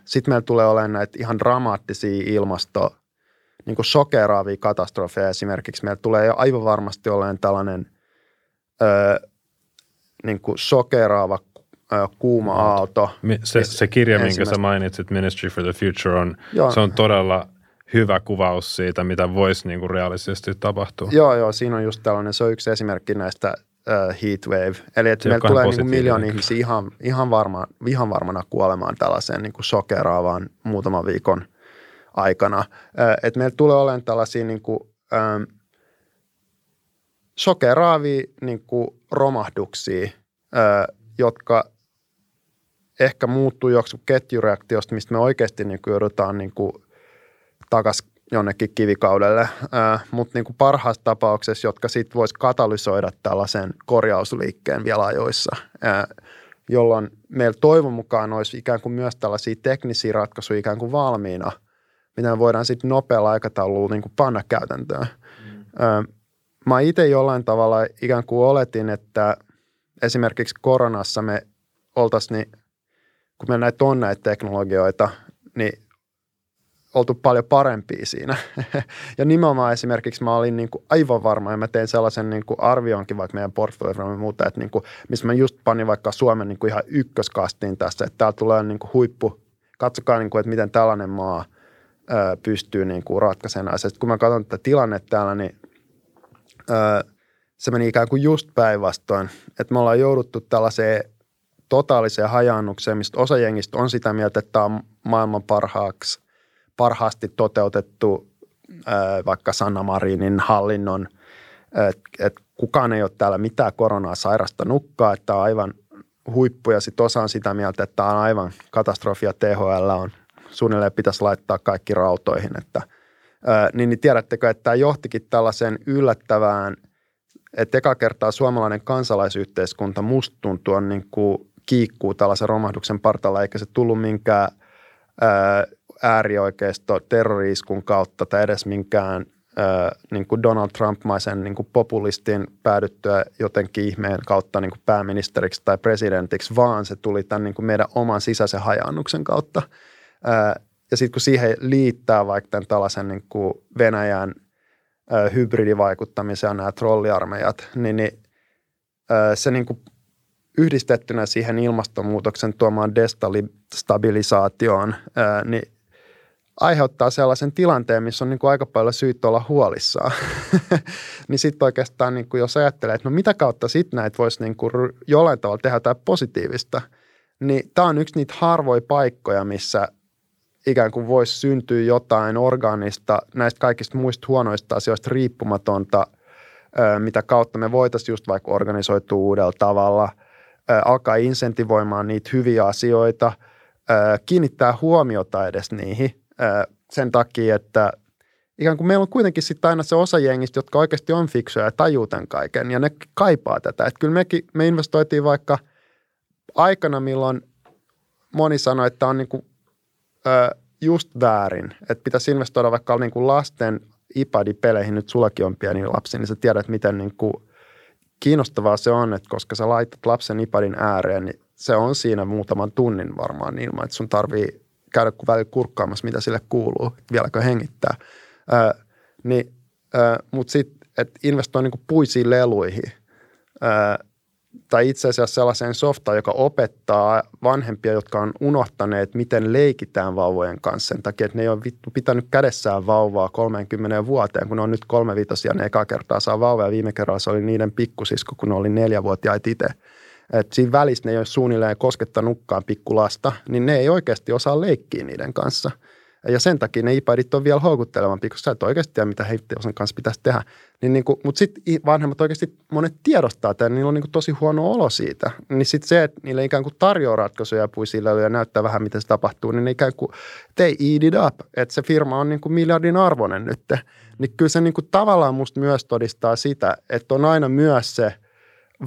Sitten meillä tulee olemaan näitä ihan dramaattisia ilmasto, niin kuin shokeraavia katastrofeja esimerkiksi. Meillä tulee jo aivan varmasti olemaan tällainen niin kuin sokeraava kuuma aalto. Se, se kirja, minkä sä mainitsit, Ministry for the Future, on, joo. se on todella hyvä kuvaus siitä, mitä voisi niin kuin realistisesti tapahtua. Joo, joo, siinä on just tällainen, se on yksi esimerkki näistä uh, heat wave. Eli että meillä tulee niin miljoona ihmisiä ihan, ihan, varma, ihan varmana kuolemaan tällaiseen niin kuin sokeraavaan muutaman viikon aikana. Uh, että meillä tulee olemaan tällaisia niin kuin, um, sokeraavia niin kuin romahduksia jotka ehkä muuttuu joku ketjureaktiosta, mistä me oikeasti niin kuin joudutaan niin kuin takaisin jonnekin kivikaudelle, mutta niin parhaassa tapauksessa, jotka sitten voisi katalysoida tällaisen korjausliikkeen vielä ajoissa, jolloin meillä toivon mukaan olisi ikään kuin myös tällaisia teknisiä ratkaisuja ikään kuin valmiina, mitä me voidaan sitten nopealla aikataululla niin kuin panna käytäntöön. Mm. Mä itse jollain tavalla ikään kuin oletin, että esimerkiksi koronassa me oltaisiin, niin, kun me näitä on näitä teknologioita, niin oltu paljon parempia siinä. ja nimenomaan esimerkiksi mä olin niin kuin aivan varma, ja mä tein sellaisen niin kuin arvioinkin vaikka meidän portfolio ja muuta, että niin kuin, missä mä just panin vaikka Suomen niin kuin ihan ykköskastiin tässä, että täällä tulee niin kuin huippu, katsokaa niin kuin, että miten tällainen maa pystyy niin kuin ratkaisemaan. Sitten kun mä katson tätä tilannetta täällä, niin se meni ikään kuin just päinvastoin, että me ollaan jouduttu tällaiseen totaaliseen hajannukseen, mistä osa jengistä on sitä mieltä, että tämä on maailman parhaaksi – parhaasti toteutettu vaikka Sanna Marinin hallinnon, että et kukaan ei ole täällä mitään koronaa sairasta nukkaa, että on aivan huippu ja sitten osa on sitä mieltä, että tämä on aivan katastrofia THL on suunnilleen pitäisi laittaa kaikki rautoihin, että niin, niin tiedättekö, että tämä johtikin tällaiseen yllättävään, että eka kertaa suomalainen kansalaisyhteiskunta musta tuntuu on niin kuin kiikkuu tällaisen romahduksen partalla, eikä se tullut minkään äärioikeisto terroriiskun kautta tai edes minkään äh, niin kuin Donald Trump-maisen niin kuin populistin päädyttyä jotenkin ihmeen kautta niin kuin pääministeriksi tai presidentiksi, vaan se tuli tämän niin kuin meidän oman sisäisen hajannuksen kautta. Äh, ja sitten kun siihen liittää vaikka tämän tällaisen niin kuin Venäjän äh, hybridivaikuttamisen ja nämä trolliarmeijat, niin, niin äh, se niin kuin yhdistettynä siihen ilmastonmuutoksen tuomaan destabilisaatioon, ää, niin aiheuttaa sellaisen tilanteen, missä on niin kuin aika paljon syytä olla huolissaan. niin sitten oikeastaan, niin kuin jos ajattelee, että no mitä kautta sitten näitä voisi niin kuin jollain tavalla tehdä jotain positiivista, niin tämä on yksi niitä harvoja paikkoja, missä ikään kuin voisi syntyä jotain organista näistä kaikista muista huonoista asioista riippumatonta, mitä kautta me voitaisiin just vaikka organisoitua uudella tavalla, alkaa insentivoimaan niitä hyviä asioita, kiinnittää huomiota edes niihin – sen takia, että ikään kuin meillä on kuitenkin sitten aina se osa jengistä, jotka oikeasti on fiksuja ja tajuu tämän kaiken ja ne kaipaa tätä. Että kyllä mekin, me investoitiin vaikka aikana, milloin moni sanoi, että on niin kuin, ö, just väärin, että pitäisi investoida vaikka niin kuin lasten iPad-peleihin, nyt sullakin on pieni lapsi, niin sä tiedät, miten niin kuin kiinnostavaa se on, että koska sä laitat lapsen iPadin ääreen, niin se on siinä muutaman tunnin varmaan ilman, että sun tarvii käydä välillä kurkkaamassa, mitä sille kuuluu, vieläkö hengittää. Ää, niin, Mutta sitten, että investoi niin puisiin leluihin ää, tai itse asiassa sellaiseen softaan, joka opettaa vanhempia, jotka on unohtaneet, miten leikitään vauvojen kanssa sen takia, että ne ei ole vittu pitänyt kädessään vauvaa 30 vuoteen, kun ne on nyt kolmevitosia, ne eka kertaa saa vauvaa ja viime kerralla se oli niiden pikkusisko, kun ne oli neljävuotiaita itse – että siinä välissä ne ei ole suunnilleen koskettanutkaan pikkulasta, niin ne ei oikeasti osaa leikkiä niiden kanssa. Ja sen takia ne iPadit on vielä houkuttelevampi, koska sä et oikeasti tiedä, mitä heidän kanssa pitäisi tehdä. Niin, niin kuin, mutta sitten vanhemmat oikeasti monet tiedostaa tämän, niillä on niin kuin tosi huono olo siitä. Niin sitten se, että niille ikään kuin tarjoaa ratkaisuja puisille ja näyttää vähän, miten se tapahtuu, niin ne ikään kuin they eat it up. Että se firma on niin kuin miljardin arvoinen nyt. Niin kyllä se niin kuin tavallaan musta myös todistaa sitä, että on aina myös se –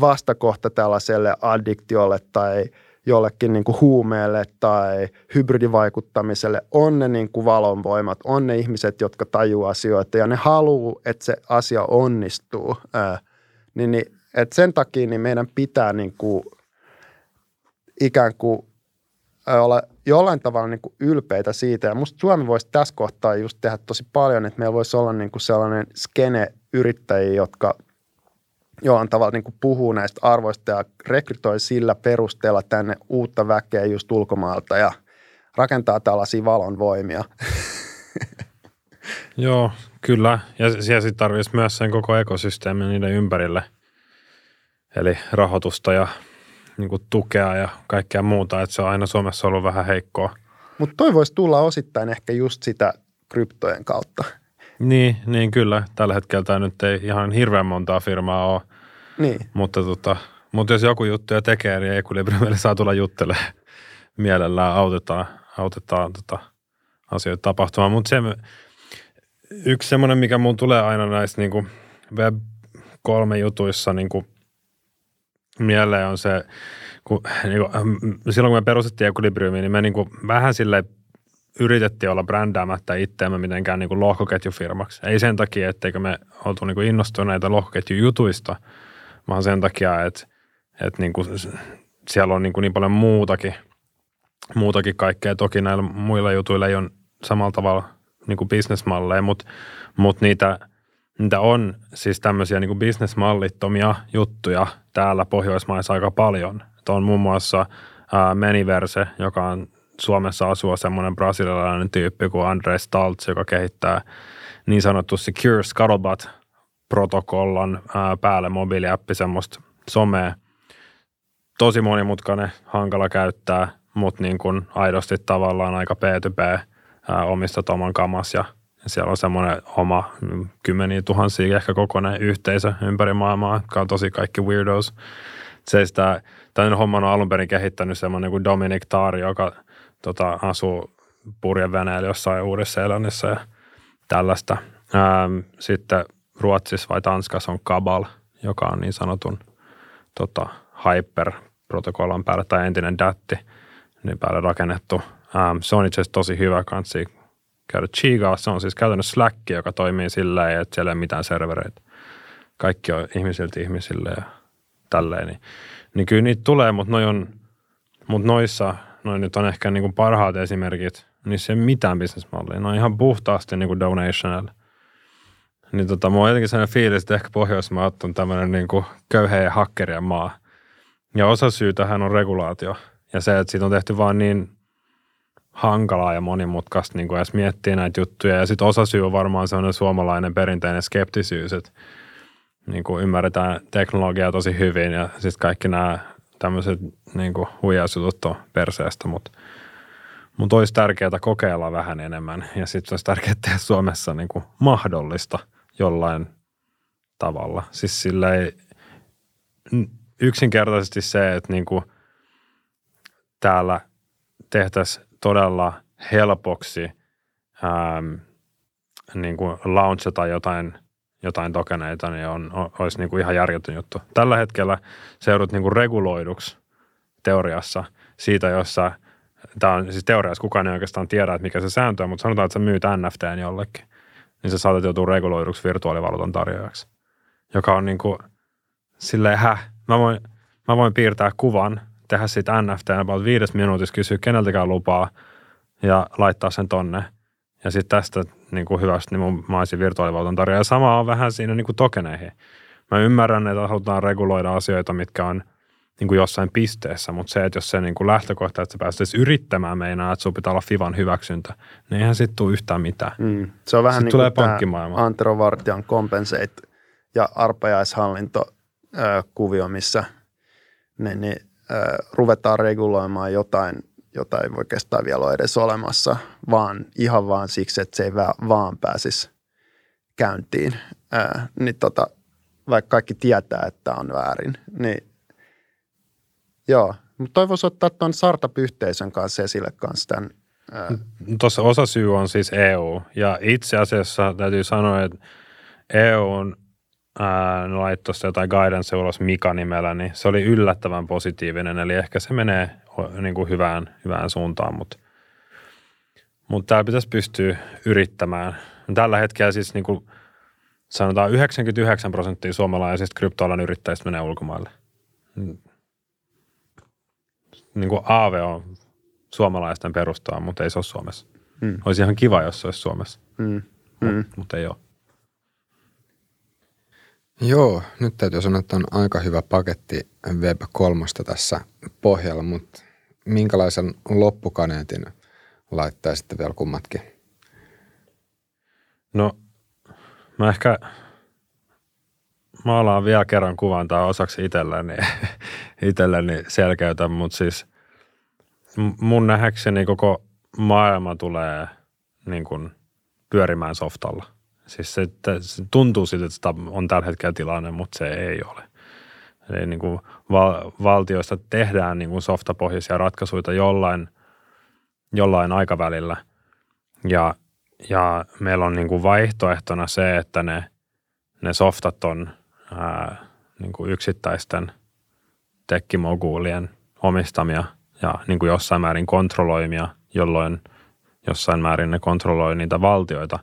vastakohta tällaiselle addiktiolle tai jollekin niin kuin huumeelle tai hybridivaikuttamiselle on ne niin kuin valonvoimat, on ne ihmiset, jotka tajuu asioita ja ne haluaa, että se asia onnistuu. Ää, niin, niin, et sen takia niin meidän pitää niin kuin ikään kuin olla jollain tavalla niin kuin ylpeitä siitä. Ja musta Suomi voisi tässä kohtaa just tehdä tosi paljon, että meillä voisi olla niin kuin sellainen skene yrittäjiä, jotka – jollain tavalla niin kuin puhuu näistä arvoista ja rekrytoi sillä perusteella tänne uutta väkeä just ulkomaalta ja rakentaa tällaisia valonvoimia. Joo, kyllä. Ja siellä sitten tarvitsisi myös sen koko ekosysteemin niiden ympärille. Eli rahoitusta ja niin kuin tukea ja kaikkea muuta, että se on aina Suomessa ollut vähän heikkoa. Mutta toi voisi tulla osittain ehkä just sitä kryptojen kautta. Niin, niin kyllä. Tällä hetkellä tämä nyt ei ihan hirveän montaa firmaa ole. Niin. Mutta tota, Mutta jos joku juttu ja tekee, niin Equilibriumille saa tulla juttelemaan. Mielellään autetaan, autetaan tota, asioita tapahtumaan. Mutta se, yksi semmoinen, mikä mun tulee aina näissä niin web kolme jutuissa niin kuin mieleen on se, kun, niin kuin, silloin kun me perustettiin Equilibriumia, niin me niin kuin, vähän sille yritettiin olla brändäämättä itseämme mitenkään niin kuin lohkoketjufirmaksi. Ei sen takia, etteikö me oltu niin kuin innostuneita lohkoketjujutuista, vaan sen takia, että, että niin kuin siellä on niin, kuin niin paljon muutakin, muutakin kaikkea. Toki näillä muilla jutuilla ei ole samalla tavalla niin kuin bisnesmalleja, mutta, mutta niitä, niitä on siis tämmöisiä niin kuin bisnesmallittomia juttuja täällä Pohjoismaissa aika paljon. Että on muun muassa ää, Meniverse, joka on Suomessa asua semmoinen brasilialainen tyyppi kuin Andre Staltz, joka kehittää niin sanottu Secure Scuttlebutt protokollan ää, päälle mobiiliäppi, semmoista somea. Tosi monimutkainen, hankala käyttää, mutta niin kuin aidosti tavallaan aika P2P omistat oman kamas ja siellä on semmoinen oma kymmeniä tuhansia ehkä kokonainen yhteisö ympäri maailmaa, jotka on tosi kaikki weirdos. Se sitä, tämän homman on alun perin kehittänyt semmoinen kuin Dominic Taari, joka tota, asuu purjeveneellä jossain Uudessa-Seelannissa ja tällaista. Ähm, sitten Ruotsissa vai Tanskassa on Kabal, joka on niin sanotun tota, Hyper-protokollan päälle tai entinen DATTI, niin päälle rakennettu. Ähm, se on itse asiassa tosi hyvä kansi käydä chigaa. Se on siis käytännössä Slack, joka toimii sillä että siellä ei ole mitään servereitä. Kaikki on ihmisiltä ihmisille ja tälleen. Niin, niin kyllä niitä tulee, mutta, noi on, mutta noissa, noin nyt on ehkä niin kuin parhaat esimerkit, se ei mitään bisnesmallia. Ne on ihan puhtaasti niin kuin donational. Niin tota, mulla on jotenkin sellainen fiilis, että ehkä Pohjoismaat on tämmöinen niin kuin köyheä hakkerien maa. Ja osa syy tähän on regulaatio. Ja se, että siitä on tehty vaan niin hankalaa ja monimutkaista niin kuin edes miettiä näitä juttuja. Ja sitten osa syy on varmaan sellainen suomalainen perinteinen skeptisyys, että niin kuin ymmärretään teknologiaa tosi hyvin ja sitten kaikki nämä tämmöiset niin huijausjutut on perseestä, mutta mutta olisi tärkeää kokeilla vähän enemmän ja sitten olisi tärkeää tehdä Suomessa niin kuin mahdollista jollain tavalla. Siis silleen yksinkertaisesti se, että niin kuin täällä tehtäisiin todella helpoksi ähm, niin kuin launchata jotain, jotain tokeneita, niin on, on, olisi niin kuin ihan järjetön juttu. Tällä hetkellä seudut niin kuin reguloiduksi teoriassa siitä, jossa tämä on siis teoriassa kukaan ei oikeastaan tiedä, että mikä se sääntö on, mutta sanotaan, että sä myyt NFTn jollekin, niin sä saatat joutua reguloiduksi virtuaalivaluutan tarjoajaksi, joka on niin kuin silleen, häh, mä voin, mä voin piirtää kuvan – tehdä siitä NFT about viides minuutissa, kysyä keneltäkään lupaa ja laittaa sen tonne. Ja sitten tästä niin kuin hyvästä, niin mun, mä virtuaalivaluutan tarjoaja. Ja sama on vähän siinä niin kuin tokeneihin. Mä ymmärrän, että halutaan reguloida asioita, mitkä on niin kuin jossain pisteessä, mutta se, että jos se niin kuin lähtökohta, että sä pääset yrittämään meinaa, että sun pitää olla FIVan hyväksyntä, niin eihän sitten tule yhtään mitään. Mm. Se on vähän sitten niin kuin tämä Antero Vartian compensate ja arpajaishallinto kuvio, missä ne, ne ruvetaan reguloimaan jotain, jota ei oikeastaan vielä ole edes olemassa, vaan ihan vaan siksi, että se ei vaan pääsisi käyntiin. Ää, niin tota, vaikka kaikki tietää, että on väärin, niin joo. Mutta toivoisin ottaa tuon startup-yhteisön kanssa esille kanssa tämän. Tuossa osa syy on siis EU, ja itse asiassa täytyy sanoa, että EU on ää, laittoi jotain guidance ulos Mika-nimellä, niin se oli yllättävän positiivinen, eli ehkä se menee niin kuin hyvään, hyvään suuntaan, mutta mutta täällä pitäisi pystyä yrittämään. Tällä hetkellä siis niin kuin sanotaan 99 prosenttia suomalaisista kryptoalan yrittäjistä menee ulkomaille. Niin kuin AV on suomalaisten perustaa, mutta ei se ole Suomessa. Mm. Olisi ihan kiva, jos se olisi Suomessa, mm. Mm. mutta mut ei ole. Joo, nyt täytyy sanoa, että on aika hyvä paketti Web 3 tässä pohjalla, mutta minkälaisen loppukaneetin laittaisitte vielä kummatkin? No, mä ehkä maalaan vielä kerran kuvan tai osaksi itselleni, itselleni selkeytän, mutta siis mun nähdäkseni koko maailma tulee niin kuin pyörimään softalla – Siis se, se tuntuu siltä, että on tällä hetkellä tilanne, mutta se ei ole. Eli niin kuin val- valtioista tehdään niin kuin softapohjaisia ratkaisuja jollain, jollain aikavälillä. Ja, ja meillä on niin kuin vaihtoehtona se, että ne, ne softat on ää, niin kuin yksittäisten tekkimoguulien omistamia ja niin kuin jossain määrin kontrolloimia, jolloin jossain määrin ne kontrolloi niitä valtioita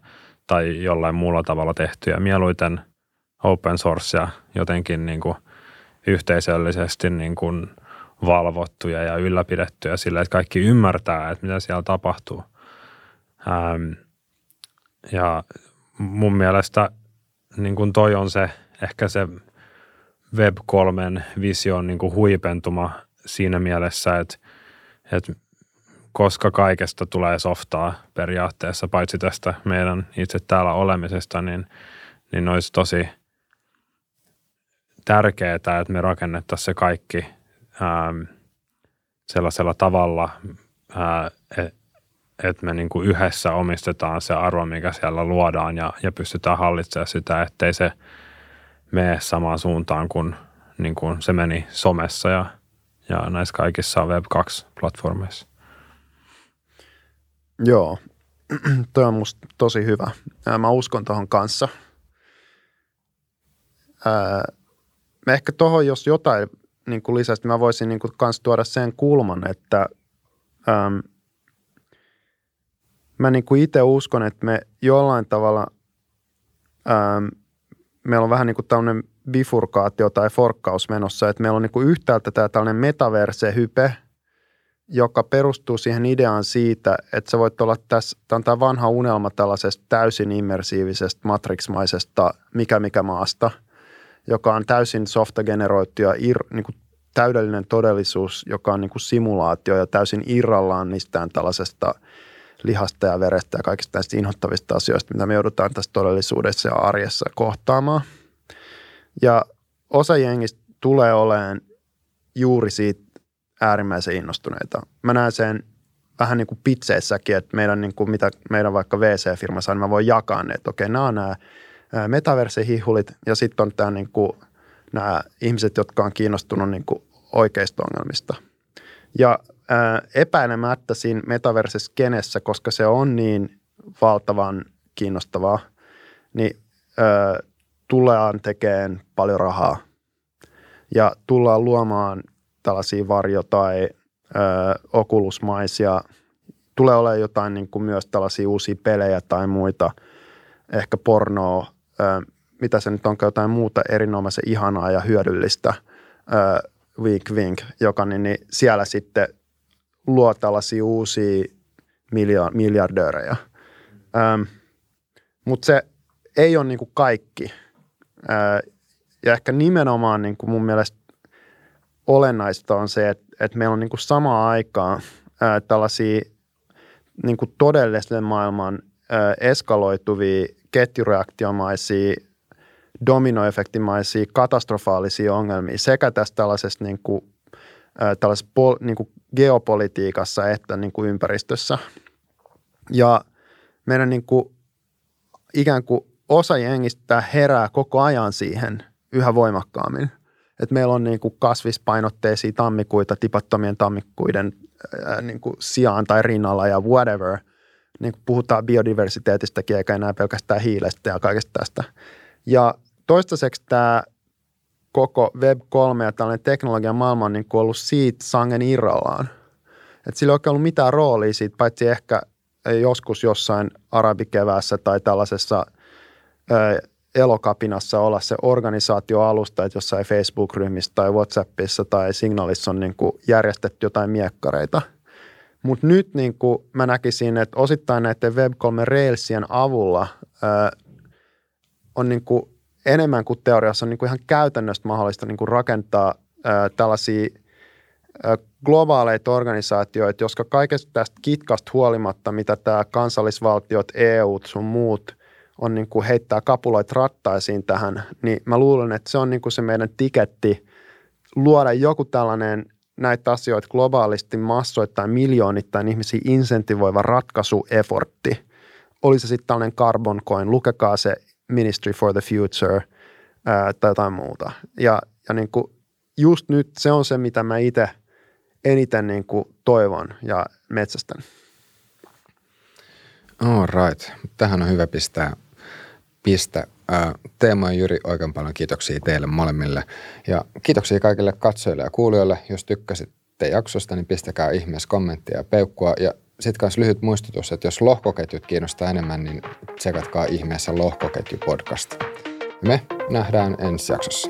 tai jollain muulla tavalla tehtyjä. Mieluiten open sourcea jotenkin niin kuin yhteisöllisesti niin kuin valvottuja ja ylläpidettyjä sillä, että kaikki ymmärtää, että mitä siellä tapahtuu. Ähm, ja mun mielestä niin kuin toi on se ehkä se Web 3 vision niin kuin huipentuma siinä mielessä, että, että koska kaikesta tulee softaa periaatteessa, paitsi tästä meidän itse täällä olemisesta, niin, niin olisi tosi tärkeää, että me rakennettaisiin se kaikki ähm, sellaisella tavalla, äh, että me niin yhdessä omistetaan se arvo, mikä siellä luodaan ja, ja pystytään hallitsemaan sitä, ettei se mene samaan suuntaan kuin, niin kuin se meni somessa ja, ja näissä kaikissa Web 2-platformeissa. Joo, toi on musta tosi hyvä. Mä uskon tuohon kanssa. Me ehkä tuohon, jos jotain niin kuin lisäksi, mä voisin niin kuin kans tuoda sen kulman, että äm, mä niin itse uskon, että me jollain tavalla, äm, meillä on vähän niin kuin tämmöinen bifurkaatio tai forkkaus menossa, että meillä on niin kuin yhtäältä tämä tällainen metaverse-hype, joka perustuu siihen ideaan siitä, että sä voit olla tässä, tämä on tämä vanha unelma tällaisesta täysin immersiivisestä, matrixmaisesta mikä mikä maasta, joka on täysin softageneroitu ja ir, niin kuin täydellinen todellisuus, joka on niin kuin simulaatio ja täysin irrallaan mistään tällaisesta lihasta ja verestä ja kaikista näistä inhottavista asioista, mitä me joudutaan tässä todellisuudessa ja arjessa kohtaamaan. Ja osa jengistä tulee olemaan juuri siitä äärimmäisen innostuneita. Mä näen sen vähän niin kuin pitseissäkin, että meidän, niin kuin mitä meidän vaikka VC-firma saa, niin mä voin jakaa ne, että okei, nämä on nämä metaverse-hihulit ja sitten on tämä niin kuin, nämä ihmiset, jotka on kiinnostunut niin kuin oikeista ongelmista. Ja ää, epäilemättä siinä metaverse-skenessä, koska se on niin valtavan kiinnostavaa, niin ää, tullaan tekemään paljon rahaa. Ja tullaan luomaan tällaisia varjo- tai ö, okulusmaisia. Tulee olemaan jotain niin kuin myös tällaisia uusia pelejä tai muita, ehkä pornoa, ö, mitä se nyt onko jotain muuta erinomaisen ihanaa ja hyödyllistä, ö, wink wink, joka niin, niin siellä sitten luo tällaisia uusia milja- miljardöörejä. Mutta se ei ole niin kuin kaikki. Ö, ja ehkä nimenomaan niin kuin mun mielestä olennaista on se, että, että meillä on niin kuin samaan aikaan ää, tällaisia niin kuin todellisen maailman ää, eskaloituvia ketjureaktiomaisia dominoefektimaisia katastrofaalisia ongelmia sekä tässä tällaisessa, niin kuin, tällaisessa pol, niin kuin geopolitiikassa että niin kuin ympäristössä. Ja meidän niin kuin, ikään kuin osa jengistä herää koko ajan siihen yhä voimakkaammin että meillä on niin kuin kasvispainotteisia tammikuita tipattomien tammikuiden ää, niin kuin sijaan tai rinnalla ja whatever. Niin kuin puhutaan biodiversiteetistäkin eikä enää pelkästään hiilestä ja kaikesta tästä. Ja toistaiseksi tämä koko Web3 ja tällainen teknologian maailma on niin kuin ollut siitä sangen irrallaan. Et sillä ei oikein ollut mitään roolia siitä, paitsi ehkä joskus jossain arabikeväässä tai tällaisessa elokapinassa olla se organisaatioalusta, että jossain Facebook-ryhmissä tai WhatsAppissa tai Signalissa on niin kuin järjestetty jotain miekkareita. Mutta nyt niin kuin mä näkisin, että osittain näiden Web3 Railsien avulla ää, on niin kuin enemmän kuin teoriassa on niin kuin ihan käytännössä mahdollista niin kuin rakentaa ää, tällaisia ää, globaaleita organisaatioita, jotka kaikesta tästä kitkasta huolimatta, mitä tämä kansallisvaltiot, EU sun muut – on niin kuin heittää kapuloit rattaisiin tähän, niin mä luulen, että se on niin kuin se meidän tiketti luoda joku tällainen näitä asioita globaalisti massoittain miljoonittain ihmisiä insentivoiva ratkaisuefortti. Oli se sitten tällainen carbon coin, lukekaa se Ministry for the Future ää, tai jotain muuta. Ja, ja niin kuin just nyt se on se, mitä mä itse eniten niin kuin toivon ja metsästän. All right. Tähän on hyvä pistää pistä. Teemo ja Jyri, oikein paljon kiitoksia teille molemmille. Ja kiitoksia kaikille katsojille ja kuulijoille. Jos tykkäsitte jaksosta, niin pistäkää ihmeessä kommenttia ja peukkua. Ja sitten myös lyhyt muistutus, että jos lohkoketjut kiinnostaa enemmän, niin tsekatkaa ihmeessä lohkoketju podcast. Me nähdään ensi jaksossa.